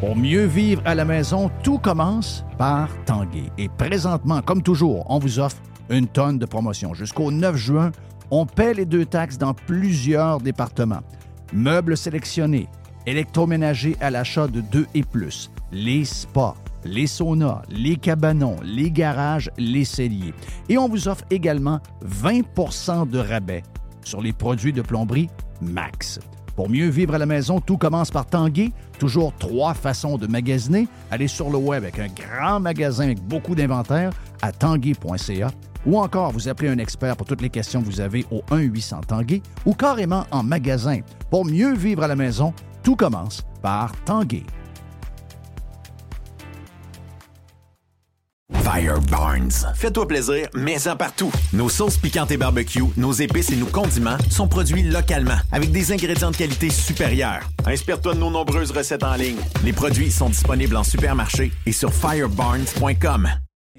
Pour mieux vivre à la maison, tout commence par Tanguay. Et présentement, comme toujours, on vous offre une tonne de promotions. Jusqu'au 9 juin, on paie les deux taxes dans plusieurs départements. Meubles sélectionnés, électroménagers à l'achat de 2 et plus, les spas, les saunas, les cabanons, les garages, les celliers. Et on vous offre également 20% de rabais sur les produits de plomberie Max. Pour mieux vivre à la maison, tout commence par Tanguay. Toujours trois façons de magasiner. Allez sur le web avec un grand magasin avec beaucoup d'inventaire à tanguay.ca ou encore vous appelez un expert pour toutes les questions que vous avez au 1-800 Tanguay ou carrément en magasin. Pour mieux vivre à la maison, tout commence par Tanguay. Fire Barnes. Fais-toi plaisir, mets-en partout. Nos sauces piquantes et barbecue, nos épices et nos condiments sont produits localement avec des ingrédients de qualité supérieure. Inspire-toi de nos nombreuses recettes en ligne. Les produits sont disponibles en supermarché et sur firebarnes.com.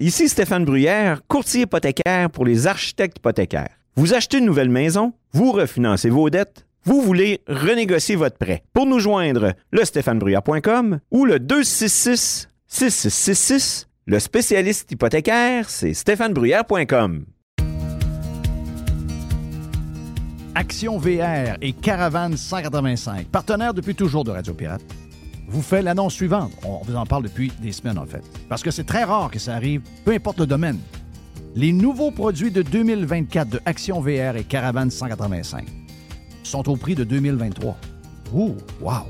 Ici Stéphane Bruyère, courtier hypothécaire pour les architectes hypothécaires. Vous achetez une nouvelle maison, vous refinancez vos dettes, vous voulez renégocier votre prêt. Pour nous joindre, le stéphanebruyère.com ou le 266 6666 le spécialiste hypothécaire, c'est stéphanebruyère.com. Action VR et Caravane 185, partenaires depuis toujours de Radio Pirate, vous fait l'annonce suivante. On vous en parle depuis des semaines, en fait. Parce que c'est très rare que ça arrive, peu importe le domaine. Les nouveaux produits de 2024 de Action VR et Caravane 185 sont au prix de 2023. Ouh, wow!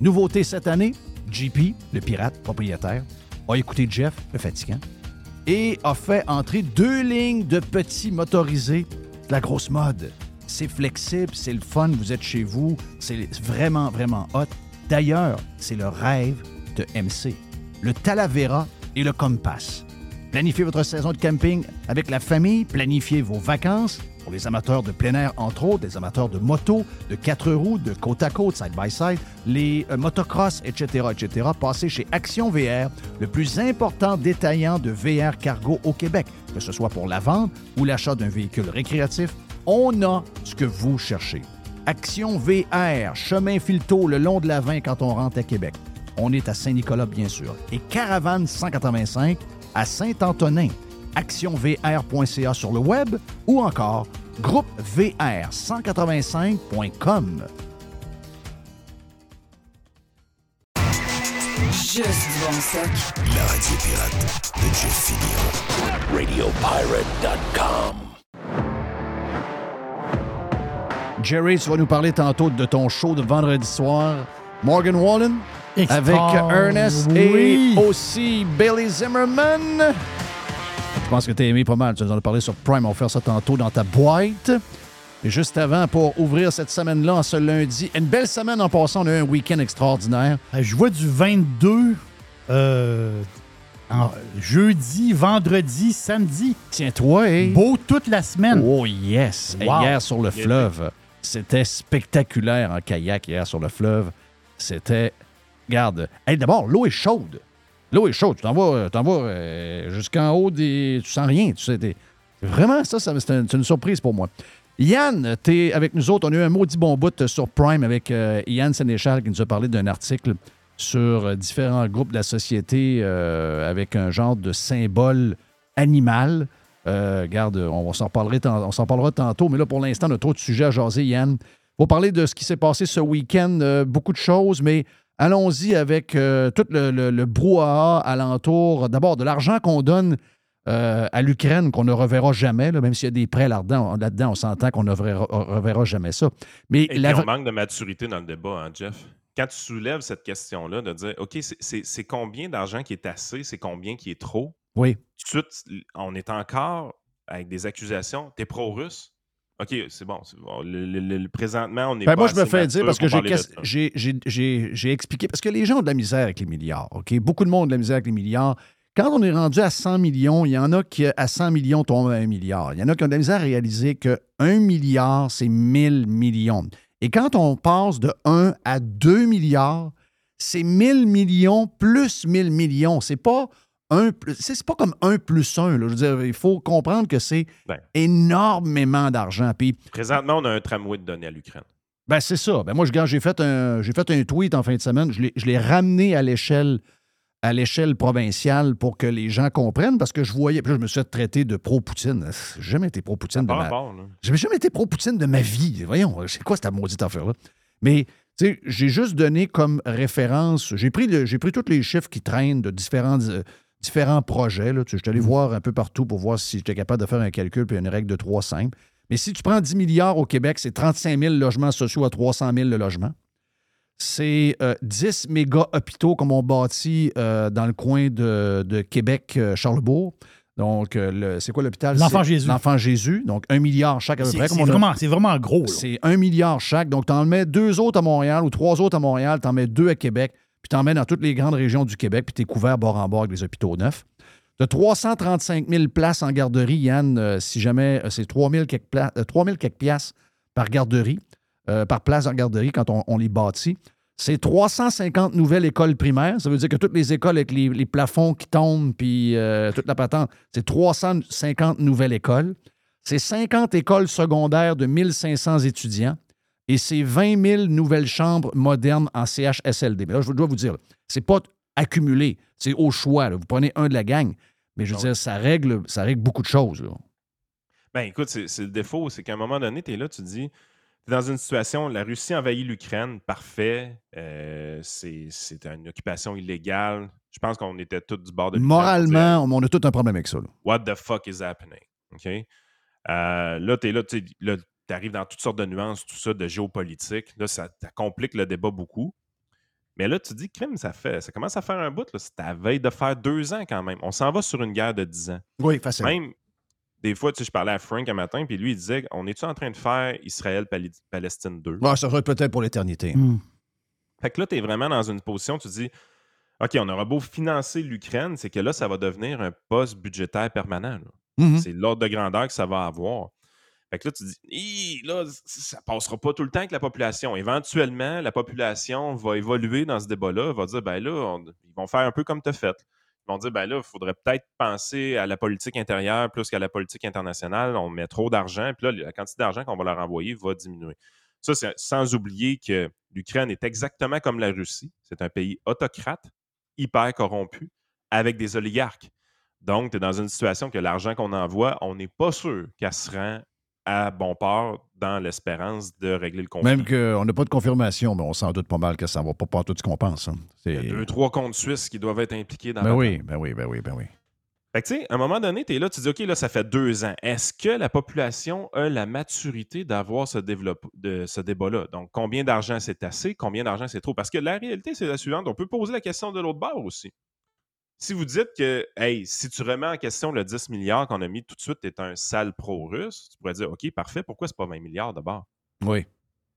Nouveauté cette année, JP, le pirate propriétaire, a écouté Jeff, le fatigant, et a fait entrer deux lignes de petits motorisés de la grosse mode. C'est flexible, c'est le fun, vous êtes chez vous, c'est vraiment, vraiment hot. D'ailleurs, c'est le rêve de MC. Le Talavera et le Compass. Planifiez votre saison de camping avec la famille, planifiez vos vacances pour les amateurs de plein air, entre autres, les amateurs de moto, de quatre roues, de côte à côte, side by side, les euh, motocross, etc., etc., passez chez Action VR, le plus important détaillant de VR cargo au Québec, que ce soit pour la vente ou l'achat d'un véhicule récréatif. On a ce que vous cherchez. Action VR, chemin Filto le long de la 20 quand on rentre à Québec. On est à Saint-Nicolas, bien sûr. Et Caravane 185 à Saint-Antonin actionvr.ca sur le web ou encore groupevr185.com. Juste du bon stock. La radio pirate de Jeff Fillion. RadioPirate.com. Jerry, tu vas nous parler tantôt de ton show de vendredi soir. Morgan Wallen avec Ernest oui. et aussi Billy Zimmerman. Je pense que tu as aimé pas mal. Tu nous en as parlé sur Prime. On va faire ça tantôt dans ta boîte. Et juste avant, pour ouvrir cette semaine-là, en ce lundi, une belle semaine en passant, on a eu un week-end extraordinaire. Je vois du 22 euh, en- jeudi, vendredi, samedi. Tiens-toi, et... Beau toute la semaine. Oh yes! Wow. Hier sur le fleuve, c'était spectaculaire en kayak hier sur le fleuve. C'était... Regarde, d'abord, l'eau est chaude. L'eau est chaude. Tu t'en vas, vas euh, jusqu'en haut des... Tu sens rien. Tu sais, Vraiment, ça, ça c'est une, surprise pour moi. Yann, tu es avec nous autres. On a eu un maudit bon bout sur Prime avec euh, Yann Sénéchal qui nous a parlé d'un article sur euh, différents groupes de la société euh, avec un genre de symbole animal. Euh, regarde, on, s'en on parlera tantôt, mais là, pour l'instant, on a trop de sujets à jaser, Yann. Pour parler de ce qui s'est passé ce week-end, euh, beaucoup de choses, mais allons-y avec euh, tout le, le- le brouhaha alentour. D'abord, de l'argent qu'on donne euh, à l'Ukraine qu'on ne reverra jamais, là, même s'il y a des prêts là-dedans, là-dedans on s'entend qu'on ne reverra, reverra jamais ça. Mais Et la puis, on manque de maturité dans le débat, hein, Jeff. Quand tu soulèves cette question-là, de dire, OK, c'est combien d'argent qui est assez, c'est combien qui est trop, Oui. tout de suite, on est encore avec des accusations. T'es pro-russe? OK, c'est bon. bon. Le, le- le- le- présentement, on est Ben, pas moi, je me fais dire parce que j'ai expliqué. Parce que les gens ont de la misère avec les milliards. OK? Beaucoup de monde a de la misère avec les milliards. Quand on est rendu à 100 millions, il y en a qui, à 100 millions, tombent à 1 milliard. Il y en a qui ont de la misère à réaliser que 1 milliard, c'est 1000 millions. Et quand on passe de 1 à 2 milliards, c'est 1000 millions plus 1000 millions. C'est pas un plus- c'est pas comme 1 plus 1. Je veux dire, il faut comprendre que c'est Ben. énormément d'argent. Puis Présentement, on a un tramway de données à l'Ukraine. Ben, c'est ça. Ben, moi, j'ai fait, un, j'ai fait un tweet en fin de semaine. Je l'ai, ramené à l'échelle à l'échelle provinciale pour que les gens comprennent parce que je voyais. Puis là, je me suis fait traiter de pro-Poutine. J'ai jamais été pro-Poutine de ma rapport, là. J'avais jamais été pro-Poutine de ma vie. Voyons, c'est quoi cette maudite affaire-là? Mais, tu sais, j'ai juste donné comme référence, j'ai pris, le- pris tous les chiffres qui traînent de différents, euh, différents projets. Là. Je suis allé voir un peu partout pour voir si j'étais capable de faire un calcul puis une règle de 3 simple. Mais si tu prends 10 milliards au Québec, c'est 35 000 logements sociaux à 300 000 le logement. C'est euh, 10 méga hôpitaux comme on bâtit euh, dans le coin de, de Québec-Charlebourg. Donc, euh, le- c'est quoi l'hôpital? L'Enfant Jésus. L'Enfant Jésus. Donc, un milliard chaque à peu C'est près. c'est a- vraiment, vraiment gros. c'est un milliard chaque. Donc, tu en mets deux autres à Montréal ou trois autres à Montréal, tu en mets deux à Québec, puis mets dans toutes les grandes régions du Québec, puis tu es couvert bord en bord avec les hôpitaux neufs. As 335 000 places en garderie, Yann, euh, si jamais euh, c'est 3 000 quelques, pla- euh, 3 000 quelques piastres par garderie, par place en garderie quand on, les bâtit. C'est 350 nouvelles écoles primaires. Ça veut dire que toutes les écoles avec les, plafonds qui tombent, puis toute la patente, c'est 350 nouvelles écoles. C'est 50 écoles secondaires de 1500 étudiants et c'est 20 000 nouvelles chambres modernes en CHSLD. Mais là, je dois vous dire, c'est pas accumulé, c'est au choix. là. Vous prenez un de la gang, mais je veux Ah dire, ça règle, ça règle beaucoup de choses. là. Ben écoute, c'est le défaut, c'est qu'à un moment donné, tu es là, tu te dis, tu es dans une situation, la Russie envahit l'Ukraine, parfait, euh, c'est une occupation illégale. Je pense qu'on était tous du bord de Moralement, on a tout un problème avec ça. là. What the fuck is happening? OK? Euh, là, tu es là, tu arrives dans toutes sortes de nuances, tout ça, de géopolitique. Là, ça, ça complique le débat beaucoup. Mais là, tu dis, crime, ça fait, ça commence à faire un bout. là. C'est à veille de faire deux ans quand même. On s'en va sur une guerre de dix ans. Oui, facile. Même, des fois, tu sais, je parlais à Frank un matin, puis lui, il disait, on est-tu en train de faire Israël-Palestine 2? Ouais, ça être peut-être pour l'éternité. Hmm. Fait que là, tu es vraiment dans une position, tu dis, OK, on aura beau financer l'Ukraine, c'est que là, ça va devenir un poste budgétaire permanent. Mhm. C'est l'ordre de grandeur que ça va avoir. Fait que là, tu dis, là, ça passera pas tout le temps avec la population. Éventuellement, la population va évoluer dans ce débat-là, va dire, ben là, ils vont faire un peu comme tu as fait. Ils vont dire, ben là, il faudrait peut-être penser à la politique intérieure plus qu'à la politique internationale. On met trop d'argent, puis là, la quantité d'argent qu'on va leur envoyer va diminuer. Ça, c'est sans oublier que l'Ukraine est exactement comme la Russie. C'est un pays autocrate, hyper corrompu, avec des oligarques. Donc, tu es dans une situation que l'argent qu'on envoie, on n'est pas sûr qu'elle se rend à bon port dans l'espérance de régler le conflit. Même qu'on n'a pas de confirmation, mais on s'en doute pas mal que ça ne va pas partout ce qu'on pense. hein. Il y a deux, trois comptes suisses qui doivent être impliqués dans Ben la oui, ben oui, ben oui, ben oui. Fait que, tu sais, à un moment donné, tu es là, tu dis, OK, là, ça fait deux ans. Est-ce que la population a la maturité d'avoir ce, de, ce débat-là? Donc, combien d'argent c'est assez? Combien d'argent c'est trop? Parce que la réalité, c'est la suivante. On peut poser la question de l'autre bord aussi. Si vous dites que, hey, si tu remets en question le 10 milliards qu'on a mis tout de suite, tu es un sale pro-russe, tu pourrais dire, OK, parfait, pourquoi c'est pas 20 milliards d'abord? Oui.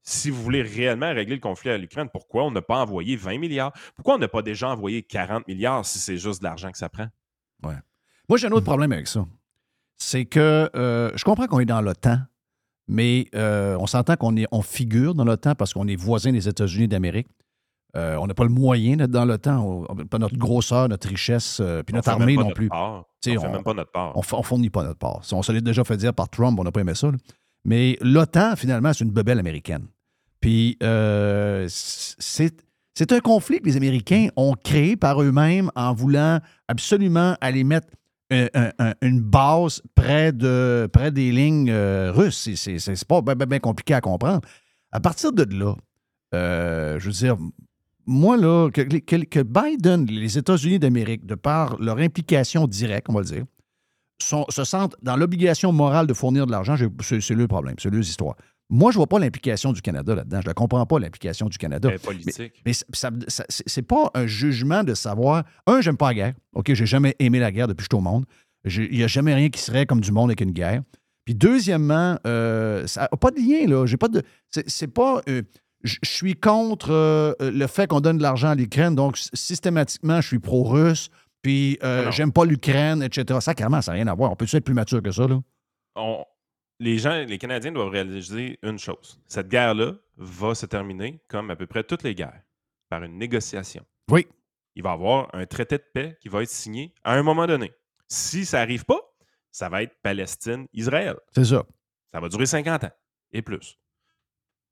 Si vous voulez réellement régler le conflit à l'Ukraine, pourquoi on n'a pas envoyé 20 milliards? Pourquoi on n'a pas déjà envoyé 40 milliards si c'est juste de l'argent que ça prend? Moi, j'ai un autre problème avec ça. C'est que euh, je comprends qu'on est dans l'OTAN, mais euh, on s'entend qu'on est, on figure dans l'OTAN parce qu'on est voisin des États-Unis d'Amérique. Euh, on n'a pas le moyen d'être dans l'OTAN. Pas notre grosseur, notre richesse, euh, puis notre fait armée non plus. On fait on- même pas notre part. On ne fournit pas notre part. On se l'est déjà fait dire par Trump, on n'a pas aimé ça. là. Mais l'OTAN, finalement, c'est une bebelle américaine. Puis euh, c'est un conflit que les Américains ont créé par eux-mêmes en voulant absolument aller mettre un- un- un- une base près, de, près des lignes russes. C'est- pas bien compliqué à comprendre. À partir de là, je veux dire, moi, là, que, que- que Biden, les États-Unis d'Amérique, de par leur implication directe, on va le dire, sont- se sentent dans l'obligation morale de fournir de l'argent, c'est le problème, c'est leur histoire. Moi, je vois pas l'implication du Canada là-dedans. Je ne la comprends pas, l'implication du Canada. Est politique. Mais ça- c'est pas un jugement de savoir. Un, j'aime pas la guerre. OK, j'ai jamais aimé la guerre depuis que je suis au monde. Il n'y a jamais rien qui serait comme du monde avec une guerre. Puis deuxièmement, euh, ça n'a pas de lien, là. J'ai pas de. C'est c'est pas. euh, je suis contre euh, le fait qu'on donne de l'argent à l'Ukraine, donc systématiquement, je suis pro-russe, puis euh, non. j'aime pas l'Ukraine, etc. Ça, clairement, ça n'a rien à voir. On peut-tu être plus mature que ça, là? On- les gens, les Canadiens doivent réaliser une chose. Cette guerre-là va se terminer, comme à peu près toutes les guerres, par une négociation. Oui. Il va y avoir un traité de paix qui va être signé à un moment donné. Si ça n'arrive pas, ça va être Palestine-Israël. C'est ça. Ça va durer 50 ans et plus.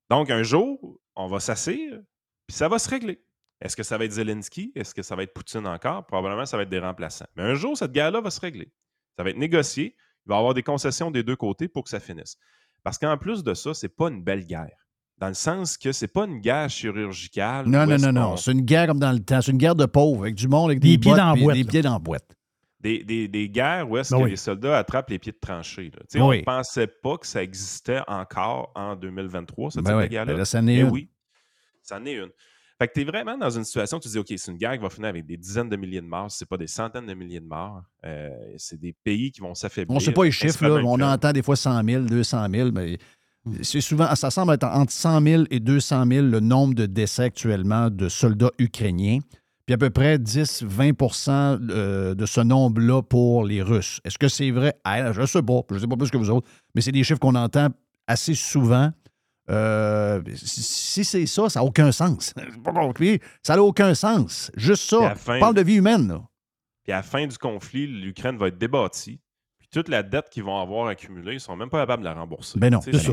Donc, un jour, on va s'asseoir, puis ça va se régler. Est-ce que ça va être Zelensky? Est-ce que ça va être Poutine encore? Probablement, ça va être des remplaçants. Mais un jour, cette guerre-là va se régler. Ça va être négocié. Il va y avoir des concessions des deux côtés pour que ça finisse. Parce qu'en plus de ça, c'est pas une belle guerre. Dans le sens que c'est pas une guerre chirurgicale. Non, non, non, non. C'est une guerre comme dans le temps. C'est une guerre de pauvres, avec du monde, avec des, Des pieds bottes, dans la puis boîte, Des là. pieds dans la boîte. Des, des- des guerres où est-ce Ben que les soldats attrapent les pieds de tranchée. là. Oui. On ne pensait pas que ça existait encore en 2023, cette Ben type de oui, guerre-là. ben là, ça en est Mais une. oui, ça en est une. Fait que tu es vraiment dans une situation où tu dis, OK, c'est une guerre qui va finir avec des dizaines de milliers de morts, c'est pas des centaines de milliers de morts. Euh, c'est des pays qui vont s'affaiblir. On ne sait pas les chiffres, là. on entend des fois 100 000, 200 000, mais c'est souvent, ça semble être entre 100 000 et 200 000 le nombre de décès actuellement de soldats ukrainiens, puis à peu près 10-20% euh, de ce nombre-là pour les Russes. Est-ce que c'est vrai? Ah, je ne sais pas, je ne sais pas plus que vous autres, mais c'est des chiffres qu'on entend assez souvent. Euh, si c'est ça, ça n'a aucun sens. C'est pas compliqué. Ça n'a aucun sens. Juste ça. fin- On parle de vie humaine, là. Puis à la fin du conflit, l'Ukraine va être débâtie. Puis toute la dette qu'ils vont avoir accumulée, ils ne sont même pas capables de la rembourser. Ben non, c'est ça.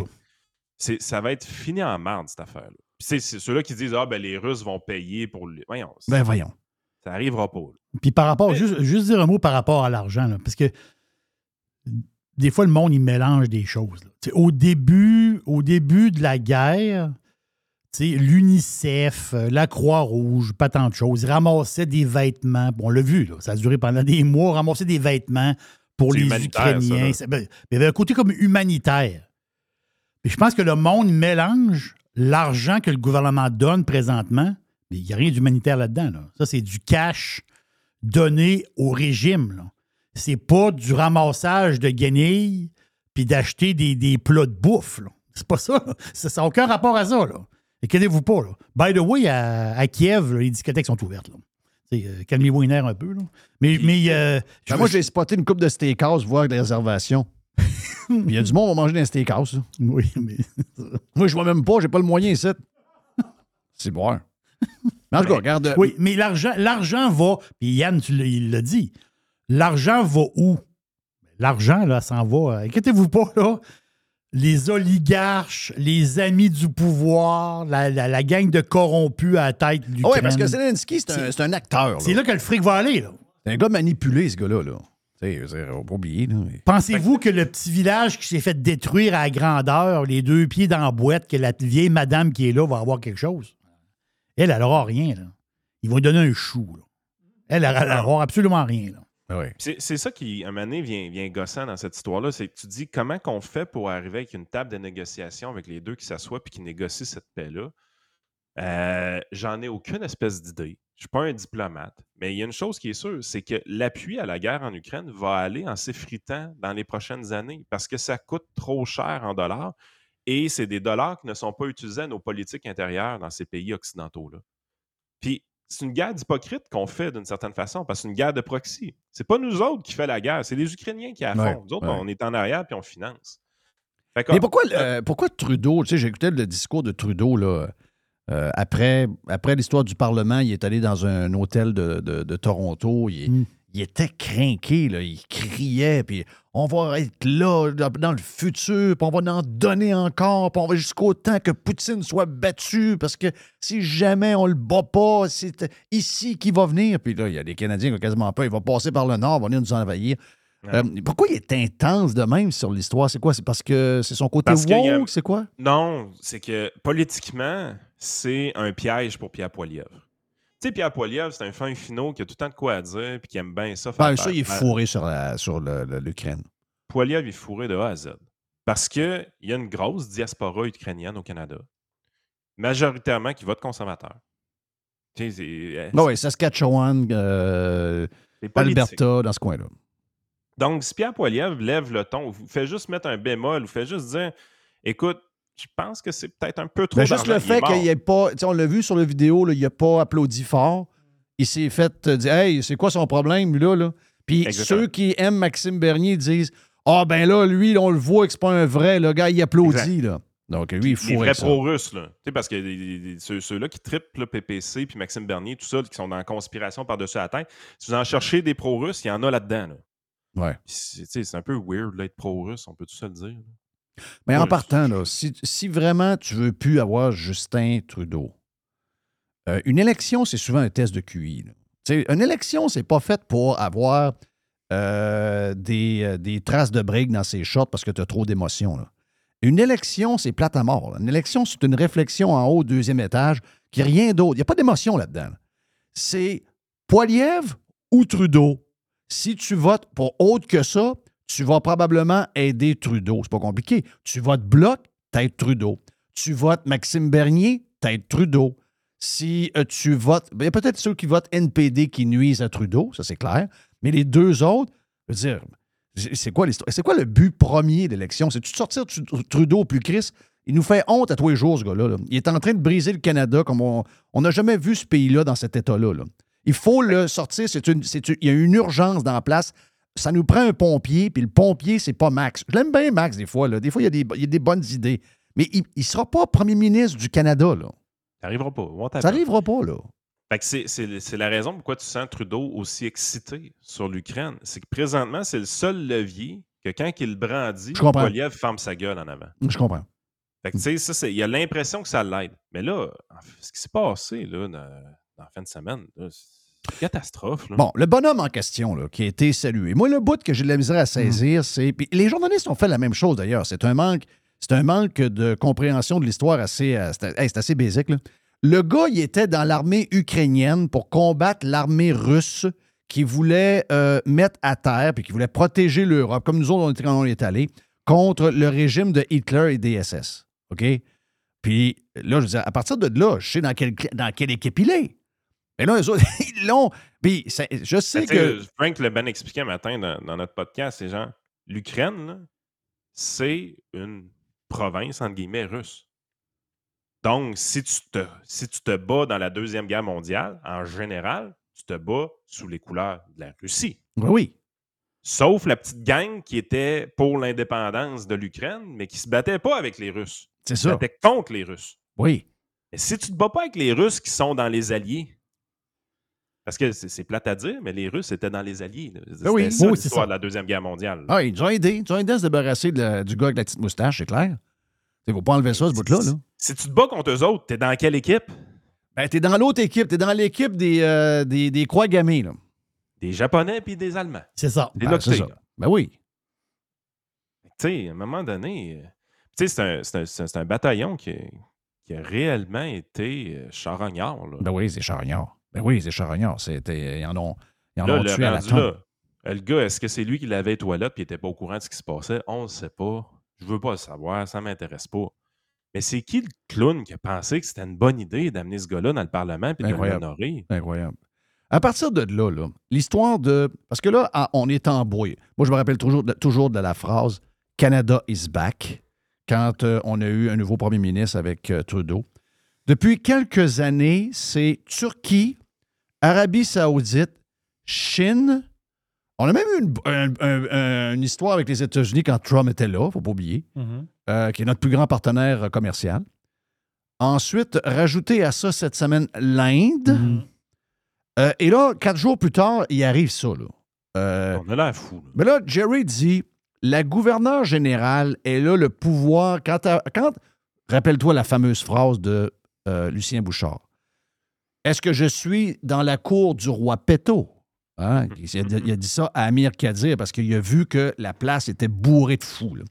c'est- ça va être fini en marde, cette affaire-là. C'est- ceux-là qui disent Ah, ben les Russes vont payer pour. le- Voyons, ça Ben voyons. n'arrivera pas. là. Puis par rapport, Mais- juste, juste dire un mot par rapport à l'argent, parce que des fois, le monde, il mélange des choses. Au début, au début de la guerre, l'UNICEF, euh, la Croix-Rouge, pas tant de choses, ils ramassaient des vêtements. Bon, on l'a vu, là, ça a duré pendant des mois, ramassaient des vêtements pour les ça, Ukrainiens. Ça, ben, il y avait un côté comme humanitaire. Puis je pense que le monde mélange l'argent que le gouvernement donne présentement, il n'y a rien d'humanitaire là-dedans. là. Ça, c'est du cash donné au régime. C'est pas du ramassage de guenilles puis d'acheter des, des plats de bouffe. C'est pas ça. Ça n'a aucun rapport à ça. Inquiétez-vous pas. Là. By the way, à, à Kiev, là, les discothèques sont ouvertes. Euh, Calmez-vous les nerfs un peu. Là. Mais, mais euh, je Ben, moi, j'ai spoté une coupe de steakhouse, voir des réservations. Il y a du monde qui va manger des steakhouse. là. Oui, mais. Moi, je vois même pas, j'ai pas le moyen ici. C'est boire. Mais en tout cas, regarde. euh, Oui, mais l'argent, l'argent va, puis Yann, tu l'as- il l'a dit, l'argent va où? L'argent, là, s'en va. Inquiétez-vous pas, là. Les oligarches, les amis du pouvoir, la, la- la gang de corrompus à la tête de Oui, l'Ukraine. parce que Zelensky, c'est un, c'est un acteur. là. c'est là que le fric va aller, là. C'est un gars manipulé, ce gars-là. Là. Tu sais, je veux dire, on va pas oublier. Là. mais- Pensez-vous que le petit village qui s'est fait détruire à la grandeur, les deux pieds dans la boîte, que la vieille madame qui est là va avoir quelque chose? Elle, elle n'aura rien, là. Ils vont lui donner un chou, là. Elle, elle n'aura absolument rien, là. Ah C'est c'est ça qui, à un moment donné, vient, vient gossant dans cette histoire-là. C'est que tu dis comment qu'on fait pour arriver avec une table de négociation avec les deux qui s'assoient puis qui négocient cette paix-là? Euh, J'en ai aucune espèce d'idée. Je ne suis pas un diplomate. Mais il y a une chose qui est sûre, c'est que l'appui à la guerre en Ukraine va aller en s'effritant dans les prochaines années parce que ça coûte trop cher en dollars et c'est des dollars qui ne sont pas utilisés à nos politiques intérieures dans ces pays occidentaux-là. Puis c'est une guerre d'hypocrite qu'on fait d'une certaine façon, parce que c'est une guerre de proxy. C'est pas nous autres qui fait la guerre, c'est les Ukrainiens qui Ouais, fond. Nous autres, ouais. on est en arrière puis on finance. Mais pourquoi, euh, pourquoi Trudeau, tu sais, j'écoutais le discours de Trudeau, là, euh, après, après l'histoire du Parlement, il est allé dans un hôtel de, de- de Toronto, il, Mm. il était craqué, il criait, puis on va être là dans, le futur, puis on va en donner encore, puis on va jusqu'au temps que Poutine soit battu, parce que si jamais on le bat pas, c'est ici qu'il va venir. Puis là, il y a des Canadiens qui ont quasiment peur, il va passer par le nord, il va venir nous envahir. Ouais. Euh, pourquoi il est intense de même sur l'histoire? C'est quoi? C'est parce que c'est son côté a- woke? C'est quoi? Non, c'est que politiquement, c'est un piège pour Pierre Poilievre. Tu sais, Pierre Poilievre, c'est un fin finot qui a tout le temps de quoi à dire puis qui aime bien ça. faire Ben, ça, il est faire- fourré sur, la- sur l'Ukraine. Poilievre est fourré de A à Z. Parce qu'il y a une grosse diaspora ukrainienne au Canada, majoritairement qui vote conservateur. Tu sais, c'est Ben oui, Saskatchewan, euh. Alberta, dans ce coin-là. Donc, si Pierre Poilievre lève le ton, ou fait juste mettre un bémol, ou fait juste dire écoute, je pense que c'est peut-être un peu trop. Mais Ben, juste le fait qu'il ait pas. On l'a vu sur la vidéo, là, il n'a pas applaudi fort. Il s'est fait euh, dire Hey, c'est quoi son problème, là? là? Puis Exactement. ceux qui aiment Maxime Bernier disent Ah, ben là, lui, on le voit que c'est pas un vrai. Le gars, il applaudit, là. Donc, lui, il Les fourrait vrais ça. pro-russes, là. Tu sais, parce que les- les- les- ceux- ceux-là qui trippent le PPC, puis Maxime Bernier, tout ça, qui sont dans la conspiration par-dessus la tête, si vous en cherchez des pro-russes, il y en a là-dedans. là. Ouais. C'est un peu weird d'être pro-russe, on peut tout ça le dire. Mais en partant, là, si, si vraiment tu veux plus avoir Justin Trudeau, euh, une élection, c'est souvent un test de QI. une élection, c'est pas fait pour avoir euh, des, euh, des traces de briques dans ses shorts parce que tu as trop d'émotions. Une élection, c'est plate à mort. là. Une élection, c'est une réflexion en haut, deuxième étage, qui n'est rien d'autre. Il n'y a pas d'émotion là-dedans. là. C'est Poiliev ou Trudeau? Si tu votes pour autre que ça, tu vas probablement aider Trudeau. C'est pas compliqué. Tu votes Bloc, t'aides Trudeau. Tu votes Maxime Bernier, t'aides Trudeau. Si euh, tu votes, il y a peut-être ceux qui votent NPD qui nuisent à Trudeau, ça c'est clair. Mais les deux autres, je veux dire, c'est quoi l'histoire? C'est quoi le but premier de l'élection? C'est-tu de sortir Tru- Trudeau au plus Chris? Il nous fait honte à tous les jours, ce gars-là. là. Il est en train de briser le Canada comme on n'a jamais vu ce pays-là dans cet état-là. là. Il faut le sortir. Il y a une urgence dans la place. Ça nous prend un pompier, puis le pompier, c'est pas Max. Je l'aime bien, Max, des fois. Là. Des fois, il y, a des, il y a des bonnes idées. Mais il ne sera pas premier ministre du Canada. Là. Ça n'arrivera pas. Ça n'arrivera pas. Là. Fait que c'est- c'est c'est la raison pourquoi tu sens Trudeau aussi excité sur l'Ukraine. C'est que présentement, c'est le seul levier que quand il brandit. Poiliev ferme sa gueule en avant. Je comprends. Fait que, tu sais, ça, c'est- il a l'impression que ça l'aide. Mais là, ce qui s'est passé là, dans, dans la fin de semaine, là, catastrophe. là. Bon, le bonhomme en question, là, qui a été salué. Moi, le bout que j'ai de la misère à saisir, c'est. Puis les journalistes ont fait la même chose d'ailleurs. C'est un manque. C'est un manque de compréhension de l'histoire assez. euh, C'est hey, c'est assez basique. là. Le gars, il était dans l'armée ukrainienne pour combattre l'armée russe qui voulait euh, mettre à terre puis qui voulait protéger l'Europe, comme nous autres, on était quand on est allés, contre le régime de Hitler et des SS. OK? Puis là, je veux dire, à partir de là, je sais dans quelle, dans quelle équipe il est. Mais là, eux autres, ils l'ont. Puis ça- je sais que. Frank l'a bien expliqué un matin dans, dans notre podcast, c'est genre, l'Ukraine, c'est une province, entre guillemets, russe. Donc, si tu, te, si tu te bats dans la Deuxième Guerre mondiale, en général, tu te bats sous les couleurs de la Russie. Oui, oui. Sauf la petite gang qui était pour l'indépendance de l'Ukraine, mais qui se battait pas avec les Russes. C'est Qui se ça. battait contre les Russes. Oui. Mais si tu te bats pas avec les Russes qui sont dans les Alliés, parce que c'est plate à dire, mais les Russes étaient dans les Alliés. là. C'était Ben oui, ça oui, c'est l'histoire ça. de la Deuxième Guerre mondiale. Ah, ils ont aidés. Ils ont aidés à se débarrasser la- du gars avec la petite moustache, c'est clair. Il ne faut pas enlever ça, ce bout-là. Là. Si tu te bats contre eux autres, t'es dans quelle équipe? Ben, t'es dans l'autre équipe. T'es dans l'équipe des, euh, des, des croix gammées, là. Des Japonais puis des Allemands. C'est ça. Des Ben, ça. Ben oui. Tu sais, à un moment donné, euh, tu sais, c'est un, un- un- bataillon qui, qui a réellement été euh, charognard. Là, Ben oui, c'est charognard. Ben oui, c'est charognard. C'était, ils en ont, ils en Là, ont le tué à la là, le gars, est-ce que c'est lui qui l'avait aux toilettes et n'était pas au courant de ce qui se passait? On ne sait pas. Je veux pas le savoir, ça ne m'intéresse pas. Mais c'est qui le clown qui a pensé que c'était une bonne idée d'amener ce gars-là dans le Parlement et de l'honorer? Incroyable. À partir de là, là, l'histoire de. Parce que là, on est en brouille. Moi, je me rappelle toujours de, toujours de la phrase Canada is back quand euh, on a eu un nouveau premier ministre avec euh, Trudeau. Depuis quelques années, c'est Turquie, Arabie Saoudite, Chine. On a même eu une, un- un- un- une histoire avec les États-Unis quand Trump était là, faut pas oublier, Mhm. euh, qui est notre plus grand partenaire euh, commercial. Ensuite, rajouter à ça cette semaine l'Inde. Mhm. Euh, et là, quatre jours plus tard, il arrive ça. Là. Euh, On a l'air fou. là. mais là, Jerry dit la gouverneure générale, elle a le pouvoir. Quand, quand rappelle-toi la fameuse phrase de euh, Lucien Bouchard. Est-ce que je suis dans la cour du roi Péto? Hein? Il, a, il a dit ça à Amir Kadir parce qu'il a vu que la place était bourrée de fous. là.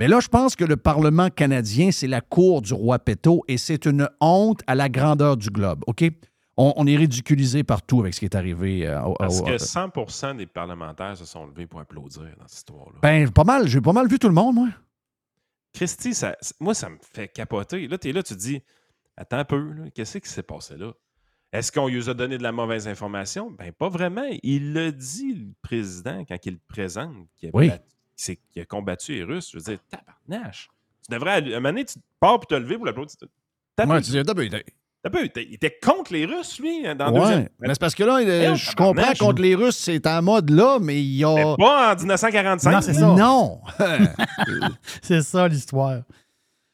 Mais là, je pense que le Parlement canadien, c'est la cour du roi Péto et c'est une honte à la grandeur du globe. OK? On, on est ridiculisé partout avec ce qui est arrivé. euh, au- Parce au- que 100% des parlementaires se sont levés pour applaudir dans cette histoire-là. Ben, pas mal. J'ai pas mal vu tout le monde, moi. Christy, ça- moi, ça me fait capoter. Là, tu es là, tu te dis, attends un peu, là, qu'est-ce qui s'est passé là? Est-ce qu'on lui a donné de la mauvaise information? Ben, pas vraiment. Il l'a dit, le président, quand il le présente, qu'il a, Oui. combattu les Russes. Je veux dire, tabarnache. Tu devrais, aller- à un moment donné, tu pars pour te lever pour l'applaudir. T'as Ouais, tu dis, il était contre les Russes, lui, dans le Ouais. deuxième. Mais c'est parce que là, je comprends contre les Russes, c'est en mode là, mais il y Mais a. pas en 1945. Non, c'est ça. Non! C'est ça l'histoire.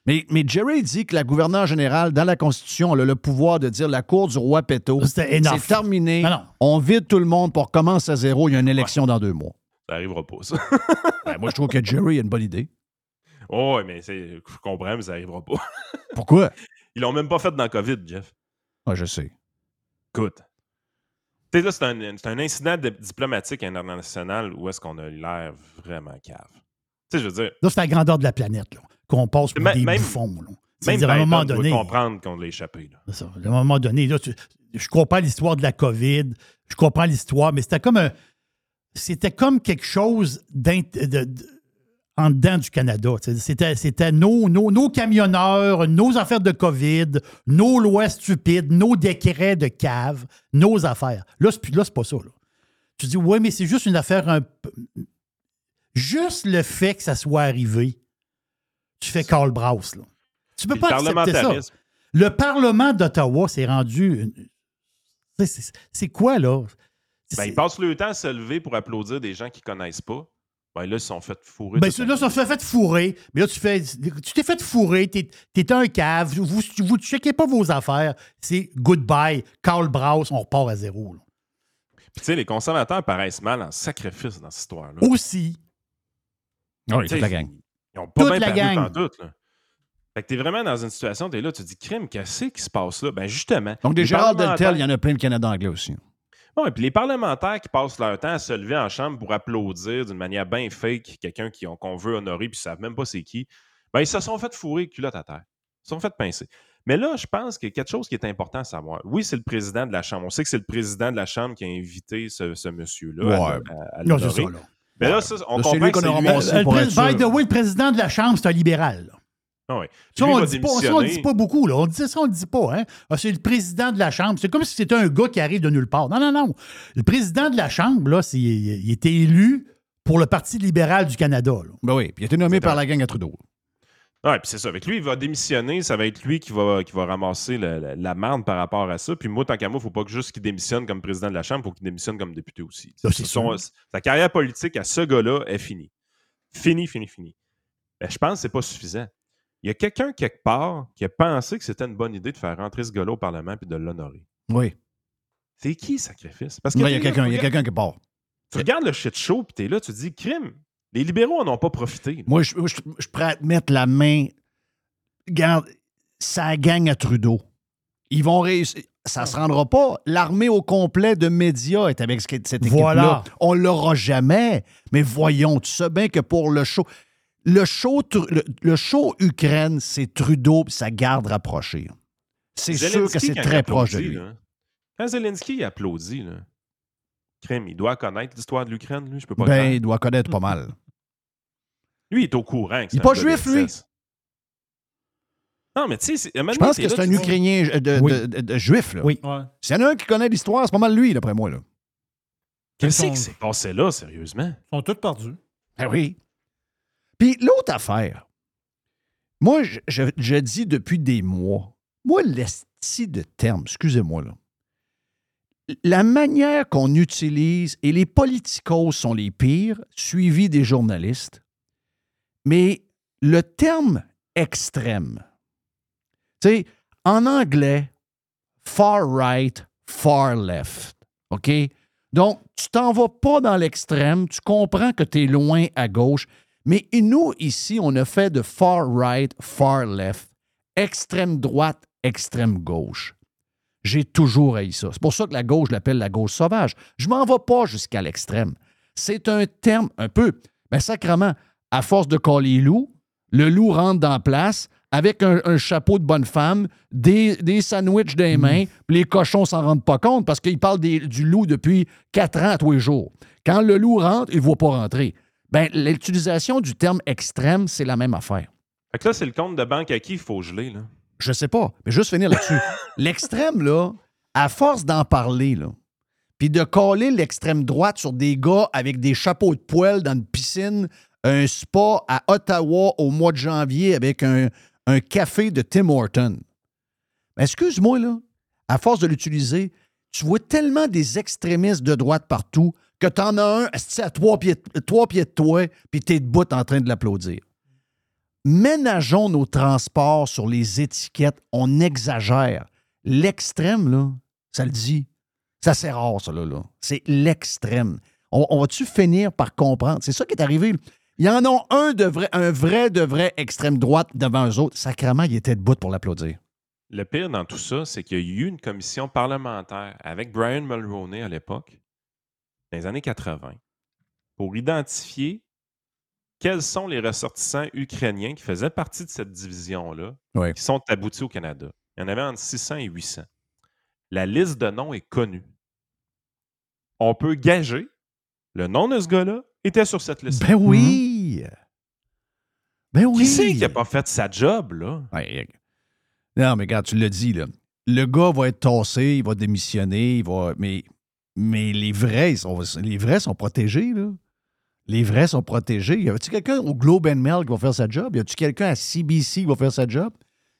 Mais, mais Jerry dit que la gouverneure générale, dans la Constitution, elle a le pouvoir de dire la cour du roi Péto. C'est terminé. Non, non. On vide tout le monde pour commencer à zéro. Il y a une élection dans deux mois. Ça arrivera pas, ça. Ben, moi, je trouve que Jerry a une bonne idée. Oh, mais c'est- je comprends, mais ça n'arrivera pas. Pourquoi? Ils l'ont même pas fait dans le COVID, Jeff. Ah, je sais. Écoute. Tu sais, là, c'est un, c'est un incident de- diplomatique international où est-ce qu'on a l'air vraiment cave. Tu sais, je veux dire, Là, c'est la grandeur de la planète, là, qu'on passe pour Même- des même- bouffons. Là. même à un moment donné. comprendre qu'on l'a échappé. Là. C'est ça. À un moment donné, là, tu- je comprends l'histoire de la COVID, je comprends l'histoire, mais c'était comme un. C'était comme quelque chose d'int- de- de- en dedans du Canada. C'était, c'était nos, nos, nos camionneurs, nos affaires de COVID, nos lois stupides, nos décrets de cave, nos affaires. Là, c'est, là, c'est pas ça. là. Tu dis, oui, mais c'est juste une affaire un peu. Juste le fait que ça soit arrivé, tu fais Carl Braus. Là. Tu peux le pas accepter ça. Le Parlement d'Ottawa s'est rendu. une- C'est- quoi, là? Ben, ils passent le temps à se lever pour applaudir des gens qu'ils connaissent pas. Ben là, ils se sont fait fourrer. Ben, là, nuit. se fait fourrer. Mais là, tu fais. Tu t'es fait fourrer. T'es es un cave. Vous ne checkez pas vos affaires. C'est goodbye. Carl Braus, on repart à zéro. là. Puis, tu sais, les conservateurs paraissent mal en sacrifice dans cette histoire-là. Aussi. Ah oui, Tu sais, toute la gang. Ils ont pas Toute bien la gang. pantoute, là. Fait que t'es vraiment dans une situation, t'es là, tu te dis, crime, qu'est-ce qui se passe là? Ben justement. Donc, des Deltel, il y en a plein de Canada anglais aussi. Ouais, puis les parlementaires qui passent leur temps à se lever en chambre pour applaudir d'une manière bien fake quelqu'un qu'on veut honorer puis ils savent même pas c'est qui, ben ils se sont fait fourrer culotte à terre. Ils se sont fait pincer. Mais là, je pense qu'il y a quelque chose qui est important à savoir. Oui, c'est le président de la Chambre. On sait que c'est le président de la Chambre qui a invité ce, ce monsieur-là à- Ouais. à, à Non, c'est l'honorer. ça, là. Mais là, ça, on comprend que qu'on a c'est lui. by the way, le président de la Chambre, c'est un libéral. Ah. Puis Ça, on le dit dit pas beaucoup. Là. On dit ça, on le dit pas. Hein? Ah, c'est le président de la Chambre. C'est comme si c'était un gars qui arrive de nulle part. Non, non, non. Le président de la Chambre, là, c'est- il était élu pour le Parti libéral du Canada. là. Ben oui, puis il a été nommé par la gang à Trudeau. Ouais, puis c'est ça. Avec lui, il va démissionner. Ça va être lui qui va, qui va ramasser la, la, la marde par rapport à ça. Puis moi, tant qu'à moi, il ne faut pas que juste qu'il démissionne comme président de la Chambre, il faut qu'il démissionne comme député aussi. Ça, Son- sa carrière politique à ce gars-là est finie. Fini, fini, fini. Ben, je pense que c'est pas suffisant. Il y a quelqu'un quelque part qui a pensé que c'était une bonne idée de faire rentrer ce gars-là au Parlement puis de l'honorer. Oui. C'est qui, sacrifice? Parce Il y a tu sais, quelqu'un il y a regarde- quelqu'un qui part. Tu regardes le shit show puis t'es là, tu te dis, crime, les libéraux en ont pas profité. Moi, je, je, je prêt à te mettre la main. Regarde, ça gagne à Trudeau. Ils vont réussir. Ça se rendra pas. L'armée au complet de médias est avec ce- cette équipe-là. Voilà. On l'aura jamais. Mais voyons, tu sais bien que pour le show, le show, le, le show Ukraine, c'est Trudeau et sa garde rapprochée. C'est sûr que c'est très proche de lui. là, Quand Zelensky applaudit, là, crime, il doit connaître l'histoire de l'Ukraine, lui. Je peux pas Ben, il doit connaître pas mal. Lui, il est au courant. que Il est c'est pas juif, lui. Non, mais tu sais, Je pense que c'est un Ukrainien euh, de, Oui. de- de- de juif. Là. Oui. S'il y en a un qui connaît l'histoire, c'est pas mal lui, d'après moi. Là. Qu'est-ce qui s'est passé là, sérieusement? Ils sont tous perdus. Ah oui. Puis l'autre affaire, moi, je, je- je dis depuis des mois, moi, l'esti de terme, excusez-moi, là, la manière qu'on utilise, et les politicos sont les pires, suivis des journalistes, mais le terme extrême, tu sais, en anglais, far right, far left, OK? Donc, tu t'en vas pas dans l'extrême, tu comprends que tu es loin à gauche, mais nous, ici, on a fait de far right, far left, extrême droite, extrême gauche. J'ai toujours haï ça. C'est pour ça que la gauche l'appelle la gauche sauvage. Je m'en vais pas jusqu'à l'extrême. C'est un terme un peu, ben sacrement, à force de coller loup, le loup rentre dans la place avec un, un chapeau de bonne femme, des, des sandwichs des mains, puis les cochons s'en rendent pas compte parce qu'ils parlent des- du loup depuis quatre ans à tous les jours. Quand le loup rentre, il ne voit pas rentrer. Ben, l'utilisation du terme extrême, c'est la même affaire. Fait que là, c'est le compte de banque à qui il faut geler, là? Je sais pas, mais juste finir là-dessus. L'extrême, là, à force d'en parler, là, puis de coller l'extrême droite sur des gars avec des chapeaux de poêle dans une piscine, un spa à Ottawa au mois de janvier avec un, café de Tim Horton. Excuse-moi, là, à force de l'utiliser, tu vois tellement des extrémistes de droite partout que t'en as un à trois pieds, trois pieds de toi, puis t'es debout en train de l'applaudir. Ménageons nos transports sur les étiquettes. On exagère. L'extrême, là, ça le dit. Ça, c'est rare, ça, là. là. C'est l'extrême. On, on va-tu finir par comprendre? C'est ça qui est arrivé. Il y en a un, de vrai, un vrai, de vrai extrême droite devant eux autres. Sacrement, il était debout pour l'applaudir. Le pire dans tout ça, c'est qu'il y a eu une commission parlementaire avec Brian Mulroney à l'époque, dans les années 80, pour identifier quels sont les ressortissants ukrainiens qui faisaient partie de cette division-là, Ouais. qui sont aboutis au Canada. Il y en avait entre 600 et 800. La liste de noms est connue. On peut gager le nom de ce gars-là était sur cette liste. Ben oui! Ben oui! Qui c'est qui n'a pas fait sa job, là? Ouais, non, mais regarde, tu l'as dit, là. Le gars va être tassé, il va démissionner, il va. Mais, mais les vrais, ils sont, les vrais sont protégés, là. Les vrais sont protégés. Y a-tu quelqu'un au Globe and Mail qui va faire sa job? Y a-tu quelqu'un à CBC qui va faire sa job?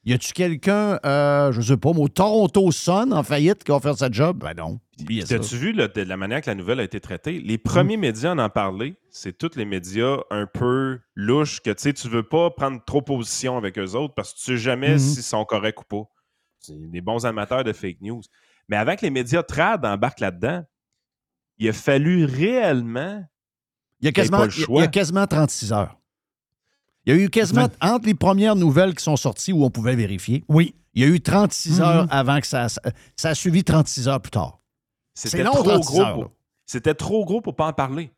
Y a-tu quelqu'un, euh, je sais pas, au Toronto Sun en faillite qui va faire sa job? Ben non. T'as-tu vu de la manière que la nouvelle a été traitée? Les premiers médias à en parler, c'est tous les médias un peu louches que tu sais, tu veux pas prendre trop position avec eux autres parce que tu sais jamais Mhm. s'ils sont corrects ou pas. C'est des bons amateurs de fake news. Mais avant que les médias trad embarquent là-dedans, il a fallu réellement. Il y a quasiment, il y a- il y a quasiment 36 heures. Il y a eu quasiment, entre les premières nouvelles qui sont sorties où on pouvait vérifier, Oui. il y a eu 36 Mhm. heures avant que ça. Ça a suivi 36 heures plus tard. C'était trop 36 gros. heures, pour- là. C'était trop gros pour pas en parler.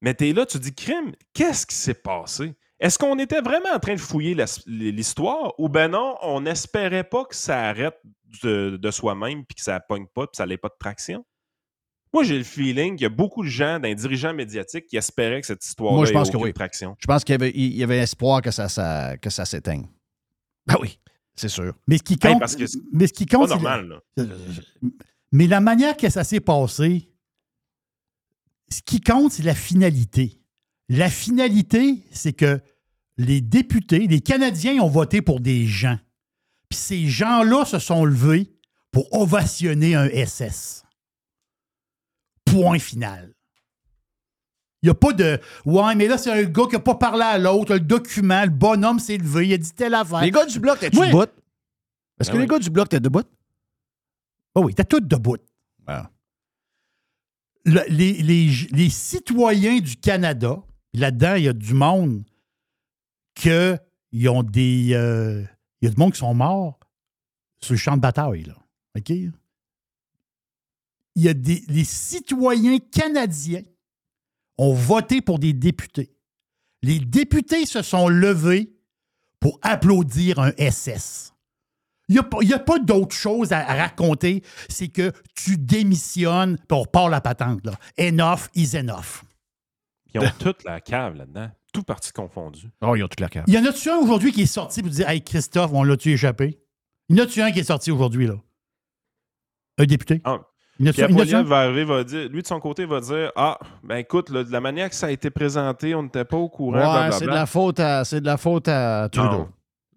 Mais t'es là, tu dis, crime, qu'est-ce qui s'est passé? Est-ce qu'on était vraiment en train de fouiller l'histoire ou ben non, on n'espérait pas que ça arrête de, de soi-même puis que ça pogne pas puis ça n'ait pas de traction? Moi, j'ai le feeling qu'il y a beaucoup de gens, d'un dirigeant médiatique, qui espéraient que cette histoire-là Moi, je ait pense que aucune oui. traction. Je pense qu'il y avait, il y avait espoir que ça, ça- que ça s'éteigne. Ben oui, c'est sûr. Mais ce qui Hey, compte, parce que c'est mais ce qui Pas compte, c'est la- normal, là. Mais la manière que ça s'est passé, ce qui compte, c'est la finalité. La finalité, c'est que les députés, les Canadiens ont voté pour des gens. Puis ces gens-là se sont levés pour ovationner un SS. Point final. Il n'y a pas de Ouais, mais là, c'est un gars qui n'a pas parlé à l'autre, le document, le bonhomme s'est levé, il a dit telle affaire. Les gars du bloc, t'es-tu Oui. debout? Est-ce Ben que les oui. gars du bloc, t'es debout? Oh oui, t'as tout debout. Ah. Le- les, les- les citoyens du Canada, là-dedans, il y a du monde que ils ont des. euh, il y a du monde qui sont morts sur le champ de bataille, là. OK? Il y a des. Les citoyens canadiens ont voté pour des députés. Les députés se sont levés pour applaudir un SS. Il n'y a, pas d'autre chose à, à raconter. C'est que tu démissionnes, puis on repart la patente. Là. Enough is enough. Ils ont toute la cave là-dedans, tout parti confondu. Oh, ils ont toute la carte. Il y en a-tu un aujourd'hui qui est sorti pour dire Hey Christophe, on l'a-tu échappé? Il y en a-tu un qui est sorti aujourd'hui, là? Un député? Ah, Un? va arriver, va dire, lui de son côté va dire Ah, ben écoute, là, de la manière que ça a été présenté, on n'était pas au courant. Ouais, c'est de la faute à, c'est de la faute à Trudeau.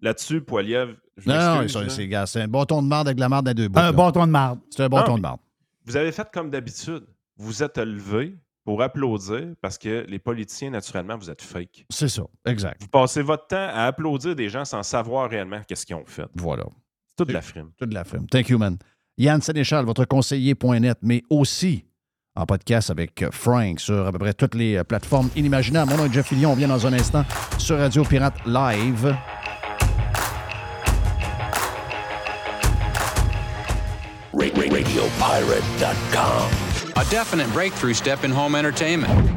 Là-dessus, Poiliev, je Non, non, c'est, gars, c'est un bâton de marde avec de la marde à deux bouts. Un là. bâton de marde. C'est un bâton Non, de marde. vous avez fait comme d'habitude. Vous êtes levé pour applaudir parce que les politiciens, naturellement, vous êtes fake. C'est ça, exact. Vous passez votre temps à applaudir des gens sans savoir réellement qu'est-ce qu'ils ont fait. Voilà. C'est toute la frime. Toute la frime. Thank you, man. Yann Sénéchal, votre conseiller.net, mais aussi en podcast avec Frank sur à peu près toutes les euh, plateformes inimaginables. Mon nom est Jeff Fillion. On vient dans un instant sur Radio Pirate Live. A definite breakthrough step in home entertainment.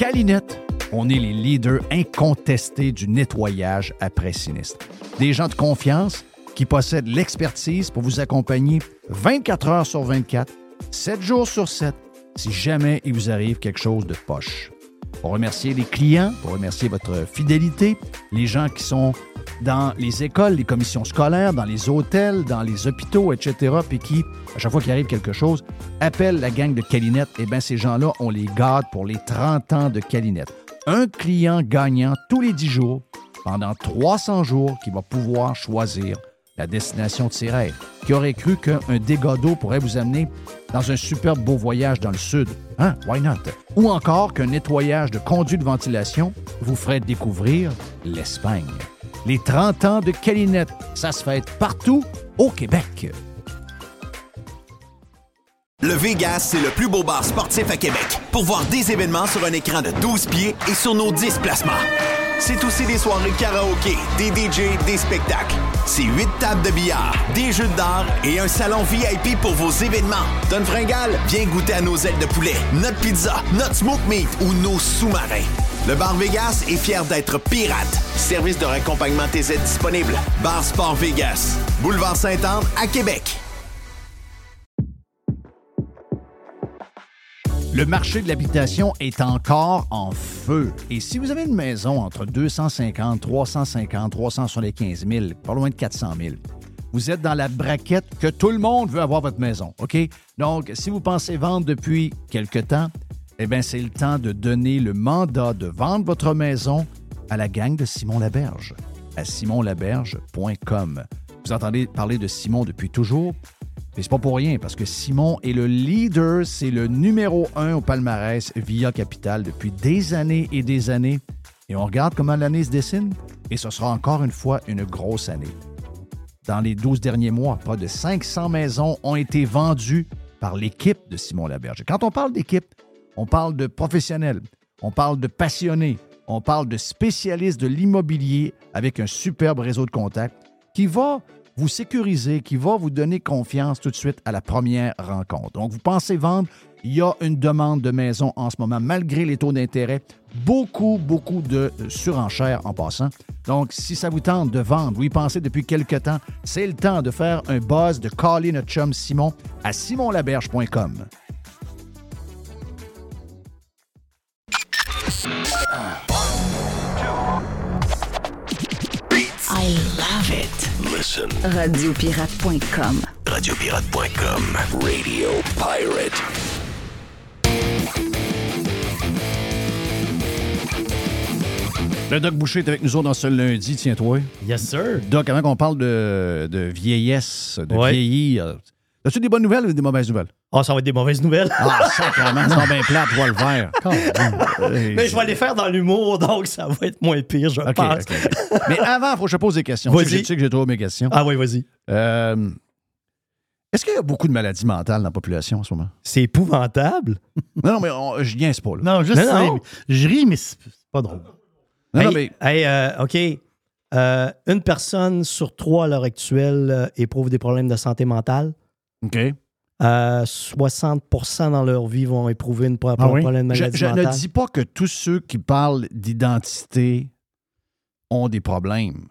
Calinette, on est les leaders incontestés du nettoyage après sinistre. Des gens de confiance qui possèdent l'expertise pour vous accompagner 24 heures sur 24, 7 jours sur 7, si jamais il vous arrive quelque chose de poche. Pour remercier les clients, pour remercier votre fidélité, les gens qui sont dans les écoles, les commissions scolaires, dans les hôtels, dans les hôpitaux, etc., puis qui, à chaque fois qu'il arrive quelque chose, appellent la gang de Calinette, eh bien, ces gens-là, on les garde pour les 30 ans de Calinette. Un client gagnant tous les 10 jours, pendant 300 jours, qui va pouvoir choisir la destination de ses. Qui aurait cru qu'un dégât d'eau pourrait vous amener dans un superbe beau voyage dans le sud? Hein? Why not? Ou encore qu'un nettoyage de conduits de ventilation vous ferait découvrir l'Espagne. Les 30 ans de Calinette, ça se fait partout au Québec. Le Vegas, c'est le plus beau bar sportif à Québec. Pour voir des événements sur un écran de 12 pieds et sur nos 10 placements. C'est aussi des soirées karaoké, des DJ, des spectacles. C'est 8 tables de billard, des jeux d'art et un salon VIP pour vos événements. Don Fringal, viens goûter à nos ailes de poulet, notre pizza, notre smoke meat ou nos sous-marins. Le Bar Vegas est fier d'être pirate. Service de raccompagnement TZ disponible. Bar Sport Vegas. Boulevard Saint-Anne à Québec. Le marché de l'habitation est encore en feu. Et si vous avez une maison entre 250, 350, 375 000, pas loin de 400 000, vous êtes dans la braquette que tout le monde veut avoir votre maison, OK? Donc, si vous pensez vendre depuis quelque temps, eh bien, c'est le temps de donner le mandat de vendre votre maison à la gang de Simon Laberge, à simonlaberge.com. Vous entendez parler de Simon depuis toujours, c'est pas pour rien, parce que Simon est le leader, c'est le numéro un au palmarès via Capital depuis des années et des années. Et on regarde comment l'année se dessine, et ce sera encore une fois une grosse année. Dans les 12 derniers mois, pas de 500 maisons ont été vendues par l'équipe de Simon Laberge. Quand on parle d'équipe, on parle de professionnels, on parle de passionnés, on parle de spécialistes de l'immobilier avec un superbe réseau de contacts qui va vous sécuriser, qui va vous donner confiance tout de suite à la première rencontre. Donc, vous pensez vendre, il y a une demande de maison en ce moment, malgré les taux d'intérêt. Beaucoup, beaucoup de surenchères en passant. Donc, si ça vous tente de vendre, vous y pensez depuis quelque temps, c'est le temps de faire un buzz, de caller notre chum Simon à simonlaberge.com. Listen. Radiopirate.com. Radiopirate.com. Radio Pirate. Le Doc Boucher est avec nous autres dans ce lundi, tiens-toi. Yes, sir. Doc, avant qu'on parle de, de vieillesse, de Ouais. vieillir, as-tu des bonnes nouvelles ou des mauvaises nouvelles? Ah, ça va être des mauvaises nouvelles. Ah, sacrément, c'est bien plate, je vois le. Mais je vais les faire dans l'humour, donc ça va être moins pire, je pense. Mais avant, il faut que je te pose des questions. Vas-y. Tu sais, que j'ai trouvé mes questions. Ah oui, vas-y. Euh, Est-ce qu'il y a beaucoup de maladies mentales dans la population en ce moment? C'est épouvantable. Non, non, mais on- je niaise pas. Là. Non, je Non, Je ris, mais c'est c'est pas drôle. Non, hey, non, mais hey, euh, OK. Euh, une personne sur trois à l'heure actuelle euh, éprouve des problèmes de santé mentale? OK. Euh, 60% dans leur vie vont éprouver une pro- Ah oui? problème de Je, maladie je ne mentale. dis pas que tous ceux qui parlent d'identité ont des problèmes.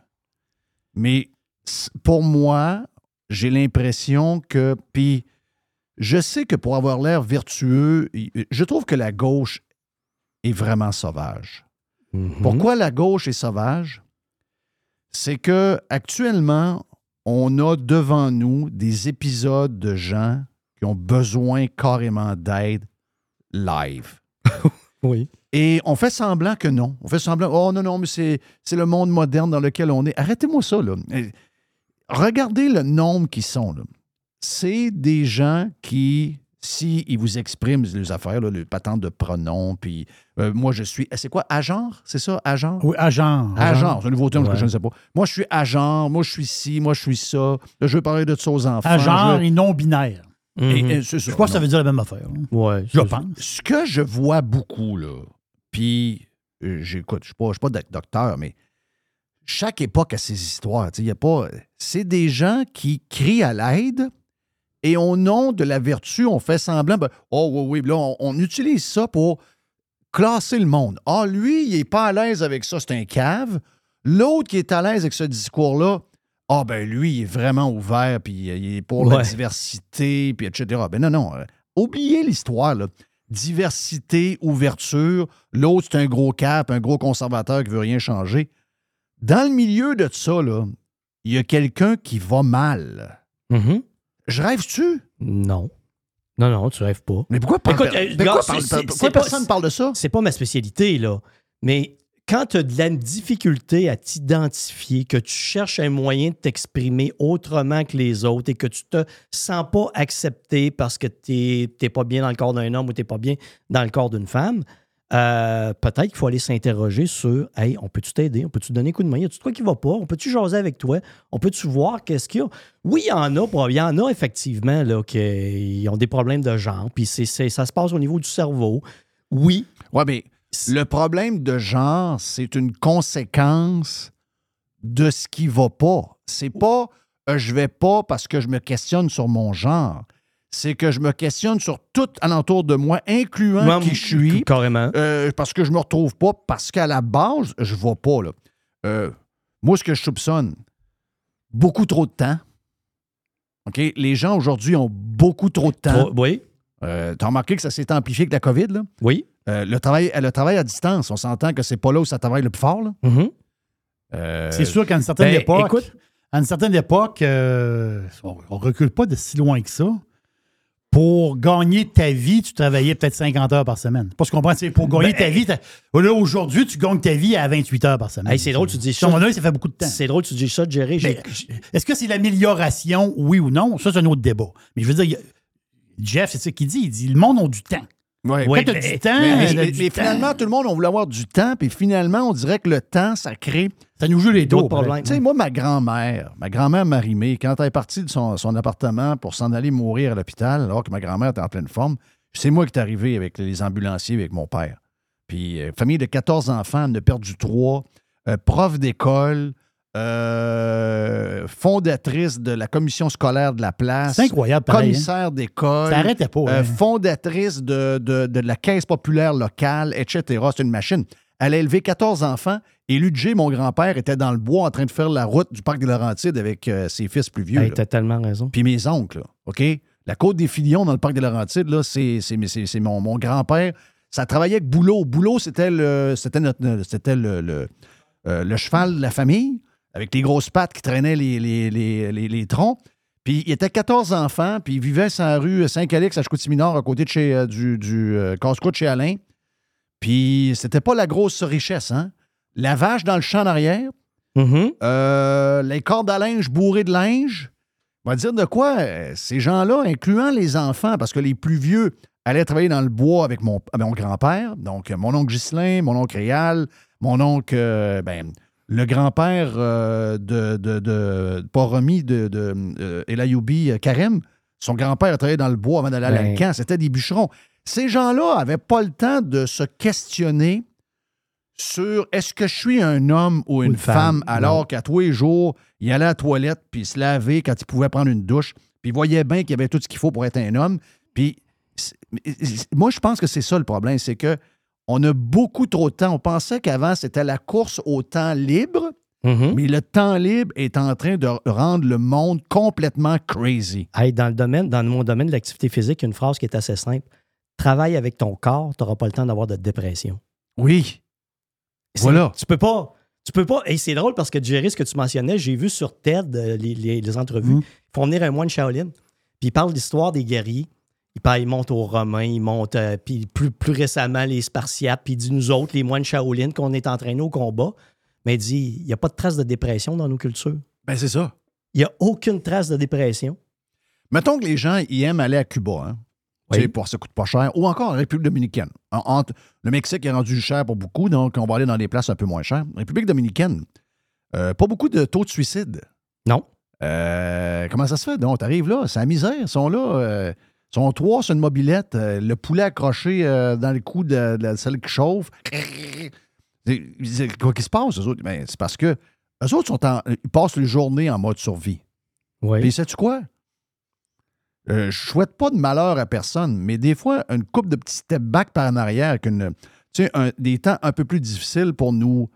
Mais pour moi, j'ai l'impression que. Puis, je sais que pour avoir l'air vertueux, je trouve que la gauche est vraiment sauvage. Mhm. Pourquoi la gauche est sauvage? C'est que actuellement, on a devant nous des épisodes de gens qui ont besoin carrément d'aide live. Oui. Et on fait semblant que non. On fait semblant, oh non, non, mais c'est, c'est le monde moderne dans lequel on est. Arrêtez-moi ça, là. Eh, Regardez le nombre qui sont, là. C'est des gens qui, si ils vous expriment les affaires, là, le de pronom, puis euh, moi, je suis, c'est quoi, agent? C'est ça, agent? Oui, agent. Agent, c'est un nouveau terme que je ne sais pas. Moi, je suis agent, moi, je suis ci, moi, je suis ça. Là, je veux parler de ça aux enfants. Agent veux- et Mhm. et c'est ça, Je crois que ça non. veut dire la même affaire. hein. Ouais. Je ça- pense. Ce que je vois beaucoup, là, puis euh, j'écoute, je ne suis pas, je suis pas doc- docteur, mais chaque époque a ses histoires. tu sais, il y a pas. C'est des gens qui crient à l'aide et au nom de la vertu, on fait semblant. ben, oh oui, oui, là, on, on utilise ça pour classer le monde. Ah, lui, il n'est pas à l'aise avec ça, c'est un cave. L'autre qui est à l'aise avec ce discours-là, ah ben lui, il est vraiment ouvert, puis il est pour la diversité, puis etc. Ben non, non. euh, oubliez l'histoire, là. Diversité, ouverture. L'autre, c'est un gros cap, un gros conservateur qui veut rien changer. dans le milieu de ça, là, il y a quelqu'un qui va mal. Mhm. Je rêve-tu? Non. Non, non, tu rêves pas. Mais pourquoi, mais parle- pas- personne parle de ça? C'est pas ma spécialité, là. Mais quand tu as de la difficulté à t'identifier, que tu cherches un moyen de t'exprimer autrement que les autres et que tu te sens pas accepté parce que tu n'es pas bien dans le corps d'un homme ou tu n'es pas bien dans le corps d'une femme, euh, peut-être qu'il faut aller s'interroger sur Hey, on peut-tu t'aider? On peut-tu donner un coup de main? Y a-tu quoi qui va pas? On peut-tu jaser avec toi? On peut-tu voir qu'est-ce qu'il y a? Oui, il y en a. Il y en a effectivement là, qui ont des problèmes de genre, puis c'est- c'est- ça se passe au niveau du cerveau. Oui. Ouais, mais le problème de genre, c'est une conséquence de ce qui va pas. C'est pas euh, je vais pas parce que je me questionne sur mon genre. C'est que je me questionne sur tout alentour de moi, incluant Moi, qui je suis. Carrément. Euh, parce que je me retrouve pas, parce qu'à la base, je ne vais pas. Là. Euh, moi, ce que je soupçonne, beaucoup trop de temps. OK? Les gens aujourd'hui ont beaucoup trop de temps. Trop- oui. Euh, tu as remarqué que ça s'est amplifié avec la COVID, là? Oui. Euh, le, travail, le travail à distance, on s'entend que c'est pas là où ça travaille le plus fort. là. Mhm. Euh, C'est sûr qu'à une certaine ben, époque, écoute- à une certaine époque, euh, on, on recule pas de si loin que ça. Pour gagner ta vie, tu travaillais peut-être 50 heures par semaine. Pas ce qu'on c'est pour gagner Ben, ta vie. Là, aujourd'hui, tu gagnes ta vie à 28 heures par semaine. Hey, c'est drôle, tu dis Ça, à un ça. fait beaucoup de temps. C'est drôle, tu dis ça, Jerry. Est-ce que c'est l'amélioration, oui ou non? Ça, c'est un autre débat. Mais je veux dire, Jeff, c'est ça qu'il dit. Il dit le monde a du temps. Ouais. Quand du temps, Mais, mais- mais- finalement, tout le monde, on voulait avoir du temps, puis finalement, on dirait que le temps, ça crée ça nous joue les. D'autres problèmes. Tu sais, moi, ma grand-mère, ma grand-mère Marimée, quand elle est partie de son, son appartement pour s'en aller mourir à l'hôpital, alors que ma grand-mère était en pleine forme, c'est moi qui est arrivé avec les ambulanciers, avec mon père. Puis, euh, famille de 14 enfants, elle en a perdu trois, euh, prof d'école, euh, fondatrice de la commission scolaire de la place, C'est incroyable, pareil. hein. commissaire d'école, Ça arrêtait pas. euh, hein. fondatrice de, de- de la Caisse populaire locale, etc. C'est une machine. Elle a élevé 14 enfants et Ludger, mon grand-père, était dans le bois en train de faire la route du parc des Laurentides avec euh, ses fils plus vieux. Hey, là. T'as tellement raison. Puis mes oncles, là, OK? La côte des Filions dans le parc des Laurentides, là, c'est, mon, mon grand-père. Ça travaillait avec Boulot. Boulot, c'était le, c'était le, le, le cheval de la famille, avec les grosses pattes qui traînaient les, les, les, les- les troncs. Puis il était 14 enfants, puis il vivait sur la rue Saint-Calix à Chicoutimi-Nord, à côté de chez, euh, du, du euh, casse-croûte chez Alain. Puis c'était pas la grosse richesse, hein? La vache dans le champ en arrière, Mhm. euh, les cordes à linge bourrées de linge. On va dire de quoi? euh, Ces gens-là, incluant les enfants, parce que les plus vieux allaient travailler dans le bois avec mon, mon grand-père, donc mon oncle Ghislain, mon oncle Réal, mon oncle, ben, le grand-père euh, de, de, de, pas Romy, de, de euh, Elayoubi euh, Karem. Son grand-père travaillait dans le bois avant d'aller à Ben. l'Alcan. C'était des bûcherons. Ces gens-là n'avaient pas le temps de se questionner sur est-ce que je suis un homme ou une, femme, femme, alors qu'à tous les jours, il allait à la toilette puis il se lavait quand il pouvait prendre une douche, puis il voyait bien qu'il y avait tout ce qu'il faut pour être un homme. Puis moi, je pense que c'est ça le problème, c'est que on a beaucoup trop de temps. On pensait qu'avant, c'était la course au temps libre, Mhm. mais le temps libre est en train de rendre le monde complètement crazy. Hey, dans, le domaine, dans mon domaine de l'activité physique, il y a une phrase qui est assez simple. Travaille avec ton corps, tu n'auras pas le temps d'avoir de dépression. Oui. Voilà. Tu peux pas. Tu peux pas. Et c'est drôle parce que Jerry, ce que tu mentionnais, j'ai vu sur TED euh, les, les- les entrevues. Mm. Ils font venir un moine Shaolin. Puis ils parlent de l'histoire des guerriers. Il, parle, il monte aux Romains, il monte, euh, puis plus, plus récemment, les Spartiates, puis il dit nous autres, les moines Shaolin, qu'on est entraînés au combat. Mais il dit il n'y a pas de trace de dépression dans nos cultures. Ben, c'est ça. Il n'y a aucune trace de dépression. Mettons que les gens ils aiment aller à Cuba, hein? Tu Oui. sais, pour ça coûte pas cher. Ou encore en République dominicaine. En- entre- le Mexique est rendu cher pour beaucoup, donc on va aller dans des places un peu moins chères. République dominicaine, euh, pas beaucoup de taux de suicide. Non. Euh, comment ça se fait? Donc, t'arrives là, c'est la misère. Ils sont là, euh, sont trois sur une mobilette, euh, le poulet accroché euh, dans le cou de, de celle qui chauffe. Quoi qui se passe, eux autres? Ben, c'est parce que eux autres sont en- ils passent les journées en mode survie. Oui. Puis sais-tu quoi? Euh, je souhaite pas de malheur à personne, mais des fois, une coupe de petits step back par en arrière, une, un- des temps un peu plus difficiles pour nous,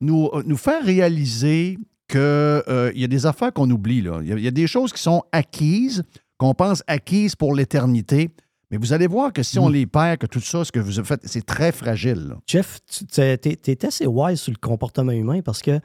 nous, nous faire réaliser qu'il y a des affaires qu'on oublie. y, il y a des choses qui sont acquises, qu'on pense acquises pour l'éternité. Mais vous allez voir que si on les perd, que tout ça, ce que vous avez fait, c'est très fragile. là. Jeff, tu es assez wise sur le comportement humain parce que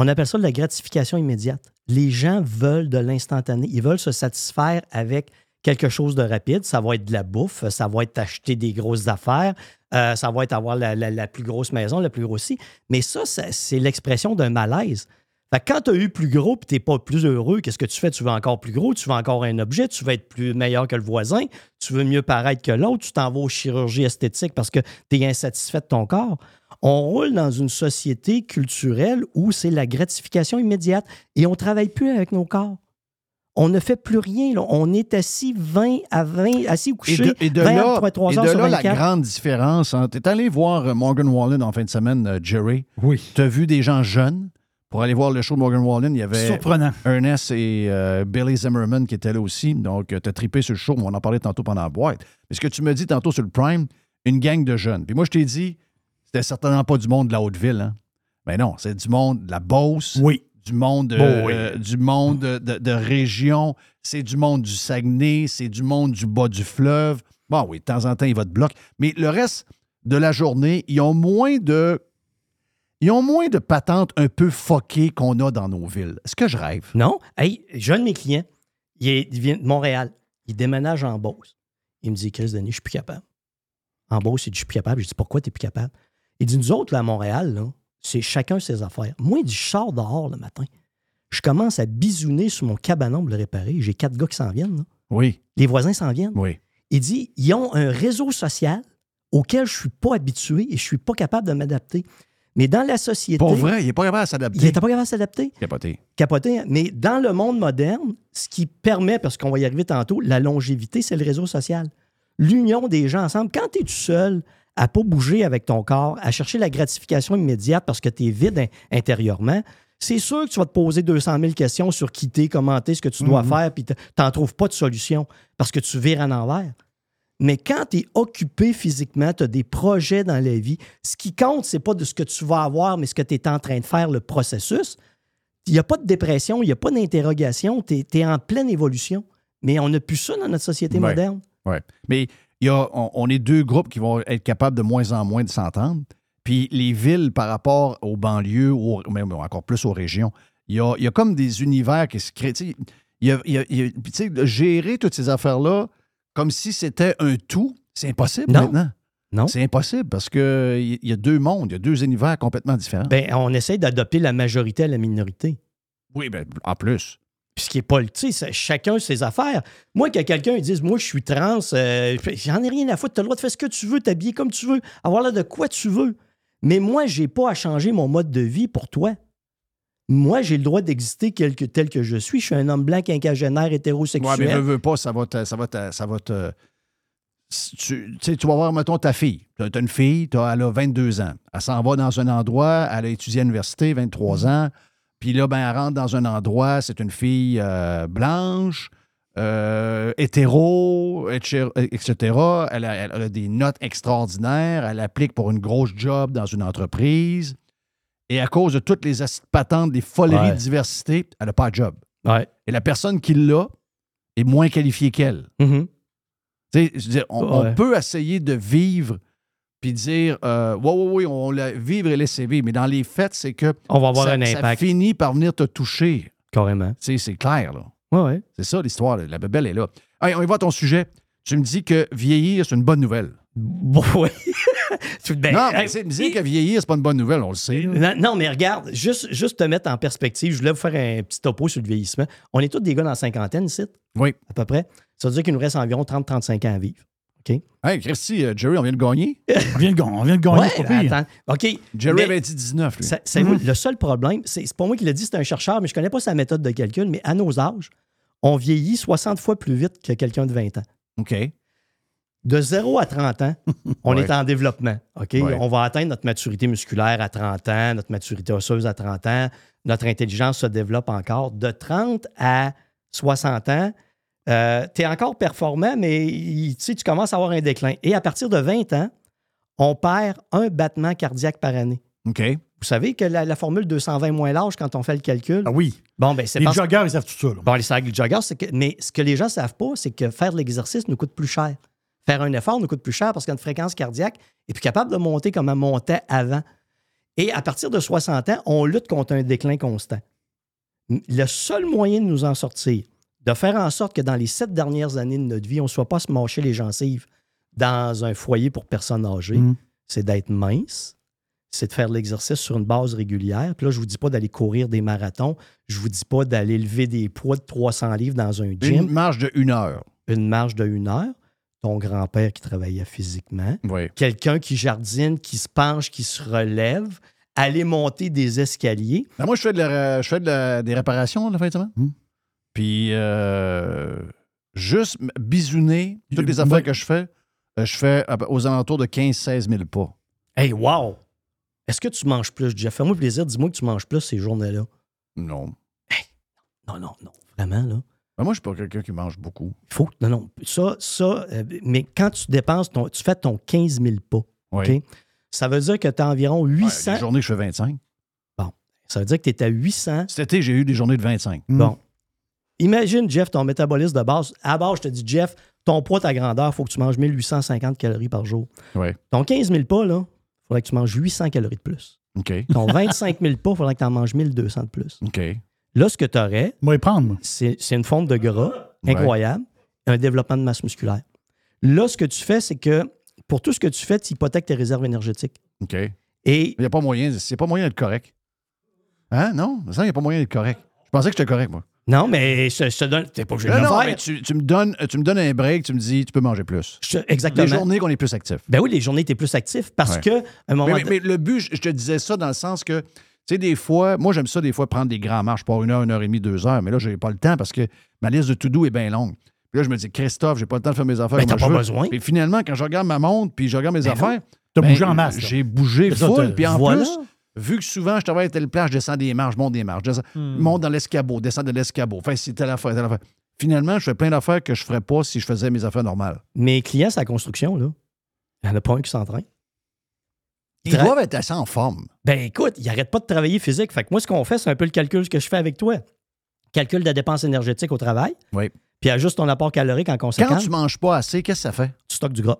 On appelle ça de la gratification immédiate. Les gens veulent de l'instantané. Ils veulent se satisfaire avec quelque chose de rapide. Ça va être de la bouffe, ça va être acheter des grosses affaires, euh, ça va être avoir la, la- la plus grosse maison, la plus grossie. Mais ça, ça- c'est l'expression d'un malaise. Fait que quand tu as eu plus gros et tu n'es pas plus heureux, qu'est-ce que tu fais? Tu veux encore plus gros, tu veux encore un objet, tu veux être plus meilleur que le voisin, tu veux mieux paraître que l'autre, tu t'en vas aux chirurgies esthétiques parce que tu es insatisfait de ton corps. On roule dans une société culturelle où c'est la gratification immédiate et on ne travaille plus avec nos corps. On ne fait plus rien. là. On est assis 20 à 20, assis ou Et couché de, et de 20 là, à 3 et heures de sur là la 24. grande différence. Tu es allé voir Morgan Wallen en fin de semaine, euh, Jerry. Oui. Tu as vu des gens jeunes? Pour aller voir le show de Morgan Wallen, il y avait Surprenant. Ernest et euh, Billy Zimmerman qui étaient là aussi. Donc, tu as trippé sur le show. On en parlait tantôt pendant la boîte. Mais ce que tu me dis tantôt sur le Prime, une gang de jeunes. Puis moi, je t'ai dit, c'était certainement pas du monde de la Haute-Ville. Hein? Mais non, c'est du monde de la Beauce, Oui. du monde, Bon, euh, oui. euh, du monde de, région, c'est du monde du Saguenay, c'est du monde du bas du fleuve. Bon, oui, de temps en temps, il va te bloquer. Mais le reste de la journée, ils ont moins de. Ils ont moins de patentes un peu fuckées qu'on a dans nos villes. Est-ce que je rêve? Non. Hey, j'ai un de mes clients, il, est- il vient de Montréal. Il déménage en Beauce. Il me dit, Chris Denis, je suis plus capable. En Beauce, il dit, je suis plus capable. Je dis, pourquoi tu n'es plus capable? Il dit, nous autres, là, à Montréal, là, c'est chacun ses affaires. Moi, il dit, je sors dehors le matin. Je commence à bisouner sur mon cabanon pour le réparer. J'ai quatre gars qui s'en viennent. là. Oui, Les voisins s'en viennent. oui. Il dit, ils ont un réseau social auquel je ne suis pas habitué et je ne suis pas capable de m'adapter. Mais dans la société, Pour vrai, il n'est pas capable de il s'adapter. n'était pas capable de s'adapter Capoté. capoté. hein. Mais dans le monde moderne, ce qui permet, parce qu'on va y arriver tantôt, la longévité, c'est le réseau social. L'union des gens ensemble. Quand tu es tout seul, à pas bouger avec ton corps, à chercher la gratification immédiate parce que tu es vide in- intérieurement, c'est sûr que tu vas te poser 200 000 questions sur quitter, commenter ce que tu dois faire, puis tu n'en trouves pas de solution parce que tu vires en envers. Mais quand tu es occupé physiquement, tu as des projets dans la vie, ce qui compte, c'est pas de ce que tu vas avoir, mais ce que tu es en train de faire, le processus. Il n'y a pas de dépression, il n'y a pas d'interrogation, tu es, en pleine évolution. Mais on n'a plus ça dans notre société Ouais. moderne. Ouais. Mais il y a, on, on est deux groupes qui vont être capables de moins en moins de s'entendre. Puis les villes, par rapport aux banlieues, ou même encore plus aux régions, il y a, y a comme des univers qui se créent. Il y a- y gérer toutes ces affaires-là comme si c'était un tout, c'est impossible Non. maintenant. Non. C'est impossible parce qu'il y a deux mondes, il y a deux univers complètement différents. Ben, on essaie d'adopter la majorité à la minorité. oui, ben, en plus. Puis ce qui n'est pas le. Tu sais, chacun ses affaires. Moi, que quelqu'un dise, moi, je suis trans, euh, j'en ai rien à foutre. Tu as le droit de faire ce que tu veux, t'habiller comme tu veux, avoir l'air de quoi tu veux. Mais moi, j'ai pas à changer mon mode de vie pour toi. Moi, j'ai le droit d'exister tel que, tel que je suis. Je suis un homme blanc quinquagénaire Ouais, hétérosexuel. mais veux, veux pas, ça va te. Ça va te, ça va te si tu, vas voir, mettons, ta fille. Tu as une fille, elle a 22 ans. Elle s'en va dans un endroit, elle a étudié à l'université, 23 ans. Puis là, ben, elle rentre dans un endroit, c'est une fille euh, blanche, euh, hétéro, etc. etc. Elle a, elle a des notes extraordinaires. Elle applique pour une grosse job dans une entreprise. Et à cause de toutes les acides patentes, des foleries Ouais. de diversité, elle n'a pas de job. Ouais. Et la personne qui l'a est moins qualifiée qu'elle. Mhm. Je veux dire, on, peut essayer de vivre puis dire, euh, oui, oui, oui, on la vivre et laisser vivre. Mais dans les faits, c'est que On va avoir ça, un ça impact, finit par venir te toucher. carrément. C'est clair, là. Ouais, ouais. C'est ça l'histoire. La bébelle est là. Hey, on y va à ton sujet. Tu me dis que vieillir, c'est une bonne nouvelle. Tu- ben, non, mais hey, c'est- me dire que vieillir, c'est pas une bonne nouvelle, on le sait. Non, non, mais regarde, juste, juste te mettre en perspective, je voulais vous faire un petit topo sur le vieillissement. On est tous des gars dans la cinquantaine ici, Oui. à peu près. Ça veut dire qu'il nous reste environ 30-35 ans à vivre. OK? Hey, Christy, euh, Jerry, on vient de gagner? On vient de, gagner- on vient de gagner, Ouais, c'est pas pire. attends. OK. Jerry mais avait dit 19, lui. ça- savez-vous, le seul problème, c'est c'est pas moi qui l'ai dit, c'est un chercheur, mais je connais pas sa méthode de calcul, mais à nos âges, on vieillit 60 fois plus vite que quelqu'un de 20 ans. OK. De 0 à 30 ans, on Ouais. est en développement. OK? Ouais. On va atteindre notre maturité musculaire à 30 ans, notre maturité osseuse à 30 ans, notre intelligence se développe encore. De 30 à 60 ans, tu es encore performant, mais tu sais, tu commences à avoir un déclin. Et à partir de 20 ans, on perd un battement cardiaque par année. OK. Vous savez que la, la formule 220 moins l'âge, quand on fait le calcul, Ah oui. bon, ben c'est Les parce joggers, ils savent tout ça. là. Bon, les sacs joggers, c'est que. Mais ce que les gens ne savent pas, c'est que faire de l'exercice nous coûte plus cher. Faire un effort nous coûte plus cher parce que notre fréquence cardiaque est plus capable de monter comme elle montait avant. Et à partir de 60 ans, on lutte contre un déclin constant. Le seul moyen de nous en sortir, de faire en sorte que dans les sept dernières années de notre vie, on ne soit pas se mâcher les gencives dans un foyer pour personnes âgées, Mm. c'est d'être mince, c'est de faire de l'exercice sur une base régulière. Puis là, je ne vous dis pas d'aller courir des marathons, je ne vous dis pas d'aller lever des poids de 300 livres dans un gym, Une marche de une heure. une marche de une heure. Ton grand-père qui travaillait physiquement, Oui. quelqu'un qui jardine, qui se penche, qui se relève, aller monter des escaliers. Ben, moi, je fais, de la- je fais de la- des réparations la fin de semaine. Hmm. Puis, euh, juste bisouner toutes les affaires que je fais, euh, je fais aux alentours de 15-16 000 pas. Hey, wow! Est-ce que tu manges plus, Jeff? Fais-moi plaisir, dis-moi que tu manges plus ces journées-là. Non. Non, non, non. Vraiment, là. Ben, moi, je suis pas quelqu'un qui mange beaucoup. Il faut. Non, non. Ça, ça. euh, mais quand tu dépenses, ton, tu fais ton 15 000 pas. Oui. OK? Ça veut dire que tu as environ Ouais, 800. des journées, je fais 25. ça veut dire que tu es à 800. Cet été, j'ai eu des journées de 25. Mm. Bon. Imagine, Jeff, ton métabolisme de base. À base, je te dis, Jeff, ton poids, ta grandeur, il faut que tu manges 1850 calories par jour. Oui. Ton 15 000 pas, là, il faudrait que tu manges 800 calories de plus. OK. Ton 25 000 pas, il faudrait que tu en manges 1200 de plus. OK. Là, ce que tu aurais, Moi, y prendre, moi. c'est c'est une fonte de gras Ouais. incroyable, un développement de masse musculaire. Là, ce que tu fais, c'est que pour tout ce que tu fais, tu hypothèques tes réserves énergétiques. OK. Il Et n'y a pas moyen, c'est pas moyen d'être correct. Hein? Non? Ça, il n'y a pas moyen d'être correct. Je pensais que j'étais correct, moi. non, mais je, te donne. T'es pas obligé de Non, le non, faire. mais tu, tu me donnes, tu me donnes un break, tu me dis, tu peux manger plus. Je- exactement. Les journées qu'on est plus actif. Ben oui, les journées, tu es plus actif parce Ouais. que à un moment Mais, mais- mais le but, je je te disais ça dans le sens que, tu sais, des fois, moi, j'aime ça, des fois, prendre des grands marches pour une heure, une heure et demie, deux heures, mais là, j'ai pas le temps parce que ma liste de to-do est bien longue. Puis là, je me dis, Christophe, j'ai pas le temps de faire mes affaires. Ben, comme t'as je pas veux. besoin. Puis finalement, quand je regarde ma montre, puis je regarde mes Ben affaires, T'as ben, bougé en masse. J'ai bougé full. Puis en voilà. plus, vu que souvent, je travaille à telle place, je descends des marches, je monte des marches, je descends- monte dans l'escabeau, descends de l'escabeau. Enfin, c'est telle affaire, telle affaire. Finalement, je fais plein d'affaires que je ferais pas si je faisais mes affaires normales. mes clients, c'est la construction, là. Il n'y en a pas un qui s'entraîne. Ils doivent être assez en forme. Ben écoute, ils n'arrêtent pas de travailler physique. Fait que moi, ce qu'on fait, c'est un peu le calcul que je fais avec toi. Calcul de la dépense énergétique au travail. Oui. Puis ajuste ton apport calorique en Quand conséquence. tu manges pas assez, qu'est-ce que ça fait? tu stockes du gras.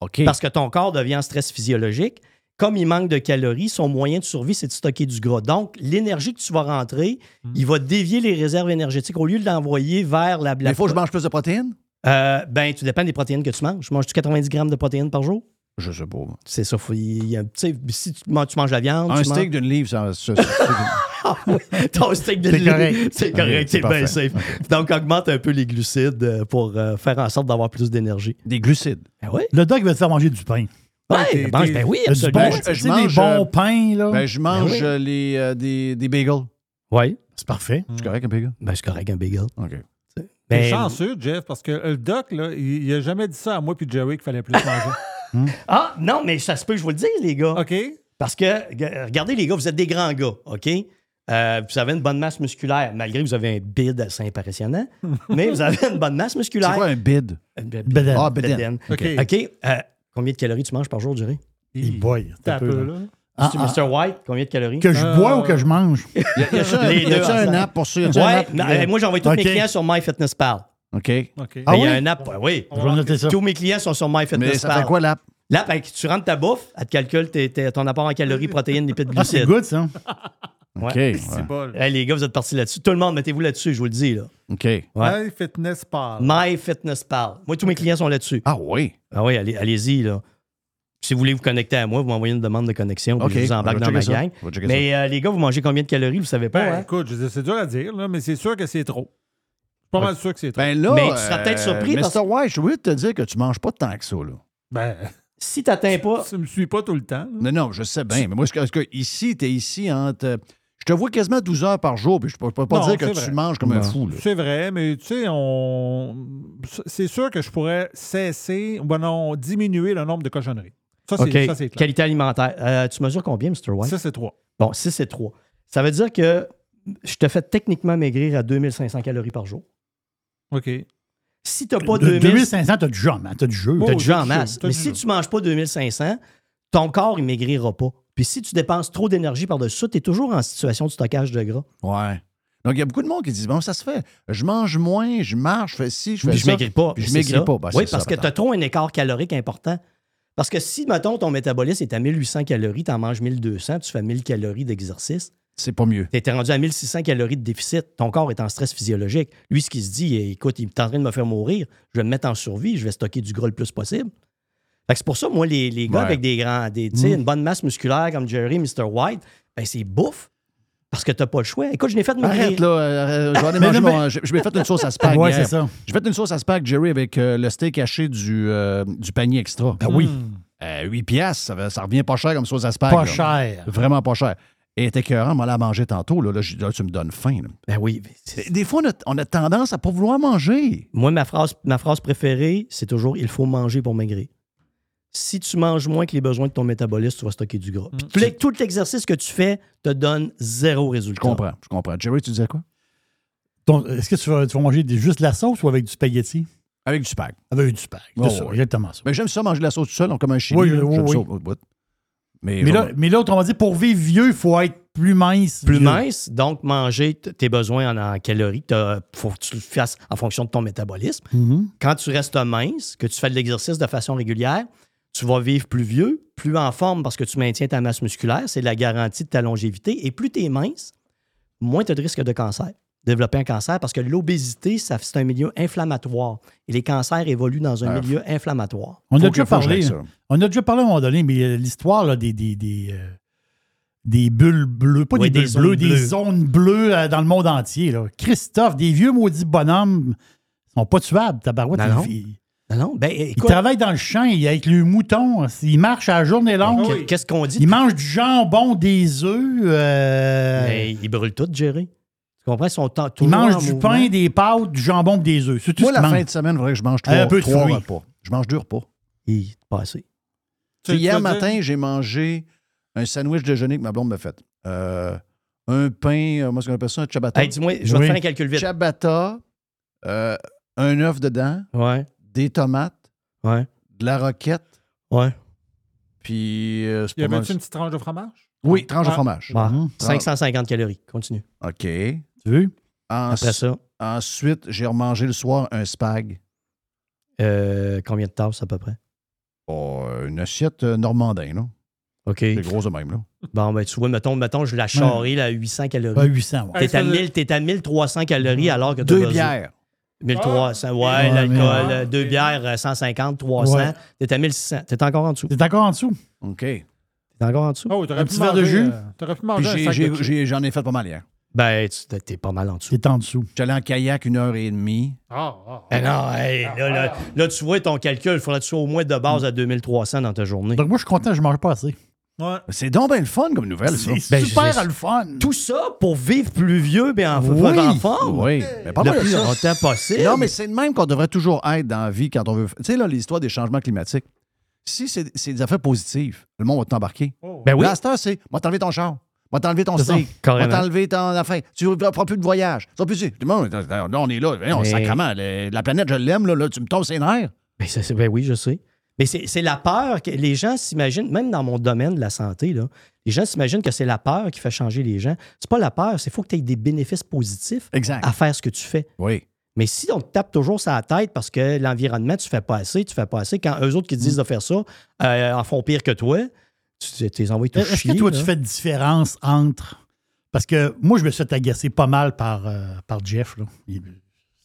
OK. Parce que ton corps devient en stress physiologique. Comme il manque de calories, son moyen de survie, c'est de stocker du gras. Donc, l'énergie que tu vas rentrer, il va dévier les réserves énergétiques au lieu de l'envoyer vers la Il faut que je mange plus de protéines? Euh, ben, tu dépends des protéines que tu manges. Manges-tu 90 grammes de protéines par jour? Je sais pas. C'est ça. faut- y si tu manges, tu manges la viande, Un tu steak d'une livre, ça, ça- ça- Ah oui, ton steak lait, correct. C'est correct, c'est bien safe. Donc, augmente un peu les glucides euh, pour euh, faire en sorte d'avoir plus d'énergie. des glucides. Ben oui. Le doc va te faire manger du pain. Ouais, mange, t'es- ben oui, Il y a du absolument. bon, je- mange, des bons euh, pains, là. Ben, je mange oui. euh, les, euh, des, des bagels. Oui, c'est parfait. C'est correct, un bagel? ben c'est correct, un bagel. OK. T'es Ben, chanceux, Jeff, parce que le doc, là, il, il a jamais dit ça à moi puis Jerry qu'il fallait plus manger. Ah, non, mais ça se peut, je vous le dis, les gars. OK? Parce que, regardez, les gars, vous êtes des grands gars, OK? Euh, vous avez une bonne masse musculaire, malgré que vous avez un bid assez impressionnant, mais vous avez une bonne masse musculaire. C'est quoi un bid? Un bid- Beden. Ah, beden. OK. OK. euh, combien de calories tu manges par jour, Jerry? Il boy. T'as un peu, là. Ah, Tu- ah, Mr. White, combien de calories? que je Euh, bois ou que je mange? Y a- y a-tu un, Les y a-tu deux un ensemble. app pour ça? Ouais, non, euh, moi, j'envoie tous mes clients sur MyFitnessPal. OK? OK. Ah Ben, Il y a oui? un app, oui. Je vais noter ça. Tous mes clients sont sur Mais MyFitnessPal. ça fait quoi l'app? Là, ben, tu rentres ta bouffe, elle te calcule tes- tes- ton apport en calories, protéines, lipides, Ah, c'est glucides. good, ça. OK. Ouais. C'est bol. Hey, les gars, vous êtes partis là-dessus. Tout le monde, mettez-vous là-dessus, je vous le dis. Là. OK. Ouais. My Fitness Pal. MyFitnessPal. Moi, tous mes clients sont là-dessus. Ah oui? Ah oui, allez, allez-y. Là. Si vous voulez vous connecter à moi, vous m'envoyez une demande de connexion, puis OK. je vous embarque va dans ma ça. gang. Mais euh, les gars, vous mangez combien de calories? Vous savez pas, Ben, hein? écoute, c'est dur à dire, là, mais c'est sûr que c'est trop. Je suis pas mal sûr que c'est trop. Ben là, Mais tu seras peut-être surpris Mr. parce- White, je suis obligé de te dire que tu manges pas tant que ça, là. Ben, Si tu n'atteins pas, tu me suis pas tout le temps. là. Non, non, je sais bien. Mais moi, est-ce que, ici, tu es ici entre. Je te vois quasiment 12 heures par jour, puis je peux, peux pas Non, dire que tu manges comme un fou. Là. C'est vrai, mais tu sais, on... c'est sûr que je pourrais cesser, bon non, diminuer le nombre de cochonneries. Ça, c'est OK. ça, c'est clair. Qualité alimentaire. Euh, tu mesures combien, Mr. White? Ça, c'est trois. Bon, 6 et 3. Ça veut dire que je te fais techniquement maigrir à 2500 calories par jour. OK. Si tu n'as pas De 2000, 2500, t'as du jeu, en- t'as du jeu. Oh, tu as du jeu t'as en du masse. t'as Mais si tu ne manges pas 2500, ton corps, il maigrira pas. Puis si tu dépenses trop d'énergie par-dessus ça, tu es toujours en situation de stockage de gras. Ouais. Donc, il y a beaucoup de monde qui disent Bon, ça se fait. Je mange moins, je marche, je fais ci, je fais Puis je ça. maigris pas. Puis je maigris ça. pas. Ben, oui, parce ça, que tu as trop un écart calorique important. Parce que si, mettons, ton métabolisme est à 1800 calories, tu en manges 1200, tu fais 1000 calories d'exercice, C'est pas mieux. tu rendu à 1600 calories de déficit. Ton corps est en stress physiologique. Lui, ce qu'il se dit, écoute, il est en train de me faire mourir. Je vais me mettre en survie. Je vais stocker du gras le plus possible. Fait que c'est pour ça, moi, les, les gars Ouais. avec des grands, des, tu sais, une bonne masse musculaire comme Jerry, Mr. White, ben c'est bouffe. Parce que t'as pas le choix. Écoute, je l'ai fait de. Arrête, là. euh, je vais aller Mais manger non, mon- Je je m'ai fait une sauce à spag. Ouais, c'est ça. J'ai fait une sauce à spag, Jerry, avec euh, le steak haché du, euh, du panier extra. Ben oui. Euh, 8 piastres, ça, revient pas cher comme sauce à spag. Pas là. cher. Vraiment pas cher. Et était écœurant, on l'a mangé tantôt. Là, là, je- là, tu me donnes faim. là. Ben oui. mais c'est- Des fois, on a, on a tendance à pas vouloir manger. Moi, ma phrase, ma phrase préférée, c'est toujours il faut manger pour maigrir. Si tu manges moins que les besoins de ton métabolisme, tu vas stocker du gras. Puis tout l'e- tout l'exercice que tu fais te donne zéro Je résultat. comprends, je comprends. Jerry, tu disais quoi? Est-ce que tu vas, tu vas manger des- juste de la sauce ou avec du spaghetti? Avec du spag. Avec du spag. C'est Oh, ça, oui. exactement ça. Mais j'aime ça, manger de la sauce tout seul, comme un chili. Oui, oui, oui. Mais, Mais là, vraiment. mais là, autrement dit, pour vivre vieux, il faut être plus mince. Plus vieux. mince, donc manger tes besoins en, en calories, il faut que tu le fasses en fonction de ton métabolisme. Mhm. Quand tu restes mince, que tu fais de l'exercice de façon régulière, tu vas vivre plus vieux, plus en forme parce que tu maintiens ta masse musculaire. C'est la garantie de ta longévité. Et plus tu es mince, moins tu as de risque de cancer. Développer un cancer parce que l'obésité, ça- c'est un milieu inflammatoire. Et les cancers évoluent dans un Ah, milieu inflammatoire. On a déjà parlé. hein. ça. On a déjà parlé à un moment donné, mais euh, l'histoire des, des, des, euh, des bulles bleues, pas Oui, des des bulles bleues, des zones bleues euh, dans le monde entier. Là. Christophe, des vieux maudits bonhommes sont pas tuables, tabarouette. Non, non. Ben ils travaillent dans le champ avec le mouton. Ils marchent à la journée longue. que- qu'est-ce qu'on dit? Ils mangent du jambon, des œufs. euh, Mais ils brûlent tout, Jerry. Tu comprends? Ils mangent en du mouvement. pain, des pâtes, du jambon et des œufs. Moi, ce la qu'ils fin de semaine, il faudrait que je mange trois, Un peu de trois repas. Je mange deux repas. Ils- pas assez. Tu- Puis hier matin, j'ai mangé un sandwich déjeuner que ma blonde m'a fait. Euh, un pain, euh, moi, ce qu'on appelle ça, un ciabatta? Hey, dis-moi, je vais Oui. te faire un calcul vite. ciabatta, euh, un œuf dedans, Ouais, des tomates, ouais, de la roquette, ouais. puis... euh, c'est Y mal avait-tu ça. une petite tranche de fromage? Oui, tranche de Ah. fromage. Ouais. Mhm. 550 calories. Continue. OK. Tu veux? Après ça, Ensuite, j'ai remangé le soir un spag. euh, combien de tasses à peu près? Oh, une assiette euh, normandin, là. OK. C'est gros de même, là. Bon, ben, tu vois, mettons, mettons je la charrie, là, à 800 calories. Pas 800. ouais. T'es à, Hey, ça- 1000 t'es à 1300 calories alors que Deux bières. 1300, ouais, Ouais, l'alcool, mais- euh, deux bières, euh, 150, 300. Ouais. T'es à 1600. T'es encore en dessous. T'es encore en dessous? OK. T'es encore en dessous? Oh, t'aurais Un pu petit verre de jus? euh, T'aurais pu Puis manger un j'ai- sac j'ai- de chips. j'ai- j'en ai fait pas mal hier. Ben, tu- t'es pas mal en dessous. T'es en dessous. J'allais en kayak une heure et demie. Ah, ah, Ben non, hey, là, là, là, tu vois ton calcul, il faudrait que tu sois au moins de base à 2300 dans ta journée. Donc, moi, je suis content, je ne mange pas assez. Ouais. C'est donc bien le fun comme nouvelle, ça. C'est Ben, super je- le fun. Tout ça pour vivre plus vieux et en, Oui. en forme. Oui. Mais pas Le mal plus ça. longtemps possible. Non, mais c'est de même qu'on devrait toujours être dans la vie quand on veut. Tu sais, là, l'histoire des changements climatiques. Si c'est c'est des affaires positives, le monde va t'embarquer. Oh. Ben oui. Là, à cette heure, c'est va t'enlever ton char, va t'enlever ton ça, steak, va t'enlever ton affaire. Tu ne feras plus de voyage. Ça plus Tout le monde, là, on est là. Mais- sacrément, le- la planète, je l'aime, là, là, tu me tombes ses nerfs. Ben, ça, ben oui, je sais. Mais c'est la peur que les gens s'imaginent, même dans mon domaine de la santé, là, les gens s'imaginent que c'est la peur qui fait changer les gens. C'est pas la peur, c'est faut que tu aies des bénéfices positifs Exact. à faire ce que tu fais. Oui. Mais si on te tape toujours sur la tête parce que l'environnement, tu fais pas assez, tu fais pas assez, quand eux autres qui te disent de faire ça euh, en font pire que toi, tu les envoies tout Est-ce que toi, là. tu fais de différence entre. Parce que moi, je me suis fait agacer pas mal par, euh, par Jeff. là. Il-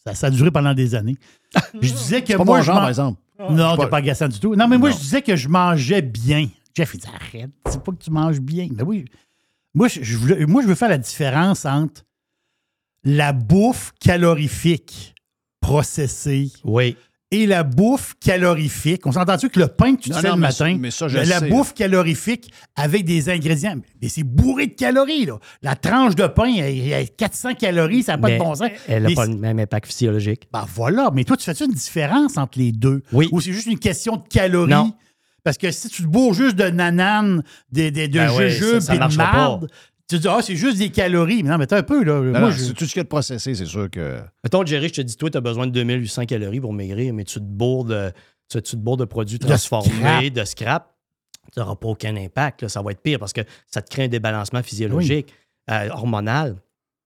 Ça, ça a duré pendant des années. je disais que pas moi, mon je genre, par exemple. Non, t'es pas- pas agaçant du tout. Non, mais moi, Non. je disais que je mangeais bien. Jeff, il dit arrête, c'est pas que tu manges bien. Mais oui. Moi, je, je voulais- moi, je veux faire la différence entre la bouffe calorifique processée Oui. Et la bouffe calorifique. On s'entend-tu que le pain que tu te Non, fais non, le mais matin, ça- mais ça, je la, sais, bouffe calorifique avec des ingrédients, mais c'est bourré de calories. Là. La tranche de pain, elle, elle a 400 calories, ça n'a pas Mais de bon sens. Elle n'a pas c'est- le même impact physiologique. Ben voilà, mais toi, tu fais-tu une différence entre les deux? Oui. Ou c'est juste une question de calories? Non. Parce que si tu te bourres juste de nanane, de, de, de Ben ouais, et de marde, tu te dis, ah, c'est juste des calories. Mais non, mais t'as un peu, là. Non, Moi, non, je- c'est tout ce qu'il y a de processé, c'est sûr que. Mettons, Jerry, je te dis, toi, tu as besoin de 2800 calories pour maigrir, mais tu te bourres de, tu, tu te bourres de produits transformés, de scrap. Tu n'auras pas aucun impact. là. Ça va être pire parce que ça te crée un débalancement physiologique, euh, hormonal.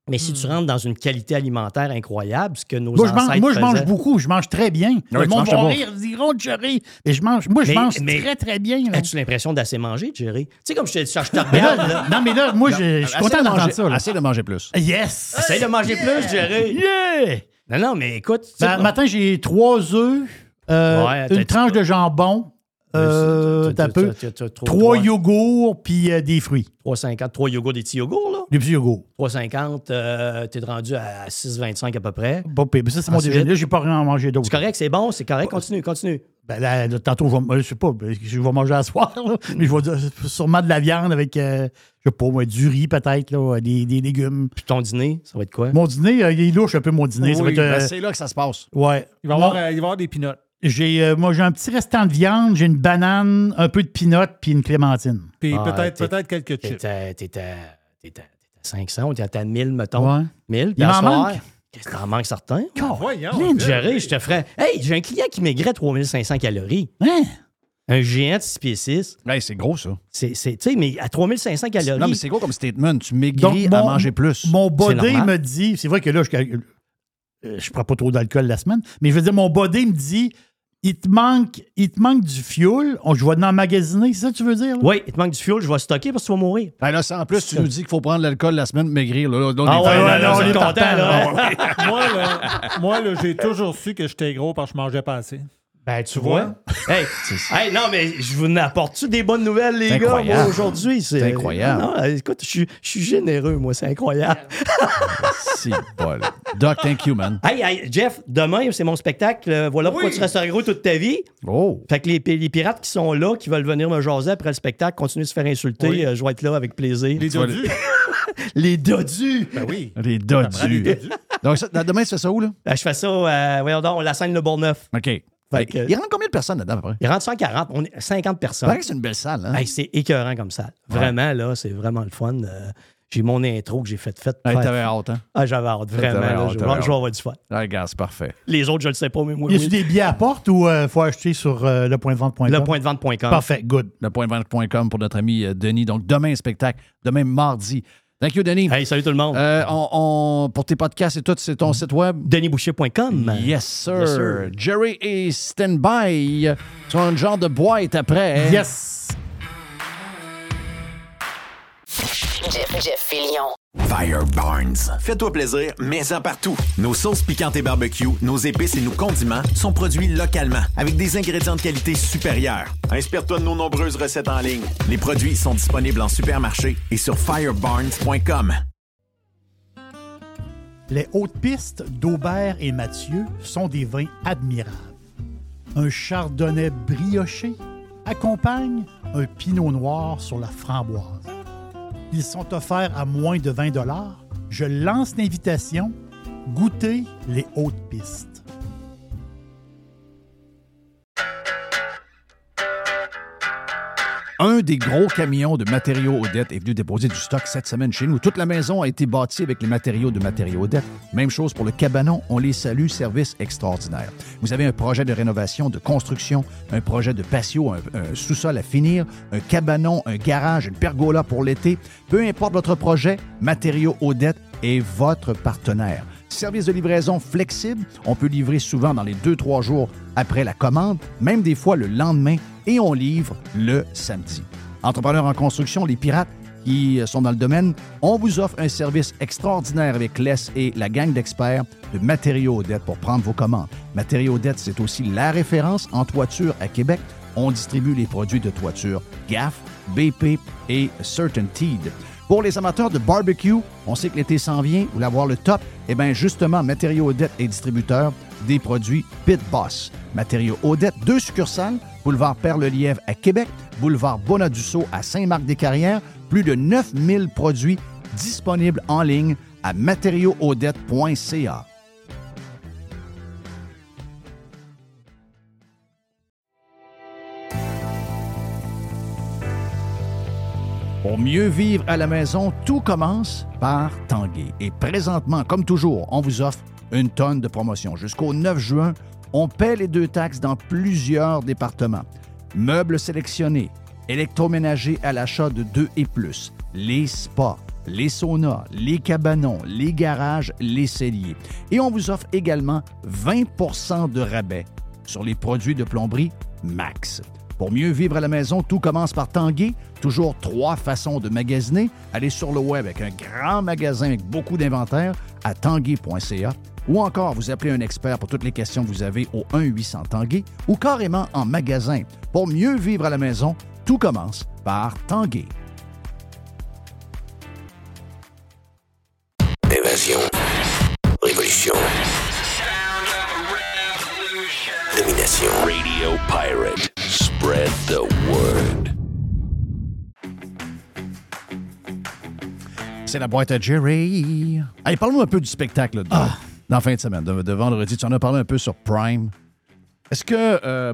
Mais si tu rentres dans une qualité alimentaire incroyable, ce que nos Moi, je mange, ancêtres moi, je mange beaucoup. Je mange très bien. tu le monde va rire, ils diront chérie. Mais je mange, moi, je Mais- mange mais- très, très bien. As-tu l'impression d'assez manger, Jerry? Tu sais, comme je te, je te Mais regarde, là, là. non, mais là, moi, je, je suis content de d'entendre manger- ça. là. Essaye de manger plus. Yes! Essaye de manger plus, Jerry. Yeah! Non, non, mais écoute. tu sais, Ben, matin, j'ai trois œufs, euh, Ouais, une tranche de jambon, euh, t'as- peu, trois trois- yogourts, puis euh, des fruits. 3,50, 3 yogourts, des petits yogourts, là? Des petits yogourts. 3,50, euh, t'es rendu à 6,25 à peu près. Pire. Mais ça, c'est mon déjeuner. Là, j'ai pas rien à manger d'autre. C'est correct, c'est bon, c'est correct. Continue, continue. Ben là, tantôt, je vais, je sais pas, ben, je vais manger à soir, là, mais je vais dire, sûrement de la viande avec, euh, je sais pas, moi, du riz peut-être, là, des, des légumes. Puis ton dîner, ça va être quoi? Mon dîner, euh, il est louche un peu mon dîner. ça va Oui, être, euh, ben, c'est là que ça se passe. ouais. Il va y avoir, il va y avoir des pinottes. J'ai, euh, moi, j'ai un petit restant de viande, j'ai une banane, un peu de pinot, puis une clémentine. Puis Ah, peut-être t'es- peut-être quelques T'es chips. à, t'es à- t'es à- t'es à 500, t'es à 1000, mettons. Ouais. 1000, puis Il à m'en soir, manque. Qu'est-ce que t'en manques certains? Voyons. Lynn, Jerry, je te ferais. Hey, j'ai un client qui maigrait 3500 calories. Hein? Un géant de 6 pieds 6. Hey, c'est gros, ça. C'est, c'est- tu sais, mais à 3500 calories. Non, mais c'est gros comme statement. Tu Donc, maigris à mon- manger plus. Mon body normal. me dit, c'est vrai que là, je, euh, je prends pas trop d'alcool la semaine, mais je veux dire, mon body me dit, il te manque, il te manque du fuel, on, je vais emmagasiner, c'est ça que tu veux dire? là? Oui, il te manque du fuel, je vais stocker parce que tu vas mourir. Ben là, ça, en plus, tu nous dis qu'il faut prendre l'alcool la semaine pour maigrir. Là, Là, on Ah est- ouais, là, ouais, là, là, on est content, là. là. moi, là, moi, là, j'ai toujours su que j'étais gros parce que je mangeais pas assez. Ben, tu vois? hey, hey, non, mais je vous apporte-tu des bonnes nouvelles, les gars, moi, aujourd'hui? C'est incroyable. Non, écoute, je suis- généreux, moi, c'est incroyable. Si, bol. Doc, thank you, man. Hey, hey, Jeff, demain, c'est mon spectacle. Euh, Voilà pourquoi tu resteras gros toute ta vie. Oh. Fait que les, les pirates qui sont là, qui veulent venir me jaser après le spectacle, continuent de se faire insulter. Oui. euh, je vais être là avec plaisir. Les dodus. Les dodus! Ben oui. Les les dodus. dodus. Donc, ça, demain, tu fais ça où, là? Ben, je fais ça, euh, voyons donc, la scène Le Bourgneuf. OK. Fait que- Il rentre combien de personnes là-dedans, à peu près? Il rentre 140, on est 50 personnes. c'est une belle salle, hein? Hey, c'est écœurant comme ça. Vraiment, là, c'est vraiment le fun. Euh, j'ai mon intro que j'ai fait faite. Hey, T'avais hâte, hein? Ah, j'avais hâte, vraiment. T'avais là, hâte, je, vais- je vais hâte. avoir du fun. Ah, regarde, c'est parfait. Les autres, je le sais pas, mais moi, Y a-tu oui. des billets à porte ou il faut acheter sur euh, lepointdevente.com? Lepointdevente.com. Parfait, good. Lepointdevente.com pour notre ami euh, Denis. Donc, demain, spectacle. Demain, mardi. Thank you, Denis. Hey, salut tout le monde. Euh, on, on- pour tes podcasts et tout, c'est ton site web? DenisBoucher.com. Yes, sir. Yes, sir. Jerry est stand-by sur un genre de boîte après. Yes! Jeff, Jeff Fillion. Fire Barnes. Fais-toi plaisir, mets-en partout. Nos sauces piquantes et barbecue, nos épices et nos condiments sont produits localement avec des ingrédients de qualité supérieure. Inspire-toi de nos nombreuses recettes en ligne. Les produits sont disponibles en supermarché et sur firebarnes.com. Les hautes pistes d'Aubert et Mathieu sont des vins admirables. Un chardonnay brioché accompagne un pinot noir sur la framboise. Ils sont offerts à moins de 20 Je lance l'invitation. Goûtez les hautes pistes. Un des gros camions de matériaux Odette est venu déposer du stock cette semaine chez nous. Toute la maison a été bâtie avec les matériaux de matériaux Odette. Même chose pour le cabanon. On les salue. Service extraordinaire. Vous avez un projet de rénovation, de construction, un projet de patio, un, sous-sol à finir, un cabanon, un garage, une pergola pour l'été. Peu importe votre projet, Matériaux Odette est votre partenaire. Service de livraison flexible. On peut livrer souvent dans les 2-3 jours après la commande, même des fois le lendemain, et on livre le samedi. Entrepreneurs en construction, les pirates qui sont dans le domaine, on vous offre un service extraordinaire avec Les et la gang d'experts de Matériaux Odette pour prendre vos commandes. Matériaux Odette, c'est aussi la référence en toiture à Québec. On distribue les produits de toiture GAF, BP et CertainTeed. Pour les amateurs de barbecue, on sait que l'été s'en vient, vous voulez avoir le top, eh bien justement, Matériaux Odette est distributeur des produits Pit Boss. Matériaux Odette, deux succursales, boulevard Perle-Lièvre à Québec, boulevard Bonadusseau à Saint-Marc-des-Carrières, plus de 9000 produits disponibles en ligne à matériauxaudette.ca. Pour mieux vivre à la maison, tout commence par Tanguay. Et présentement, comme toujours, on vous offre une tonne de promotions. Jusqu'au 9 juin, on paie les deux taxes dans plusieurs départements. Meubles sélectionnés, électroménagers à l'achat de 2 et plus, les spas, les saunas, les cabanons, les garages, les celliers. Et on vous offre également 20% de rabais sur les produits de plomberie Max. Pour mieux vivre à la maison, tout commence par Tanguay. Toujours trois façons de magasiner. Allez sur le web avec un grand magasin avec beaucoup d'inventaire à tanguay.ca ou encore vous appelez un expert pour toutes les questions que vous avez au 1-800 Tanguay ou carrément en magasin. Pour mieux vivre à la maison, tout commence par Tanguay. C'est la boîte à Jerry. Allez, parle-nous un peu du spectacle de, dans la fin de semaine, de, de vendredi. Tu en as parlé un peu sur Prime. Est-ce que euh, euh,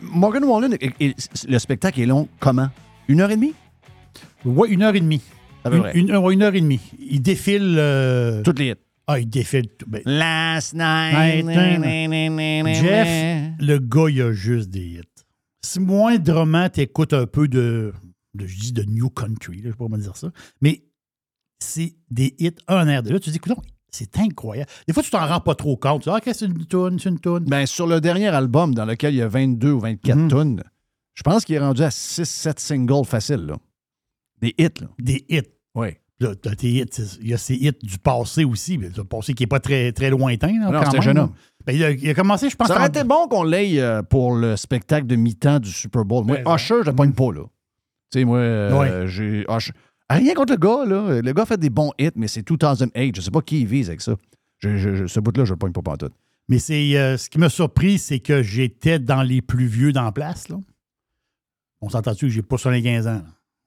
Morgan Wallen, le spectacle est long comment? Une heure et demie? Oui, une heure et demie. Une, heure, une heure et demie. Il défile. euh, Toutes les hits. Ah, il défile. tout- ben, Last night, Jeff, le gars, il a juste des hits. Si moindrement t'écoutes un peu de, de, je dis de New Country, là, je sais pas comment dire ça, mais c'est des hits un air de là. Tu te dis, écoute, c'est incroyable. Des fois, tu t'en rends pas trop compte. Tu dis, ah, OK, c'est une toune, c'est une toune. Ben, sur le dernier album dans lequel il y a 22 ou 24 Mhm. tunes, je pense qu'il est rendu à 6-7 singles faciles. Là. Des hits. Là. Des hits. Oui. Là, t'as tes hits, c'est- il y a ces hits du passé aussi, mais le passé qui n'est pas très, très lointain. là, Non, c'était même, jeune homme. Ben, il, a, il a commencé, je pense, Ça aurait été bon qu'on l'aille euh, pour le spectacle de mi-temps du Super Bowl. Moi, Ben, Usher, je pogne pas, là. Tu sais, moi, euh, j'ai. Usher- Rien contre le gars, là. Le gars fait des bons hits, mais c'est 2008. Je sais pas qui il vise avec ça. Je- je- je- ce bout-là, je le pogne pas pantoute. Mais c'est euh, ce qui m'a surpris, c'est que j'étais dans les plus vieux dans la place. Là. On s'entend-tu que j'ai pas 75 ans? là?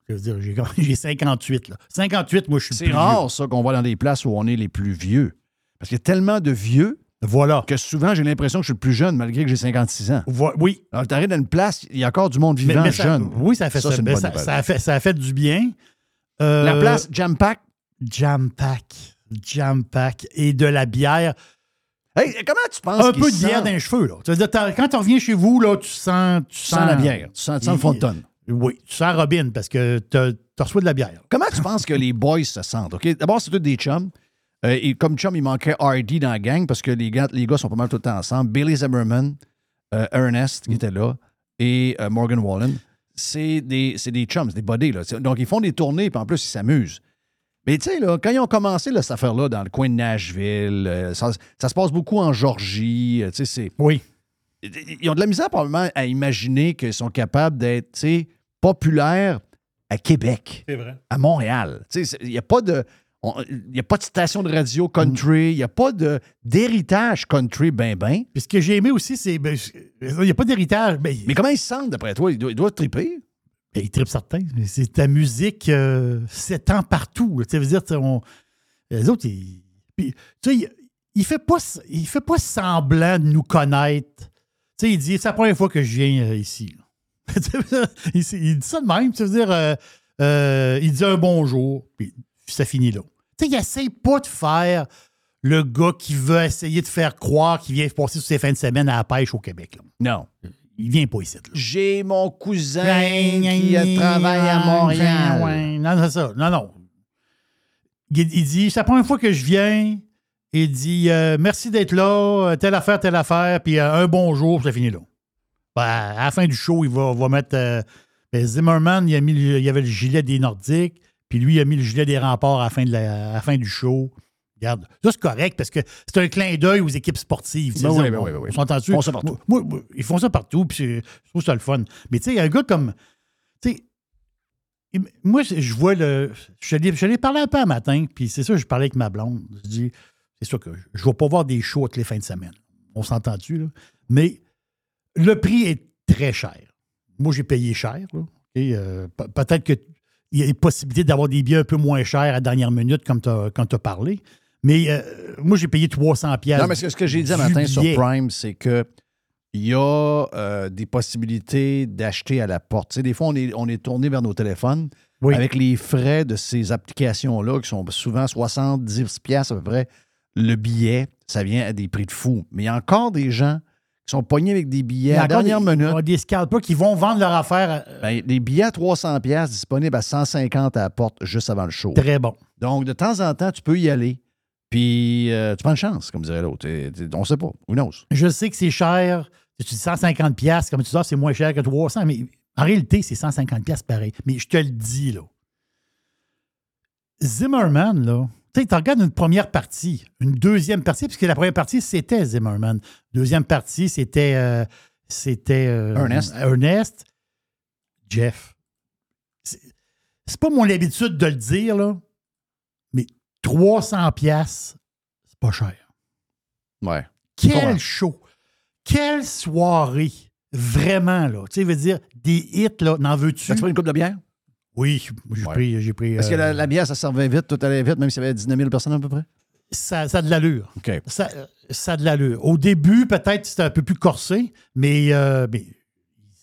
Je veux dire, j'ai, comme- j'ai 58. Là. 58, moi, je suis C'est rare, ça, qu'on va dans des places où on est les plus vieux. Parce qu'il y a tellement de vieux. Voilà. que souvent, j'ai l'impression que je suis le plus jeune, malgré que j'ai 56 ans. Vo- oui. Alors, t'arrives dans une place, il y a encore du monde vivant mais ça- jeune. oui, ça a fait ça. Ben, ça, a fait, ça a fait du bien. Euh, La place Jam Pack. Jam Pack. Jam Pack. Et de la bière. Hey, comment tu penses Un peu de sent- bière dans les cheveux. Là. Tu veux dire, t'as- quand tu reviens chez vous, là, tu sens. Tu sens la bière. Tu sens, tu sens le fond de tonne. Oui, tu sens Robin parce que tu reçois de la bière. Comment tu penses que les boys se sentent? OK? D'abord, c'est tous des chums. Euh, et comme chum, il manquait Hardy dans la gang parce que les gars, les gars sont pas mal tout le temps ensemble. Billy Zimmerman, euh, Ernest qui était là et euh, Morgan Wallen. C'est des, c'est des chums, c'est des buddies. Là. Donc, ils font des tournées puis en plus, ils s'amusent. Mais tu sais, quand ils ont commencé là, cette affaire-là dans le coin de Nashville, euh, ça, ça se passe beaucoup en Georgie. euh, tu sais, c'est. Oui. Ils ont de la misère probablement à imaginer qu'ils sont capables d'être populaires à Québec C'est vrai. à Montréal. Tu sais, Il n'y a pas de. Il n'y a pas de station de radio country, il n'y a pas d'héritage country ben ben. Puis ce que j'ai aimé aussi, c'est. ben, Il n'y a pas d'héritage. Ben, Mais comment ils se sentent d'après toi? Ils doivent, ils doivent triper. ben, il tripe certain. C'est ta musique euh, s'étend partout. Tu sais, veux dire, on- les autres, ils. puis, tu sais, il, il fait pas, il fait pas semblant de nous connaître. Tu sais, il dit, c'est la première fois que je viens euh, ici. il, il dit ça de même. Tu veux dire, euh, il dit un bonjour, puis ça finit là. Tu sais, il essaie pas de faire le gars qui veut essayer de faire croire qu'il vient passer ses fins de semaine à la pêche au Québec. là. Non. Il vient pas ici. J'ai mon cousin qui travaille à Montréal. Non, c'est ça. Non, non. Il, il dit, c'est la première fois que je viens. Il dit, euh, merci d'être là, euh, telle affaire, telle affaire, puis euh, un bonjour, ça finit là. Ben, à la fin du show, il va, va mettre. euh, ben, Zimmerman, il, a mis il avait le gilet des Nordiques, puis lui, il a mis le gilet des remparts à la fin, de la, à la fin du show. Regarde, ça, c'est correct parce que c'est un clin d'œil aux équipes sportives. Ben oui, ben oui, ben oui. on s'entend-tu? Ils font ça partout. Moi, moi, ils font ça partout, puis je trouve ça le fun. Mais tu sais, un gars comme. Tu sais, moi, je vois le. Je l'ai parlé un peu un matin, puis c'est ça, je parlais avec ma blonde. Je dis, c'est sûr que je ne vais pas voir des shows toutes les fins de semaine. On s'entend-tu, là? Mais le prix est très cher. Moi, j'ai payé cher, là. Et, euh, pe- peut-être qu'il y a une possibilité d'avoir des billets un peu moins chers à la dernière minute, comme tu as, parlé. Mais euh, moi, j'ai payé 300 pièces. Non, mais ce que- ce que j'ai dit un matin sur Prime, c'est que il y a euh, des possibilités d'acheter à la porte. Tu sais, des fois, on est, on est tourné vers nos téléphones Oui. avec les frais de ces applications-là qui sont souvent 70 pièces à peu près le billet. Ça vient à des prix de fou. Mais il y a encore des gens qui sont pognés avec des billets à dernière des, minute. des scalpers qui vont vendre leur affaire. Ben, des billets à 300 pièces disponibles à 150 à la porte juste avant le show. Très bon. Donc, de temps en temps, tu peux y aller. Puis, euh, tu prends une chance, comme dirait l'autre. On sait pas. Who knows? Je sais que c'est cher. Tu dis 150 pièces comme tu dis, c'est moins cher que 300, mais en réalité, c'est 150 pièces pareil. Mais je te le dis, là. Zimmerman, là, tu sais, tu regardes une première partie, une deuxième partie, puisque la première partie, c'était Zimmerman. Deuxième partie, c'était euh, c'était euh, Ernest. Ernest. Jeff. C'est pas mon habitude de le dire, là, mais 300 pièces, c'est pas cher. Ouais. Quel show! Quelle soirée! Vraiment, là. Tu sais, veut dire, des hits, là, n'en veux-tu? As-tu pris une coupe de bière? Oui, j'ai Ouais. pris. J'ai pris Est-ce que euh, la, la bière, ça servait vite, tout allait vite, même s'il y avait 19 000 personnes à peu près? ça, ça a de l'allure. OK. Ça, ça a de l'allure. Au début, peut-être, c'était un peu plus corsé, mais, euh, mais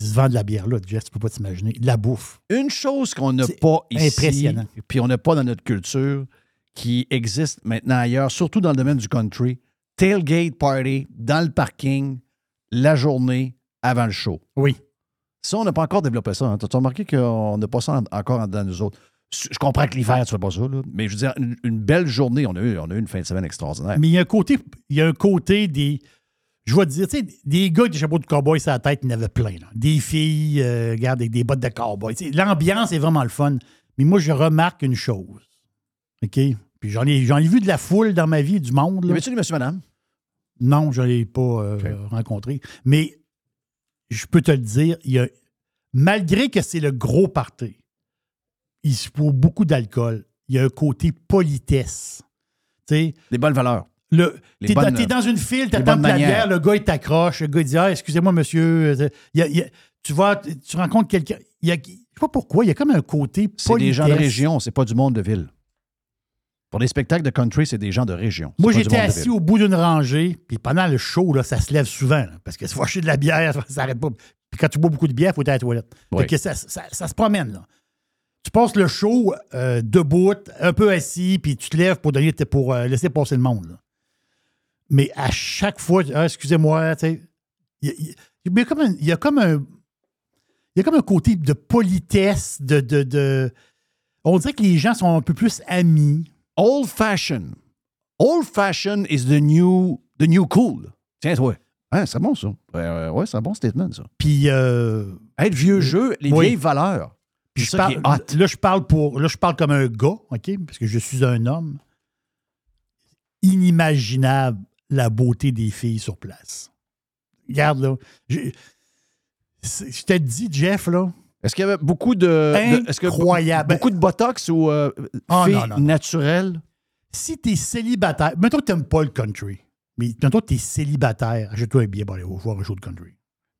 ils se vendent de la bière, là, Jess, tu peux pas t'imaginer. De la bouffe. Une chose qu'on n'a pas ici, impressionnant. puis on n'a pas dans notre culture, qui existe maintenant ailleurs, surtout dans le domaine du country, tailgate party dans le parking, la journée avant le show. Oui. Ça, on n'a pas encore développé ça. hein. T'as-tu remarqué qu'on n'a pas ça en- encore dans nous autres? Je comprends que l'hiver, tu fais pas ça, là, mais je veux dire, une, une belle journée, on a, eu, on a eu une fin de semaine extraordinaire. Mais il y a un côté, il y a un côté des. Je vais te dire, tu sais, des gars avec des chapeaux de cowboy sur la tête, il y en avait plein. là. Des filles, euh, regarde, avec des bottes de cowboy. L'ambiance est vraiment le fun. Mais moi, je remarque une chose. OK? Puis j'en ai, ai vu de la foule dans ma vie, du monde. Y là. avait-tu des monsieur, madame? Non, je ne l'ai pas euh, rencontré. Mais je peux te le dire, il y a, malgré que c'est le gros party, il se faut beaucoup d'alcool. Il y a un côté politesse. Tu sais, Des bonnes valeurs. le, t'es, dans, bonnes- t'es dans une file, t'attends de la bière, le gars, il t'accroche, le gars, il dit Ah, excusez-moi, monsieur. euh, Il y a- il y a- tu vois, tu rencontres quelqu'un. il y a- Je sais pas pourquoi, il y a comme un côté politesse. C'est des gens de région, c'est pas du monde de ville. Pour les spectacles de country, c'est des gens de région. Moi, j'étais assis au bout d'une rangée, puis pendant le show, là, ça se lève souvent, là, parce que se fâcher de la bière, ça s'arrête pas. Puis quand tu bois beaucoup de bière, il faut être à la toilette. Oui. Fait que ça, ça- ça se promène, là. Tu passes le show euh, debout, un peu assis, puis tu te lèves pour, donner, pour euh, laisser passer le monde. là. Mais à chaque fois, Ah, excusez-moi, tu sais, il y a- y y comme un- il y a comme un. Il y a comme un côté de politesse, de, de, de- On dirait que les gens sont un peu plus amis. Old fashioned. Old fashioned is the new, the new cool. Tiens, toi. Hein, c'est bon, ça. Ouais, ouais, c'est un bon statement, ça. Puis. euh, Être vieux jeu, les Oui. vieilles valeurs. Puis je parle, hot. là, je parle pour. Là, je parle comme un gars, OK? Parce que je suis un homme. Inimaginable la beauté des filles sur place. Regarde, là. Je, je te dis, Jeff, là. Est-ce qu'il y avait beaucoup de. de- est-ce que Incroyable. Beaucoup de botox ou euh, filles non, non, non. naturelles? Si t'es célibataire, mettons que t'aimes pas le country, mais mettons que t'es célibataire, achète-toi un billet pour aller voir un show de country.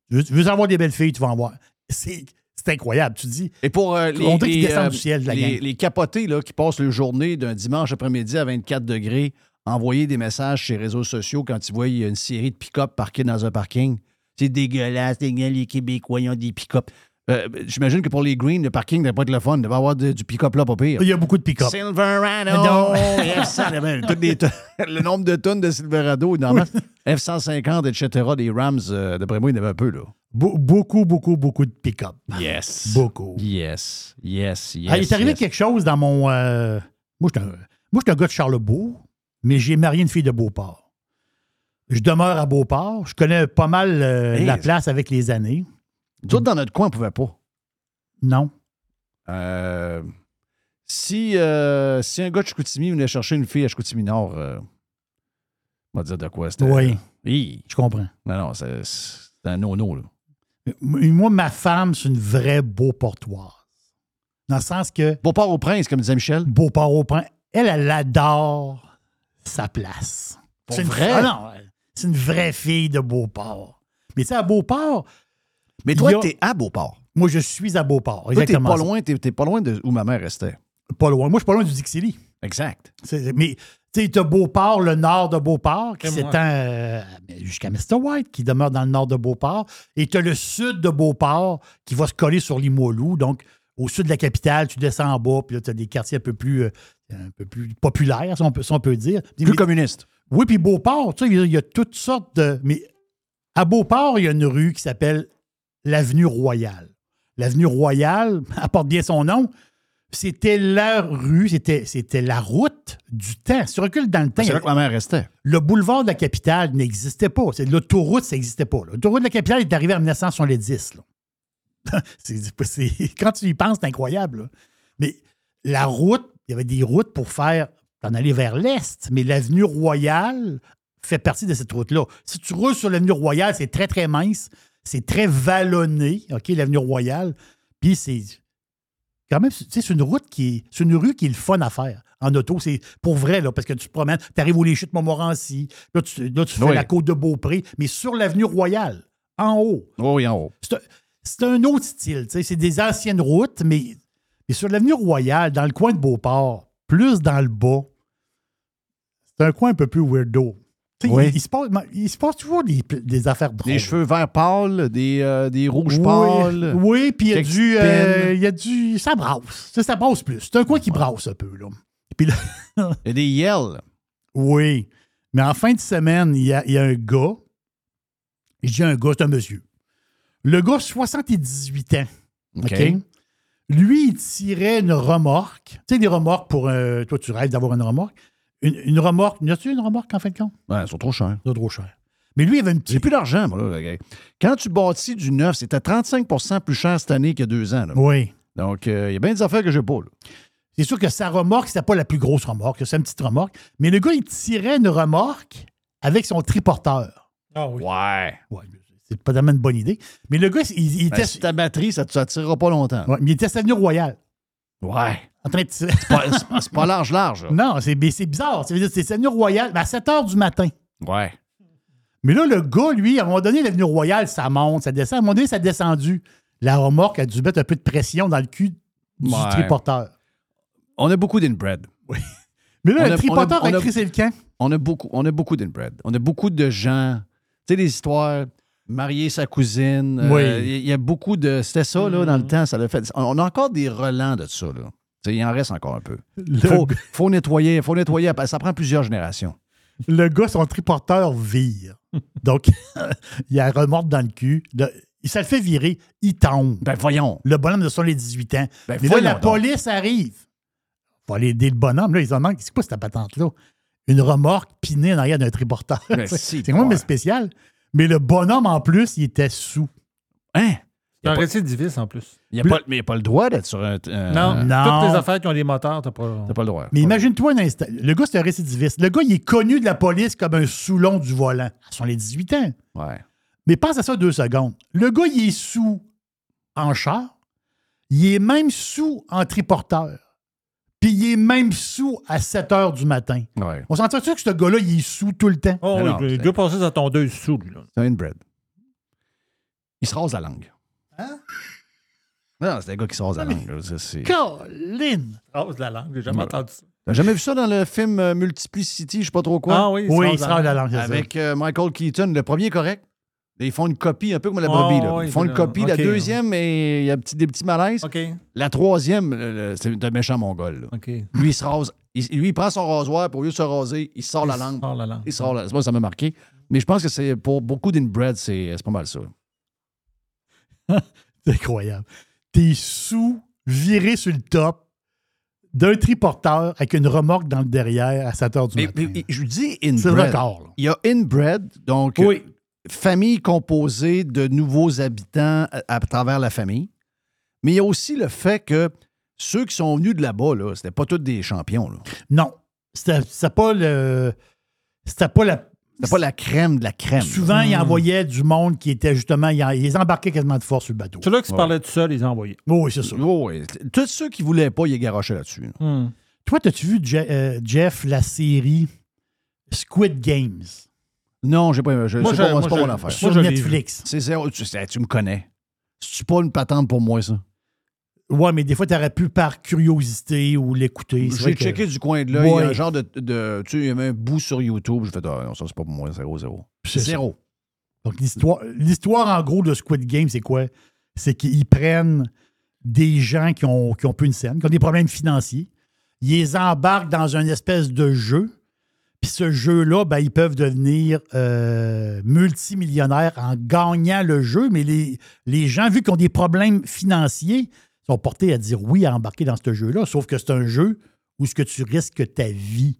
Tu veux, tu veux avoir des belles filles, tu vas en voir. C'est c'est incroyable. Tu dis. Et pour euh, les, On dirait qu'ils les, descendent euh, du ciel, la les, gang. les capotés là, qui passent leur journée d'un dimanche après-midi à 24 degrés, envoyer des messages sur les réseaux sociaux quand ils voient il y a une série de pick-up parqués dans un parking. C'est dégueulasse, les gars, les Québécois ils ont des pick-up. Euh, J'imagine que pour les Greens, le parking devait pas être le fun. Il devait y avoir de- du pick-up là, pas pire. Il y a beaucoup de pick-up. Silverado, Non. F100, toutes les tonnes- le nombre de tonnes de Silverado, normalement, F-150, etc., des Rams, euh, d'après moi, il y en avait un peu, là. Be- beaucoup, beaucoup, beaucoup de pick-up. Yes. Beaucoup. Yes, yes, yes. Ah, il est arrivé yes. quelque chose dans mon. euh, Moi, je suis un, moi, un gars de Charlebourg, mais j'ai marié une fille de Beauport. Je demeure à Beauport. Je connais pas mal euh, Hey, la place avec les années. Nous autres, dans notre coin, on ne pouvait pas. Non. Euh, si, euh, si un gars de Chicoutimi venait chercher une fille à Chicoutimi-Nord, euh, on va dire de quoi c'était. Oui. Hi. Je comprends. Non, non, c'est c'est un no-no, là. Moi, ma femme, c'est une vraie Beauportoise. Dans le sens que. Beauport-au-Prince, comme disait Michel. Beauport-au-Prince, elle, elle adore sa place. Pour C'est une vrai? Ah non, c'est une vraie fille de Beauport. Mais tu sais, à Beauport. Mais toi, a- t'es à Beauport. Moi, je suis à Beauport. Toi, t'es Exactement. pas loin, t'es t'es pas loin de où ma mère restait. Pas loin. Moi, je suis pas loin du Dixie Exact. Mais tu sais, tu as Beauport, le nord de Beauport, qui s'étend euh, jusqu'à Mr. White, qui demeure dans le nord de Beauport. Et tu as le sud de Beauport, qui va se coller sur Limoilou. Donc, au sud de la capitale, tu descends en bas, puis là, tu as des quartiers un peu plus, euh, un peu plus populaires, si on peut, si on peut dire. Plus communiste. Oui, puis Beauport, tu sais, il y y, a toutes sortes de. Mais À Beauport, il y a une rue qui s'appelle l'Avenue Royale. L'Avenue Royale apporte bien son nom. C'était la rue, c'était, c'était la route du temps. Si tu recules dans le temps, C'est là que ma mère restait. le boulevard de la capitale n'existait pas. C'est l'autoroute, ça n'existait pas. L'autoroute de la capitale est arrivée en 1970. là. C'est- c'est- quand tu y penses, c'est incroyable. là. Mais la route, il y avait des routes pour faire t'en aller vers l'est, mais l'avenue Royale fait partie de cette route-là. Si tu roules sur l'avenue Royale, c'est très, très mince. C'est très vallonné, OK, l'avenue Royale. Puis c'est quand même, tu sais, c'est une route qui est. C'est une rue qui est le fun à faire. En auto, c'est pour vrai, là, parce que tu te promènes, tu arrives aux Les Chutes Montmorency, là, tu, là, tu fais Oui. la côte de Beaupré, mais sur l'avenue Royale, en haut. Oui, en haut. C'est un, autre style, tu sais, c'est des anciennes routes, mais, mais sur l'avenue Royale, dans le coin de Beauport, plus dans le bas, c'est un coin un peu plus weirdo. Oui. il, il se passe, il se passe toujours des, des affaires drôles. Des cheveux verts pâles, des, euh, des rouges Oui, pâles. Oui, puis il y a du. euh, il y a du. Ça brasse. Ça, ça brasse plus. C'est un coin qui brasse un peu, là. Puis là, Il y a des yells. oui. Mais en fin de semaine, il y a, il y a un gars. Je dis un gars, c'est un monsieur. Le gars, 78 ans. OK? OK? Lui, il tirait une remorque. Tu sais, des remorques pour. euh, toi, tu rêves d'avoir une remorque. Une, une remorque. Y a-tu une remorque en fin de compte? Ouais, ils sont trop chers. C'est trop cher. Mais lui, il avait une J'ai petite. plus d'argent, moi, là, le gars. Quand tu bâtis du neuf, c'était 35% plus cher cette année qu'il y a deux ans. là. Oui. Donc, euh, il y a bien des affaires que j'ai pas. Là. C'est sûr que sa remorque, c'était pas la plus grosse remorque, c'est une petite remorque. Mais le gars, il tirait une remorque avec son triporteur. Ah oui. Ouais. Ouais, c'est pas tellement une bonne idée. Mais le gars, il, il Ben, était, si ta batterie, ça ne tirera pas longtemps. ouais, mais il était à avenue Royale. Ouais. En train de. C'est pas, c'est pas- large, large. là. non, c'est bizarre. C'est avenue Royale, mais à 7 h du matin. Ouais. Mais là, le gars, lui, à un moment donné, l'avenue Royale, ça monte, ça descend. À un moment donné, ça a descendu. La remorque a dû mettre un peu de pression dans le cul du Ouais. triporteur. On a beaucoup d'inbred. Mais là, On le a- triporteur on a- a, on a- crissé le camp. On a beaucoup, on a beaucoup d'inbred. On a beaucoup de gens. Tu sais, des histoires. Marier sa cousine. euh, Oui. Il y a beaucoup de. C'était ça, là, dans le temps. Ça l'a fait. On a encore des relents de ça, là. Il en reste encore un peu. Il faut, faut nettoyer. faut nettoyer. Ça prend plusieurs générations. le gars, son triporteur vire. Donc, il a remorque dans le cul. Le- ça le fait virer. Il tombe. Ben, voyons. Le bonhomme de son les 18 ans. Ben, Mais là, la donc. police arrive. Il va aller aider le bonhomme. Là, ils en manquent. C'est quoi cette patente-là? Une remorque pinée en arrière d'un triporteur. Ben, c'est quand même spécial. Mais le bonhomme, en plus, il était sous. Hein? C'est un pas- récidiviste en plus. Il n'y a, pas- mais il n'y a pas le droit d'être sur un. Non, non. toutes les affaires qui ont des moteurs, t'as pas. T'as pas le droit. Mais imagine-toi un instant. Le gars, c'est un récidiviste. Le gars, il est connu de la police comme un sous-long du volant. Ce sont les 18 ans. Ouais. Mais pense à ça deux secondes. Le gars, il est sous en char. Il est même sous en triporteur. Puis il est même sous à 7 heures du matin. Ouais. On s'entend-tu que ce gars-là, il est sous tout le temps? Oh, oui, non, il c'est- doit passer sa tondeuse sous, lui. Là. C'est un inbred. Il se rase la langue. Hein? Non, c'est un gars qui se rase la langue. Colin! Rase la langue, j'ai jamais Ouais. entendu ça. T'as jamais vu ça dans le film euh, Multiplicity, je sais pas trop quoi? Ah oui, il se rase la langue, c'est ça. Avec euh, Michael Keaton. Le premier est correct? Ils font une copie, un peu comme la brebis. là. oui, Ils font une copie. La deuxième, et il y a petit- des petits malaises. La troisième, c'est un méchant mongol. là. Lui, il se rase. il- lui, il prend son rasoir, puis au lieu de se raser, il sort la langue. Sors la langue. Il sort la... Moi, ça m'a marqué. Mais je pense que c'est pour beaucoup d'inbred, c'est pas mal ça. C'est incroyable. T'es sous, viré sur le top d'un triporteur avec une remorque dans le derrière à 7 heures du Mais, matin. mais je dis C'est le inbred. record. là. Il y a inbred, donc Oui. Famille composée de nouveaux habitants à, à travers la famille. Mais il y a aussi le fait que ceux qui sont venus de là-bas, là, c'était pas tous des champions. là. Non. C'était pas le. C'était pas la. C'était pas la crème de la crème. là. Souvent, ils envoyaient du monde qui était justement. Ils, les embarquaient quasiment de force sur le bateau. Ceux-là qui se Ouais. parlaient tout seul, ils les ont envoyés. Oh, oui, c'est ça. Oh, ouais. Tous ceux qui voulaient pas, ils les garochaient là-dessus. là. Hmm. Toi, as-tu vu, Je- euh, Jeff, la série Squid Games? Non, j'ai pas, je, Moi, c'est je- pas, moi, pas je- mon affaire. Sur Netflix? C'est zéro. Tu, sais, tu me connais. C'est pas une patente pour moi, ça. Ouais, mais des fois, tu aurais pu par curiosité ou l'écouter. J'ai que- checké du coin de l'œil. Il y a un genre de. de- tu sais, il y avait un bout sur YouTube. Je fais, ah, non, ça, c'est pas pour moi. Zéro, zéro. Zéro. Donc, l'histoire, en gros, de Squid Game, c'est quoi? C'est qu'ils prennent des gens qui ont, qui ont peu une scène, qui ont des problèmes financiers. Ils les embarquent dans une espèce de jeu. Puis ce jeu-là, ben, ils peuvent devenir euh, multimillionnaires en gagnant le jeu, mais les, les gens, vu qu'ils ont des problèmes financiers, sont portés à dire oui à embarquer dans ce jeu-là, sauf que c'est un jeu où ce que tu risques ta vie.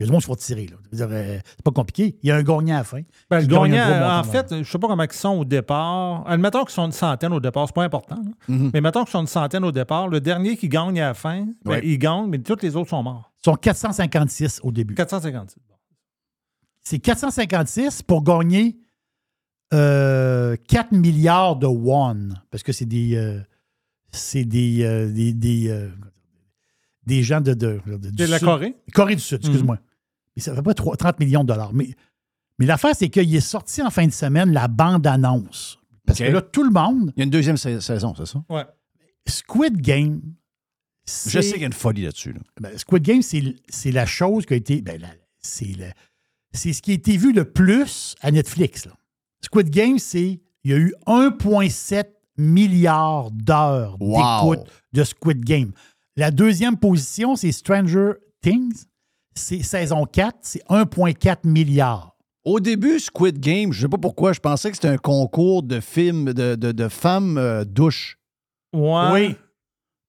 Les gens se font tirer. euh, C'est pas compliqué. Il y a un gagnant à la fin. Ben, le gagnant, en montant fait, je ne sais pas comment ils sont au départ. Admettons qu'ils sont une centaine au départ, c'est pas important. Mhm. Mais mettons qu'ils sont une centaine au départ. Le dernier qui gagne à la fin, ben, Ouais. il gagne, mais tous les autres sont morts. Sont 456 au début. 456. C'est 456 pour gagner euh, 4 milliards de won. Parce que c'est des. euh, c'est des. euh, des, des, euh, des gens de. de, de- la Sud. Corée? Corée du Sud, excuse-moi. Mais ça fait pas trois- 30 millions de dollars. Mais, mais l'affaire, c'est qu'il est sorti en fin de semaine la bande-annonce. Parce que là, tout le monde. Il y a une deuxième sa- saison, c'est ça? Ouais. Squid Game. Je sais qu'il y a une folie là-dessus. là. ben, Squid Game, c'est la chose qui a été. ben, c'est ce qui a été vu le plus à Netflix. là. Squid Game, c'est. Il y a eu 1,7 milliard d'heures Wow. d'écoute de Squid Game. La deuxième position, c'est Stranger Things. C'est saison 4, c'est 1,4 milliard. Au début, Squid Game, je sais pas pourquoi, je pensais que c'était un concours de films de, de, de femmes euh, douches. Ouais. Oui.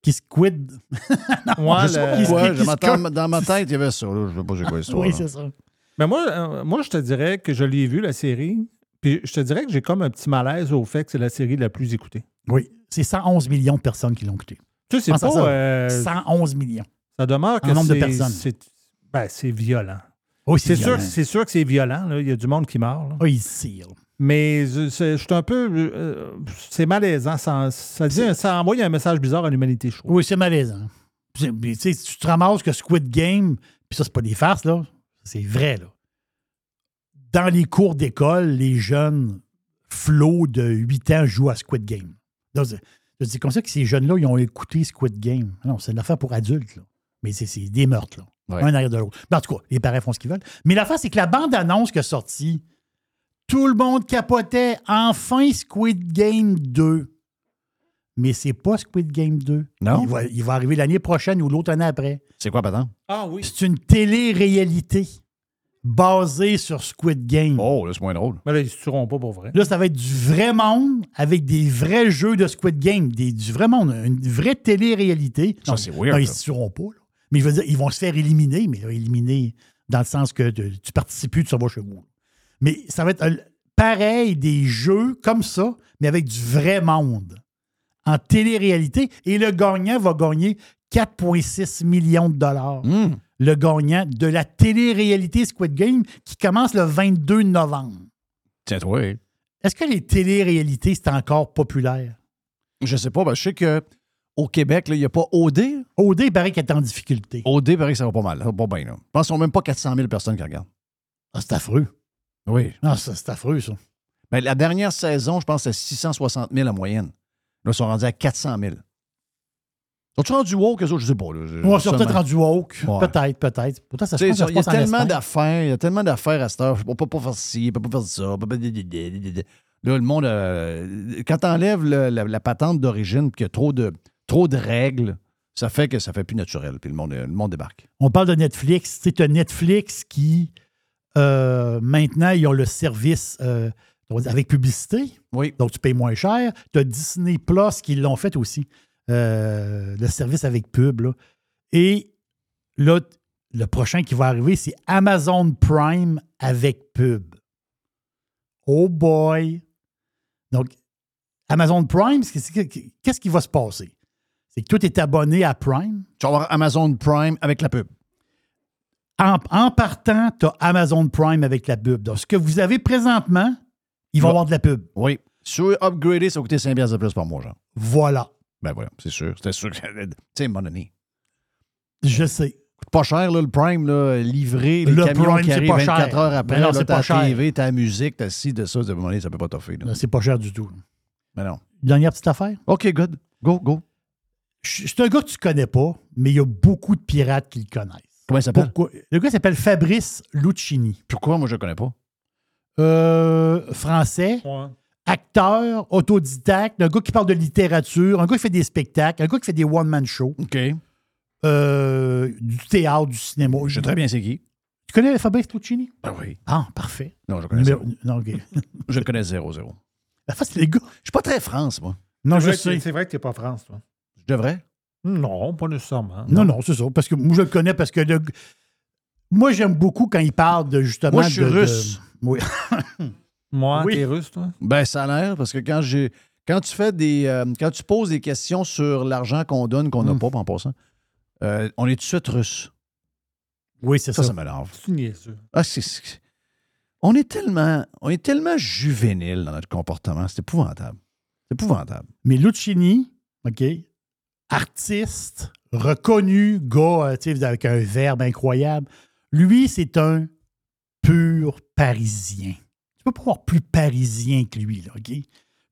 Qui squid. Ouais, je sais pas le- pourquoi, qui- je qui m'attends- score- dans ma tête, il y avait ça. là. Je sais pas c'est quoi l'histoire. oui, c'est ça. Mais moi, euh, moi, je te dirais que je l'ai vu, la série. Puis je te dirais que j'ai comme un petit malaise au fait que c'est la série la plus écoutée. Oui. C'est 111 millions de personnes qui l'ont écouté. Tu sais, c'est pas. ça. euh, 111 millions. ça demeure que En nombre de c'est- personnes. c'est- Ben, c'est violent. Oui, C'est sûr, violent. c'est sûr que c'est violent. là. Il y a du monde qui meurt. là. Oui, il. Mais je, suis un peu. euh, c'est malaisant. Ça, ça, dit- ça envoie un message bizarre à l'humanité, je trouve. Oui, c'est malaisant. Tu sais, tu te ramasses que Squid Game, puis ça, c'est pas des farces, là. C'est vrai, là. Dans les cours d'école, les jeunes flots de 8 ans jouent à Squid Game. Donc, c'est- comme ça que ces jeunes-là, ils ont écouté Squid Game. Non, c'est une affaire pour adultes, là. Mais c'est des meurtres, là. Ouais. Un derrière de l'autre. Mais en tout cas, les parents font ce qu'ils veulent. Mais l'affaire, c'est que la bande-annonce qui est sortie, tout le monde capotait. Enfin, Squid Game 2. Mais c'est pas Squid Game 2. Non? Il va, il va arriver l'année prochaine ou l'autre année après. C'est quoi, pardon? Ah oui. C'est une télé-réalité basée sur Squid Game. Oh, là, c'est moins drôle. Mais là, ils se tueront pas pour vrai. Là, ça va être du vrai monde avec des vrais jeux de Squid Game, des, du vrai monde, une vraie télé-réalité. Ça, Non, c'est weird, non, ils se tueront pas. là. Mais je veux dire, ils vont se faire éliminer, mais là, éliminer dans le sens que tu, tu participes plus, tu vas chez vous. Mais ça va être pareil, des jeux comme ça, mais avec du vrai monde. En télé-réalité. Et le gagnant va gagner 4,6 millions de dollars. Hum. Le gagnant de la télé-réalité Squid Game qui commence le 22 novembre. Tiens, toi. Est-ce que les télé-réalités, c'est encore populaire? Je sais pas, ben, je sais que au Québec, il n'y a pas OD. OD, paraît qu'elle est en difficulté. OD, il paraît que ça va pas mal. Ça va pas bien. Là. Je pense qu'ils n'ont même pas 400 000 personnes qui regardent. Ah, c'est affreux. Oui. Non, ça, c'est affreux, ça. Ben, la dernière saison, je pense que c'était 660 000 en moyenne. Là, ils sont rendus à 400 000. Sont-ils rendus woke, eux autres? Je sais pas. Là. Je- Ouais, ils sont peut-être rendus woke. Ouais. Peut-être, peut-être. Pourtant, ça se Tu sais, passe, ça Il y a tellement d'affaires, il y a tellement d'affaires à cette heure. On peut pas faire ci, on peut pas faire ça. Là, le monde, euh, quand t'enlèves la, la patente d'origine, qu'il y a trop de, trop de règles, ça fait que ça fait plus naturel, puis le monde, le monde débarque. On parle de Netflix. C'est un Netflix qui, euh, maintenant, ils ont le service euh, avec publicité. Oui. Donc, tu payes moins cher. Tu as Disney Plus qui l'ont fait aussi. euh, le service avec pub. là. Et là, le prochain qui va arriver, c'est Amazon Prime avec pub. Oh boy! Donc, Amazon Prime, qu'est-ce qui va se passer? C'est que toi, tu es abonné à Prime. Tu vas avoir Amazon Prime avec la pub. En, en partant, tu as Amazon Prime avec la pub. Donc, ce que vous avez présentement, il va y Ouais. avoir de la pub. Oui. Sur upgrader, ça va coûter 5 piastres de plus par mois, genre. Voilà. Ben voilà, c'est sûr. C'était sûr que Tu sais, moment donné. Je sais. coûte pas cher, là, le Prime, là, livré, les Le camions Prime, qui c'est arrivent pas 24 cher. heures après. Ben non, là, pas TV, t'as la musique, t'as ci, de ça, de donné, ça peut pas t'offrir. C'est pas cher du tout. Mais non. Dernière petite affaire? OK, good. Go, go. C'est un gars que tu connais pas, mais il y a beaucoup de pirates qui le connaissent. Comment il s'appelle? Pourquoi? Le gars s'appelle Fabrice Lucchini. Pourquoi? Moi, je le connais pas. Euh, français, Ouais. acteur, autodidacte, un gars qui parle de littérature, un gars qui fait des spectacles, un gars qui fait des one-man shows, OK. euh, du théâtre, du cinéma. Je sais très bien c'est qui. Tu Tu connais Fabrice Lucchini? Ah oui. Ah, parfait. Non, je connais zéro. Non, OK. Je le connais zéro, zéro. La face, les gars. Je suis pas très France, moi. Non, C'est je vrai que- sais. C'est vrai que t'es pas France, toi. Je devrais. Non, pas nécessairement. Non, non, c'est ça. Parce que moi, je le connais parce que le- moi, j'aime beaucoup quand il parle de justement. Moi, je suis de- de- russe. Oui. Moi, Oui. t'es russe, toi? Ben, ça a l'air, parce que quand j'ai. Quand tu fais des. euh, quand tu poses des questions sur l'argent qu'on donne, qu'on n'a Mm. pas en passant, euh, on est tout de suite russe. Oui, c'est Ça, ça. ça m'énerve. Ah, c'est- On est tellement. On est tellement juvénile dans notre comportement. C'est épouvantable. C'est épouvantable. Mais Lucchini, OK, artiste, reconnu, gars, euh, avec un verbe incroyable, lui, c'est un pur parisien. Tu peux pas voir plus parisien que lui, là, OK?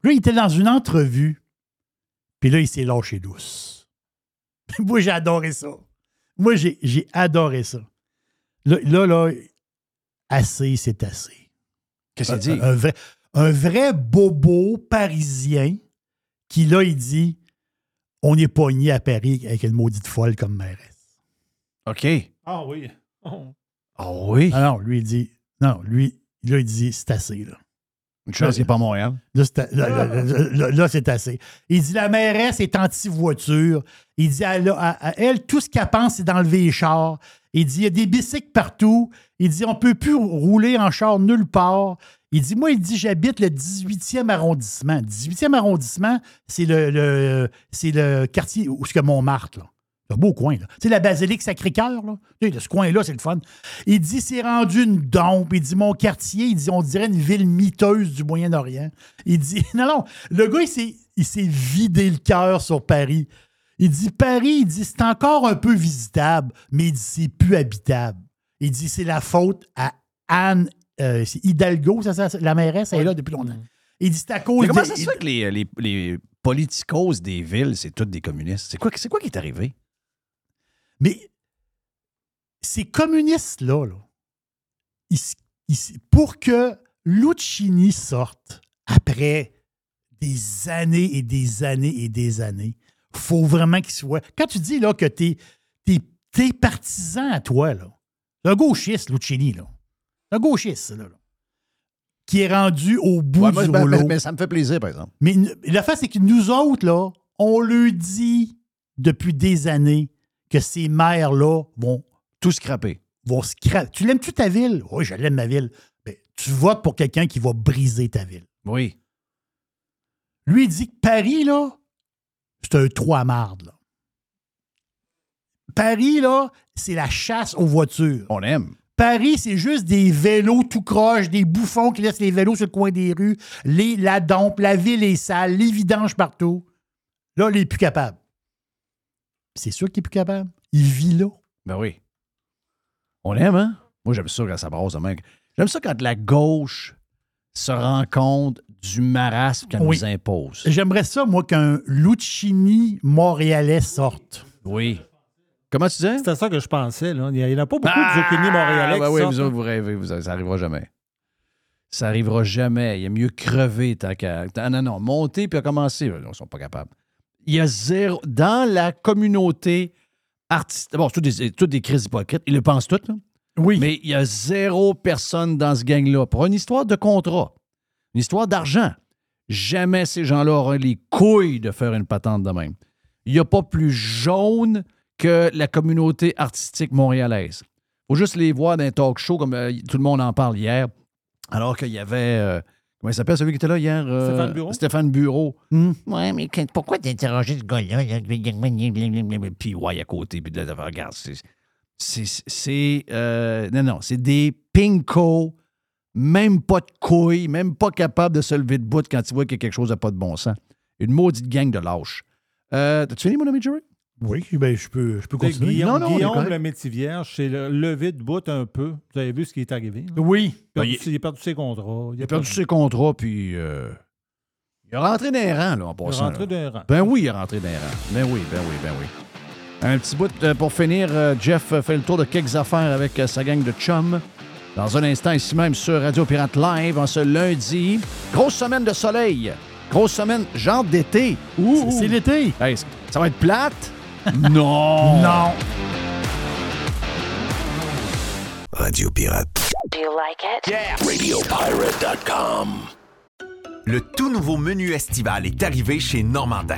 Là, il était dans une entrevue, puis là, il s'est lâché douce. Moi, j'ai adoré ça. Moi, j'ai j'ai adoré ça. Là, là, là, assez, c'est assez. Qu'est-ce qu'il dit? Un, un vrai, un vrai bobo parisien qui, là, il dit on est pogné à Paris avec une maudite folle comme mairesse. OK. Ah oui. Oh. Ah oui? Ah non, lui, il dit non, lui, là, il dit c'est assez, là. Une chance qu'il n'est pas à Montréal. Là, c'est là, là, là, là, là, c'est assez. Il dit la mairesse est anti-voiture. Il dit à- à elle, tout ce qu'elle pense, c'est d'enlever les chars. Il dit il y a des bicycles partout. Il dit on peut plus rouler en char nulle part. Il dit moi, il dit j'habite le 18e arrondissement. 18e arrondissement, c'est le, c'est le quartier où Montmartre, là. Un beau coin, là. Tu la basilique Sacré-Cœur, là. Tu sais, ce coin-là, c'est le fun. Il dit, c'est rendu une dompe. Il dit, mon quartier, il dit, on dirait une ville miteuse du Moyen-Orient. Il dit, non, non, le gars, il s'est vidé le cœur sur Paris. Il dit, Paris, il dit, c'est encore un peu visitable, mais il dit, c'est plus habitable. Il dit, c'est la faute à Anne, euh, Hidalgo, ça, ça, la mairesse, elle est là depuis longtemps. Il dit, c'est à cause Mais comment de- ça se fait que les, les, les politicos des villes, c'est tous des communistes? C'est quoi, quoi qui est arrivé? Mais ces communistes-là, là, ils ils pour que Lucchini sorte après des années et des années et des années, faut vraiment qu'il soit. Quand tu dis là, que t'es es, partisan à toi, là, un gauchiste, Lucchini, là, un gauchiste, là, là, qui est rendu au bout Ouais, moi, du ben, rouleau. ben, ça me fait plaisir, par exemple. Mais n- l'affaire, c'est que nous autres, là, on le dit depuis des années que ces maires-là vont Tout scraper. vont scra- Tu l'aimes-tu ta ville? Oui, je l'aime ma ville. Ben, tu votes pour quelqu'un qui va briser ta ville. Oui. Lui, il dit que Paris, là, c'est un trou à marde, là. Paris, là, c'est la chasse aux voitures. On aime. Paris, c'est juste des vélos tout croche, des bouffons qui laissent les vélos sur le coin des rues, les, la dompe, la ville est sale, les vidanges partout. Là, il est plus capable. C'est sûr qu'il est plus capable. Il vit là. Ben oui. On aime, hein? Moi, j'aime ça quand ça brasse de. J'aime ça quand la gauche se rend compte du marasme qu'elle Oui. nous impose. J'aimerais ça, moi, qu'un Lucchini montréalais sorte. Oui. Comment tu disais? C'était ça que je pensais. Là. Il n'y en a pas beaucoup Ah, de zucchini montréalais ben qui oui, sortent, vous, vous rêvez, vous, ça arrivera jamais. Ça arrivera jamais. Il y a mieux crever tant qu'à. Ah non, non, monter puis à commencer. Ils ne sont pas capables. Il y a zéro. Dans la communauté artistique. Bon, c'est toutes des, toutes des crises hypocrites. Ils le pensent toutes, là. Oui. Mais il y a zéro personne dans ce gang-là. Pour une histoire de contrat, une histoire d'argent, jamais ces gens-là auront les couilles de faire une patente de même. Il n'y a pas plus jaune que la communauté artistique montréalaise. faut juste les voir dans un talk show comme euh, tout le monde en parle hier, alors qu'il y avait. euh, comment il s'appelle celui qui était là hier? euh, Stéphane Bureau? Stéphane Bureau. Hmm. Ouais, mais pourquoi t'interroger ce gars-là? là? Puis, ouais, à côté. Puis, là, regarde, c'est. c'est- C'est. euh, non, non, c'est des pinkos, même pas de couilles, même pas capables de se lever de bout quand ils voient qu'il y a quelque chose de pas de bon sens. Une maudite gang de lâches. Euh, T'as-tu fini, mon ami Jerry? Oui, ben, je peux, je peux sais, continuer. Guillaume, non, non, Guillaume le métier vierge, c'est le levé de bout un peu. Vous avez vu ce qui est arrivé. là? Oui. Il a Ben, perdu, il a perdu ses contrats. Il a perdu ses contrats, puis. euh, il est rentré dans les rangs, là, en Il est passant. rentré là. d'un rang. Ben oui, il est rentré dans les rangs. Ben oui, ben oui, ben oui. Un petit bout euh, pour finir. Jeff fait le tour de quelques affaires avec sa gang de chums. Dans un instant, ici même sur Radio Pirate Live, en ce lundi. Grosse semaine de soleil. Grosse semaine, genre d'été. Ouh, C'est- l'été. Hey, ça va être plate? non! Non. Radio Pirate. Do you like it? RadioPirate.com. Le tout nouveau menu estival est arrivé chez Normandin.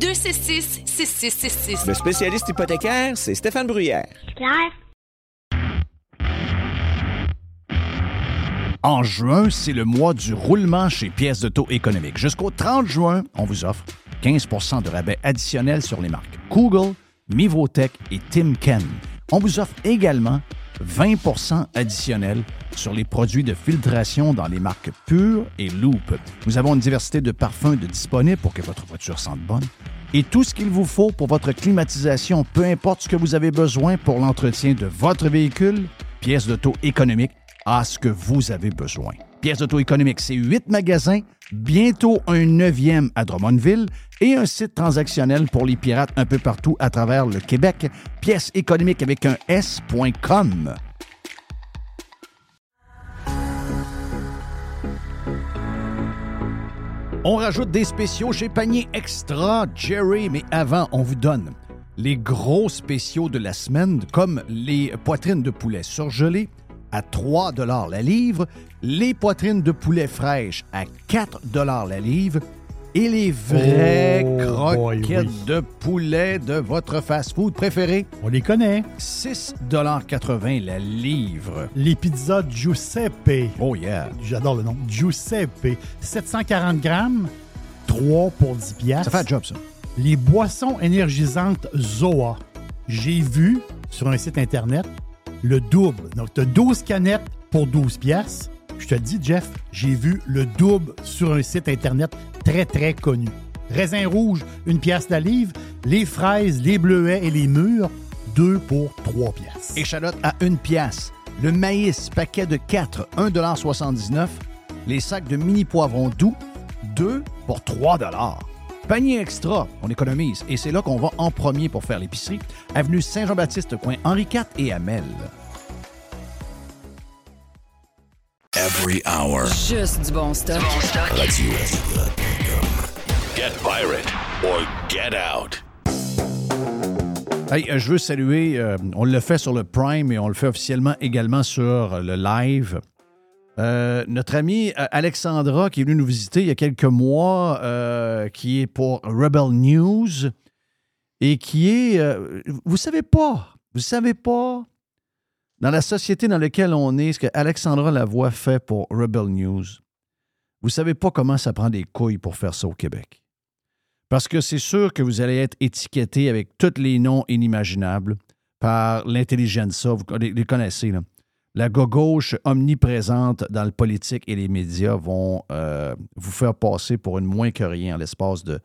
266 6666. Le spécialiste hypothécaire, c'est Stéphane Bruyère. Claire? En juin, c'est le mois du roulement chez Pièces de taux économique. Jusqu'au 30 juin, on vous offre 15% de rabais additionnel sur les marques Google, Mivotech et Timken. On vous offre également 20% additionnel sur les produits de filtration dans les marques Pure et Loop. Nous avons une diversité de parfums de disponibles pour que votre voiture sente bonne et tout ce qu'il vous faut pour votre climatisation, peu importe ce que vous avez besoin pour l'entretien de votre véhicule, pièces d'auto économique à ce que vous avez besoin. Pièces d'auto économique, c'est huit magasins, bientôt un neuvième à Drummondville et un site transactionnel pour les pirates un peu partout à travers le Québec. Pièces économiques avec un S.com. On rajoute des spéciaux chez Panier Extra, Jerry, mais avant, on vous donne les gros spéciaux de la semaine, comme les poitrines de poulet surgelées à 3 la livre, les poitrines de poulet fraîches à 4 la livre et les vraies Oh, boy, croquettes oui. de poulet de votre fast-food préféré. On les connaît. 6,80 la livre. Les pizzas Giuseppe. Oh yeah. J'adore le nom. Giuseppe. 740 grammes, 3 pour 10 piastres. Ça fait un job, ça. Les boissons énergisantes Zoa. J'ai vu sur un site Internet le double. Donc, tu as 12 canettes pour 12 piastres. Je te dis, Jeff, j'ai vu le double sur un site Internet très, très connu. Raisin rouge, une pièce la livre. Les fraises, les bleuets et les mûres, 2 pour 3 piastres. Échalote à une pièce. Le maïs, paquet de 4, 1,79 Les sacs de mini poivrons doux, 2 pour 3 Panier extra, on économise. Et c'est là qu'on va en premier pour faire l'épicerie. Avenue Saint-Jean-Baptiste, coin Henri IV et Amel. Every hour. Juste du bon stock. Radio. Get pirate or get out. Hey, euh, je veux saluer, euh, on le fait sur le Prime et on le fait officiellement également sur le live. Euh, notre amie euh, Alexandra qui est venue nous visiter il y a quelques mois, euh, qui est pour Rebel News et qui est, euh, vous savez pas, vous savez pas, dans la société dans laquelle on est, ce que Alexandra Lavoie fait pour Rebel News, vous savez pas comment ça prend des couilles pour faire ça au Québec. Parce que c'est sûr que vous allez être étiqueté avec tous les noms inimaginables par l'intelligentsia. Vous les connaissez, là. La gauche omniprésente dans le politique et les médias vont euh, vous faire passer pour une moins que rien en l'espace de.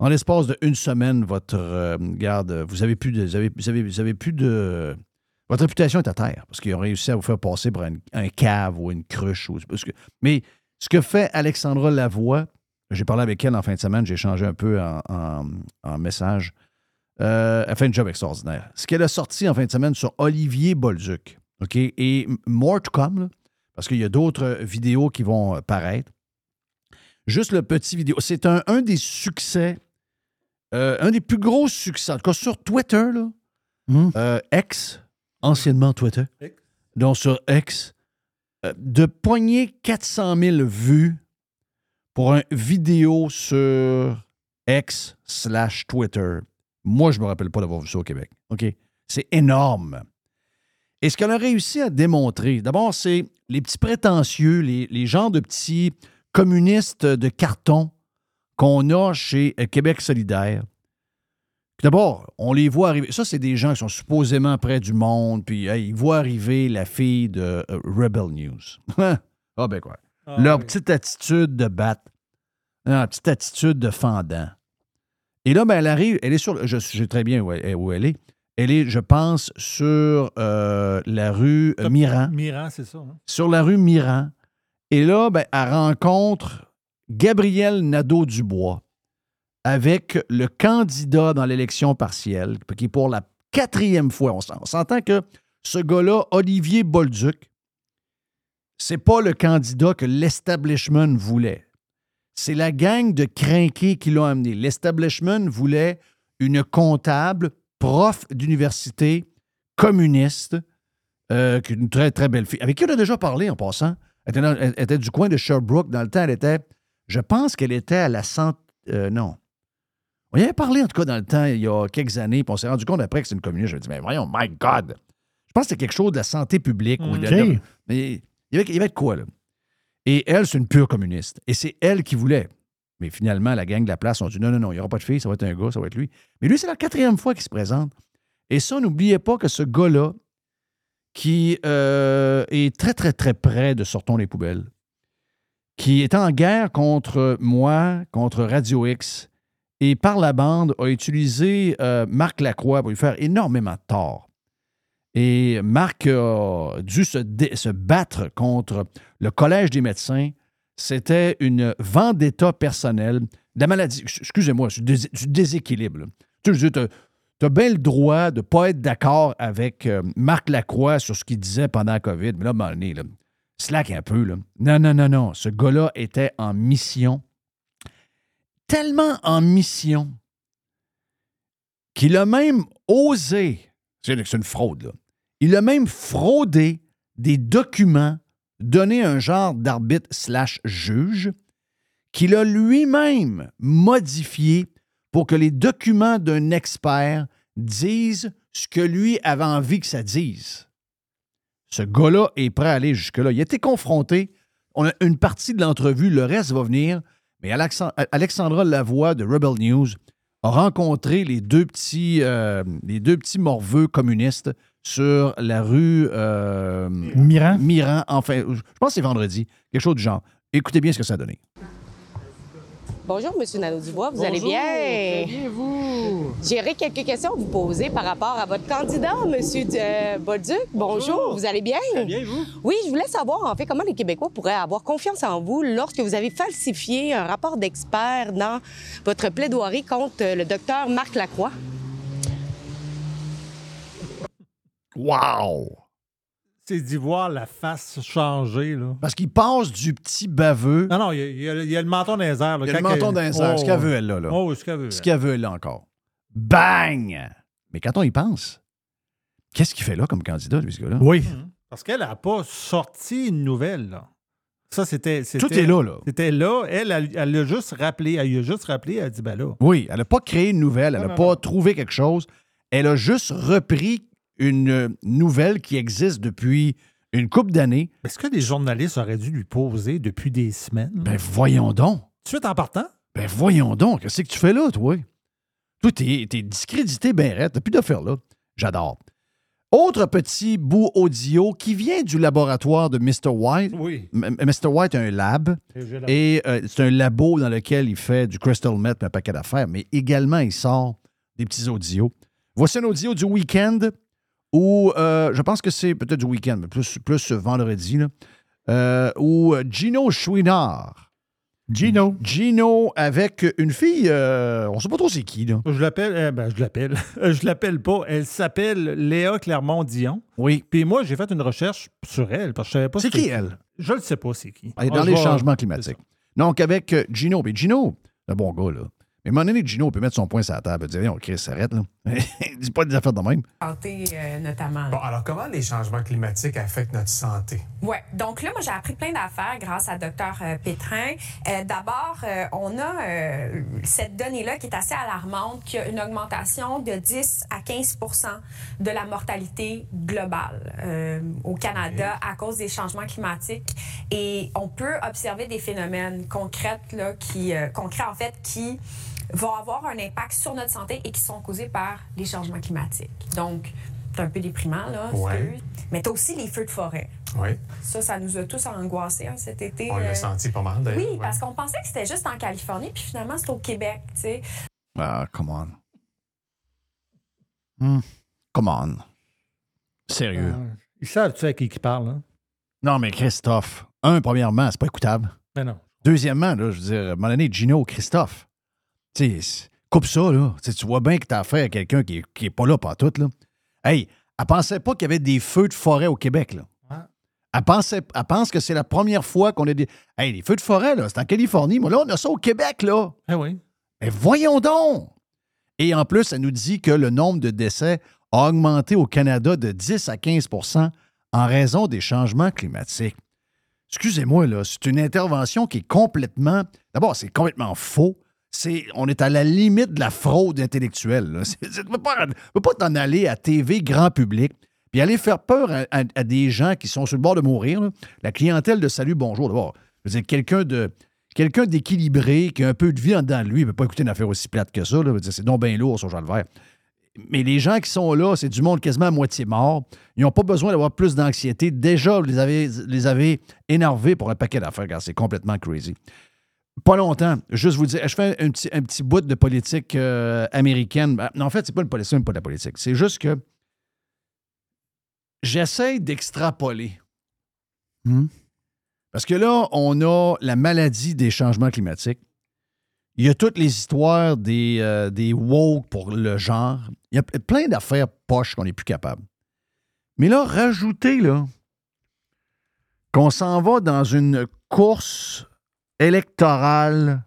L'espace d'une semaine, votre euh, garde, vous avez plus de. Vous avez, plus de. Votre réputation est à terre parce qu'ils ont réussi à vous faire passer pour un, cave ou une cruche. Ou, que- mais ce que fait Alexandra Lavoie, j'ai parlé avec elle en fin de semaine, j'ai échangé un peu en message. Euh, elle fait un job extraordinaire. Ce qu'elle a sorti en fin de semaine sur Olivier Bolduc, OK? Et more to come, là, parce qu'il y a d'autres vidéos qui vont euh, paraître. Juste le petit vidéo. C'est un, un des succès, euh, un des plus gros succès, en tout cas sur Twitter, là, euh, X, anciennement Twitter, donc sur X, euh, de pogner 400 000 vues pour une vidéo sur X slash Twitter. Moi, je me rappelle pas d'avoir vu ça au Québec. OK? C'est énorme. Et ce qu'elle a réussi à démontrer, d'abord, c'est les petits prétentieux, les, les genres de petits communistes de carton qu'on a chez Québec solidaire. D'abord, on les voit arriver. Ça, c'est des gens qui sont supposément près du monde, puis hey, ils voient arriver la fille de euh, Rebel News. ah, ben quoi. Ah Leur oui. petite attitude de batte. Leur petite attitude de fendant. Et là, ben, elle arrive, elle est sur. Je sais très bien où elle, où elle est. Elle est, je pense, sur euh, la rue euh, Miran. Miran, c'est ça. hein? Sur la rue Miran. Et là, ben, elle rencontre Gabriel Nadeau-Dubois avec le candidat dans l'élection partielle, qui est pour la quatrième fois. On s'en- on s'entend que ce gars-là, Olivier Bolduc, c'est pas le candidat que l'establishment voulait. C'est la gang de crinqués qui l'ont amené. L'establishment voulait une comptable, prof d'université, communiste, euh, qui est une très, très belle fille, avec qui on a déjà parlé en passant. Elle était, dans- elle était du coin de Sherbrooke. Dans le temps, elle était, je pense qu'elle était à la santé. non. On y avait parlé, en tout cas, dans le temps, il y a quelques années, puis on s'est rendu compte après que c'est une communiste. Je me dit, mais voyons, my God! Je pense que c'était quelque chose de la santé publique. ou de- mais il y, avait, il y avait de quoi, là? Et elle, c'est une pure communiste. Et c'est elle qui voulait. Mais finalement, la gang de la place ont dit non, non, non, il n'y aura pas de fille, ça va être un gars, ça va être lui. Mais lui, c'est la quatrième fois qu'il se présente. Et ça, n'oubliez pas que ce gars-là, qui euh, est très, très, très près de Sortons les poubelles, qui est en guerre contre moi, contre Radio X, et par la bande a utilisé euh, Marc Lacroix pour lui faire énormément de tort. Et Marc a dû se, se battre contre le Collège des médecins. C'était une vendetta personnelle. La maladie, excusez-moi, du dés- du déséquilibre. Tu sais, tu as bien le droit de ne pas être d'accord avec euh, Marc Lacroix sur ce qu'il disait pendant la COVID. Mais là, à slack un peu. Non, non, non, non. Ce gars-là était en mission. Tellement en mission qu'il a même osé, c'est une, fraude. Il a même fraudé des documents, donné un genre d'arbitre slash juge, qu'il a lui-même modifié pour que les documents d'un expert disent ce que lui avait envie que ça dise. Ce gars-là est prêt à aller jusque-là. Il a été confronté. On a une partie de l'entrevue, le reste va venir. Mais Alexan- Alexandra Lavoie de Rebel News a rencontré les deux petits, euh, les deux petits morveux communistes sur la rue euh, Miran. Miran. Enfin, je pense que c'est vendredi. Quelque chose du genre. Écoutez bien ce que ça a donné. Bonjour, Monsieur Nadeau-Dubois, vous Bonjour, allez bien? très bien, vous? J'aurais quelques questions à vous poser par rapport à votre candidat, Monsieur euh, Bolduc. Bonjour, vous allez bien? Très bien, vous? Oui, je voulais savoir, en fait, comment les Québécois pourraient avoir confiance en vous lorsque vous avez falsifié un rapport d'expert dans votre plaidoirie contre le docteur Marc Lacroix? Wow! C'est d'y voir la face changer, là. Parce qu'il passe du petit baveux. Non, non, il y a, il y a- il y a le menton dans les airs. là, Il y a le menton dans les airs. Oh, ce qu'elle veut, elle, là. là. Oh, ce qu'elle veut. Ce qu'elle veut, là, encore. Bang! Mais quand on y pense, qu'est-ce qu'il fait là comme candidat, lui, ce gars-là? Oui. Mhm. Parce qu'elle n'a pas sorti une nouvelle, là. Ça, c'était. Tout est là, là. C'était là. Elle, elle, elle l'a juste rappelé. Elle lui a juste rappelé. Elle a dit, ben là. Oui, elle n'a pas créé une nouvelle, elle n'a non, pas trouvé quelque chose. Elle a juste repris une nouvelle qui existe depuis une couple d'années. Est-ce que les journalistes auraient dû lui poser depuis des semaines? Ben voyons donc. De suite en partant? Ben voyons donc. Qu'est-ce que tu fais là, toi? Toi, t'es discrédité, ben raide. T'as plus d'affaires là. J'adore. Autre petit bout audio qui vient du laboratoire de Mr. White. Oui. M- Mr. White a un lab. Et euh, c'est un labo dans lequel il fait du crystal meth et un paquet d'affaires, mais également il sort des petits audios. Voici un audio du week-end où, euh, je pense que c'est peut-être du week-end, mais plus, plus vendredi, là, euh, où Gino Chouinard. Gino. Gino avec une fille, euh, on ne sait pas trop c'est qui, là. Je l'appelle, euh, ben, je l'appelle. je l'appelle pas. Elle s'appelle Léa Clermont-Dion. Oui. Puis moi, j'ai fait une recherche sur elle parce que je savais pas C'est qui, elle? Je ne sais pas c'est qui. Elle est Ah, dans les changements climatiques. Donc, avec euh, Gino. Mais Gino, un bon gars, là. Et à un moment donné, Gino peut mettre son poing sur la table et dire, on Chris, arrête, là. Dis pas des affaires de même. santé euh, notamment. Bon, alors comment les changements climatiques affectent notre santé? Oui, donc là, moi, j'ai appris plein d'affaires grâce à Dr Pétrin. Euh, D'abord, euh, on a euh, cette donnée-là qui est assez alarmante, qu'il y a une augmentation de 10 à 15% de la mortalité globale euh, au Canada à cause des changements climatiques. Et on peut observer des phénomènes concrets, là, qui, euh, concrets, en fait, qui vont avoir un impact sur notre santé et qui sont causés par les changements climatiques. Donc, c'est un peu déprimant, là. Ouais. Mais tu as aussi les feux de forêt. Oui. Ça, ça nous a tous angoissés hein, cet été. On euh. l'a senti pas mal, d'ailleurs. Oui, ouais. parce qu'on pensait que c'était juste en Californie, puis finalement, c'est au Québec, tu sais. Ah, come on. Hmm. Come on. Sérieux. Euh, Ils savent, tu sais, à qui qui parle. Hein? Non, mais Christophe, un, premièrement, c'est pas écoutable. Mais non. Deuxièmement, là, je veux dire, à un moment donné, Gino, Christophe, coupe ça, là. Tu tu vois bien que t'as affaire à quelqu'un qui, est- qui est pas là tout là. Hey, elle pensait pas qu'il y avait des feux de forêt au Québec, là. Elle, pensait, elle pense que c'est la première fois qu'on a des. Hey, les feux de forêt, là, c'est en Californie. Moi, là, on a ça au Québec, là. Ah oui. Mais voyons donc! Et en plus, elle nous dit que le nombre de décès a augmenté au Canada de 10 à 15% en raison des changements climatiques. Excusez-moi, là, c'est une intervention qui est complètement. D'abord, c'est complètement faux. On est à la limite de la fraude intellectuelle. Tu ne peux pas, t'en aller à TV grand public puis aller faire peur à, des gens qui sont sur le bord de mourir. La clientèle de Salut Bonjour, d'abord. Quelqu'un de. Quelqu'un d'équilibré, qui a un peu de vie en dedans de lui, ne peut pas écouter une affaire aussi plate que ça. C'est donc bien lourd, sur Jean Vert. Mais les gens qui sont là, c'est du monde quasiment à moitié mort. Ils n'ont pas besoin d'avoir plus d'anxiété. Déjà, vous les avez, les avez énervés pour un paquet d'affaires, car c'est complètement crazy. Pas longtemps, juste vous dire, je fais un petit, un petit bout de politique euh, américaine. Ben, non, en fait, c'est pas une politique, c'est pas de la politique. C'est juste que j'essaie d'extrapoler. Hmm? Parce que là, on a la maladie des changements climatiques. Il y a toutes les histoires des, euh, des woke pour le genre. Il y a plein d'affaires poches qu'on n'est plus capable. Mais là, rajoutez là, qu'on s'en va dans une course électorale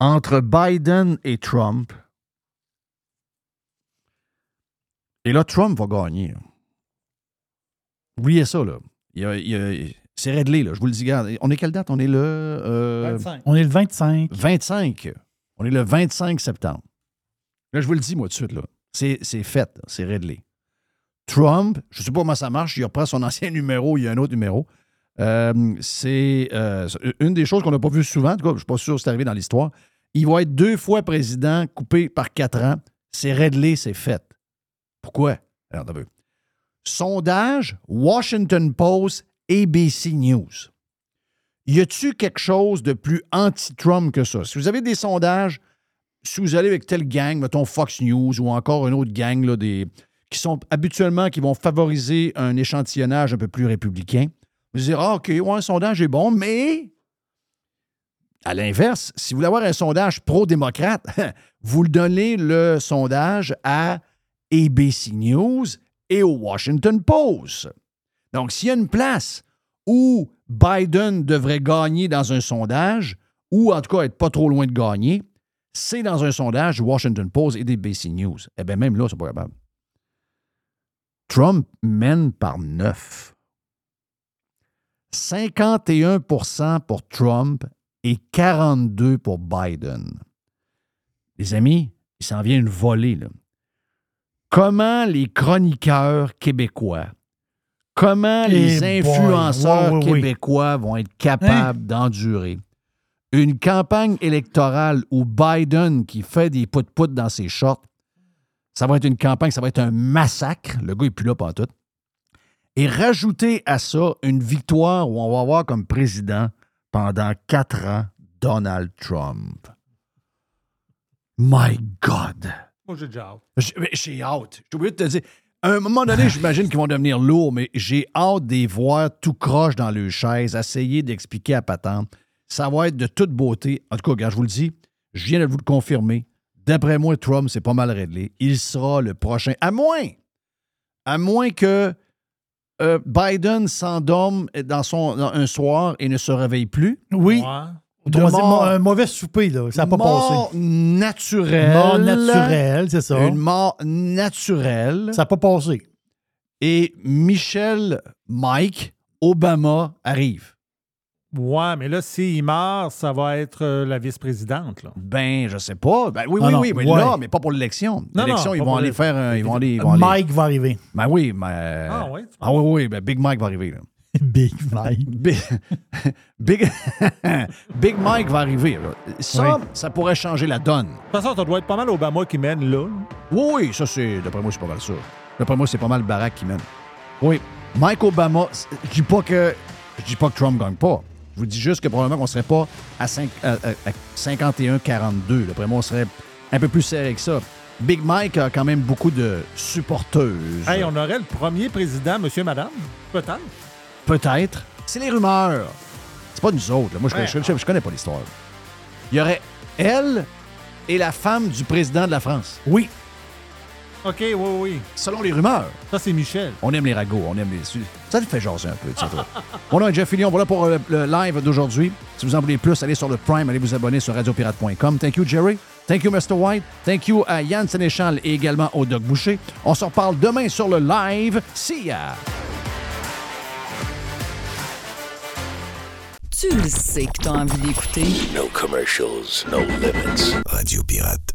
entre Biden et Trump. Et là, Trump va gagner. Oubliez ça, là. Il y a- il a- c'est réglé, là. Je vous le dis, regarde. On est quelle date? On est le... euh, 25. On est le 25. 25. On est le 25 septembre. Là, je vous le dis, moi, tout de suite, là. C'est c'est fait, là. c'est réglé. Trump, je ne sais pas comment ça marche, il reprend son ancien numéro, il y a un autre numéro. Euh, c'est euh, une des choses qu'on n'a pas vues souvent, en tout cas, je ne suis pas sûr que c'est arrivé dans l'histoire. Il va être deux fois président, coupé par quatre ans. C'est réglé, c'est fait. Pourquoi? Alors, vu. Sondage, Washington Post, ABC News. Y a-tu quelque chose de plus anti-Trump que ça? Si vous avez des sondages, si vous allez avec telle gang, mettons Fox News ou encore une autre gang là, des, qui sont habituellement qui vont favoriser un échantillonnage un peu plus républicain, vous direz, ah, OK, ouais, un sondage est bon, mais à l'inverse, si vous voulez avoir un sondage pro-démocrate, vous le donnez le sondage à ABC News et au Washington Post. Donc, s'il y a une place où Biden devrait gagner dans un sondage, ou en tout cas être pas trop loin de gagner, c'est dans un sondage Washington Post et des BC News. Eh bien, même là, c'est pas capable. Trump mène par neuf. 51% pour Trump et 42 pour Biden. Les amis, il s'en vient une volée. Là. Comment les chroniqueurs québécois, comment les Eh boy, influenceurs québécois vont être capables d'endurer une campagne électorale où Biden qui fait des pout-pout dans ses shorts, ça va être une campagne, ça va être un massacre. Le gars n'est plus là pas tout. Et rajouter à ça une victoire où on va avoir comme président pendant quatre ans Donald Trump. My God! Moi, j'ai déjà hâte. J'ai hâte. J'ai oublié de te dire. À un moment donné, j'imagine qu'ils vont devenir lourds, mais j'ai hâte de les voir tout croche dans le chaise, essayer d'expliquer à patente. Ça va être de toute beauté. En tout cas, regarde, je vous le dis, je viens de vous le confirmer. D'après moi, Trump, c'est pas mal réglé. Il sera le prochain. À moins, à moins que euh, Biden s'endorme dans son, dans un soir et ne se réveille plus. Oui. de Troisième, mort- un mauvais souper, là. Ça n'a pas mort passé. naturelle. Mort naturelle, c'est ça. Une mort naturelle. Ça n'a pas passé. Et Michelle Mike Obama arrive. Ouais, mais là, s'il meurt, ça va être euh, la vice-présidente. là. Ben, je sais pas. Ben oui, Ah oui, non, oui, mais ouais. là, mais pas pour l'élection. Non, L'élection, non, ils pas vont pour aller le- faire un- Ils vont aller. ils vont aller- Mike va arriver. Ben oui, mais. Ah ouais, tu Ah oui, oui, ben Big Mike va arriver. Là. Big Mike. Big, Big, Big Mike va arriver. là. Ça, Oui. ça pourrait changer la donne. De toute façon, ça doit être pas mal Obama qui mène là. là. Oui, oui, ça, c'est. D'après moi, c'est pas mal ça. D'après moi, c'est pas mal Barack qui mène. Oui. Mike Obama, c'est- je dis pas que. Je dis pas que Trump gagne pas. Je vous dis juste que probablement qu'on serait pas à, cinq- à- à- à 51-42. D'après moi, on serait un peu plus serré que ça. Big Mike a quand même beaucoup de supporteuses. Hey, on aurait le premier président, monsieur, madame, peut-être? Peut-être. C'est les rumeurs. C'est pas nous autres. là. Moi, je, Ouais. je- je- je connais pas l'histoire. Il y aurait elle et la femme du président de la France. Oui. OK, oui, oui. Selon les rumeurs. Ça, c'est Michel. On aime les ragots, on aime les. Ça te fait jaser un peu, tu sais, toi. Mon nom est Jeff Fillion. Voilà pour euh, le live d'aujourd'hui. Si vous en voulez plus, allez sur le Prime, allez vous abonner sur radiopirate.com. Thank you, Jerry. Thank you, Mr. White. Thank you à Yann Sénéchal et également au Doc Boucher. On se reparle demain sur le live. See ya! Tu le sais que t'as envie d'écouter. No commercials, no limits. Radio Pirate.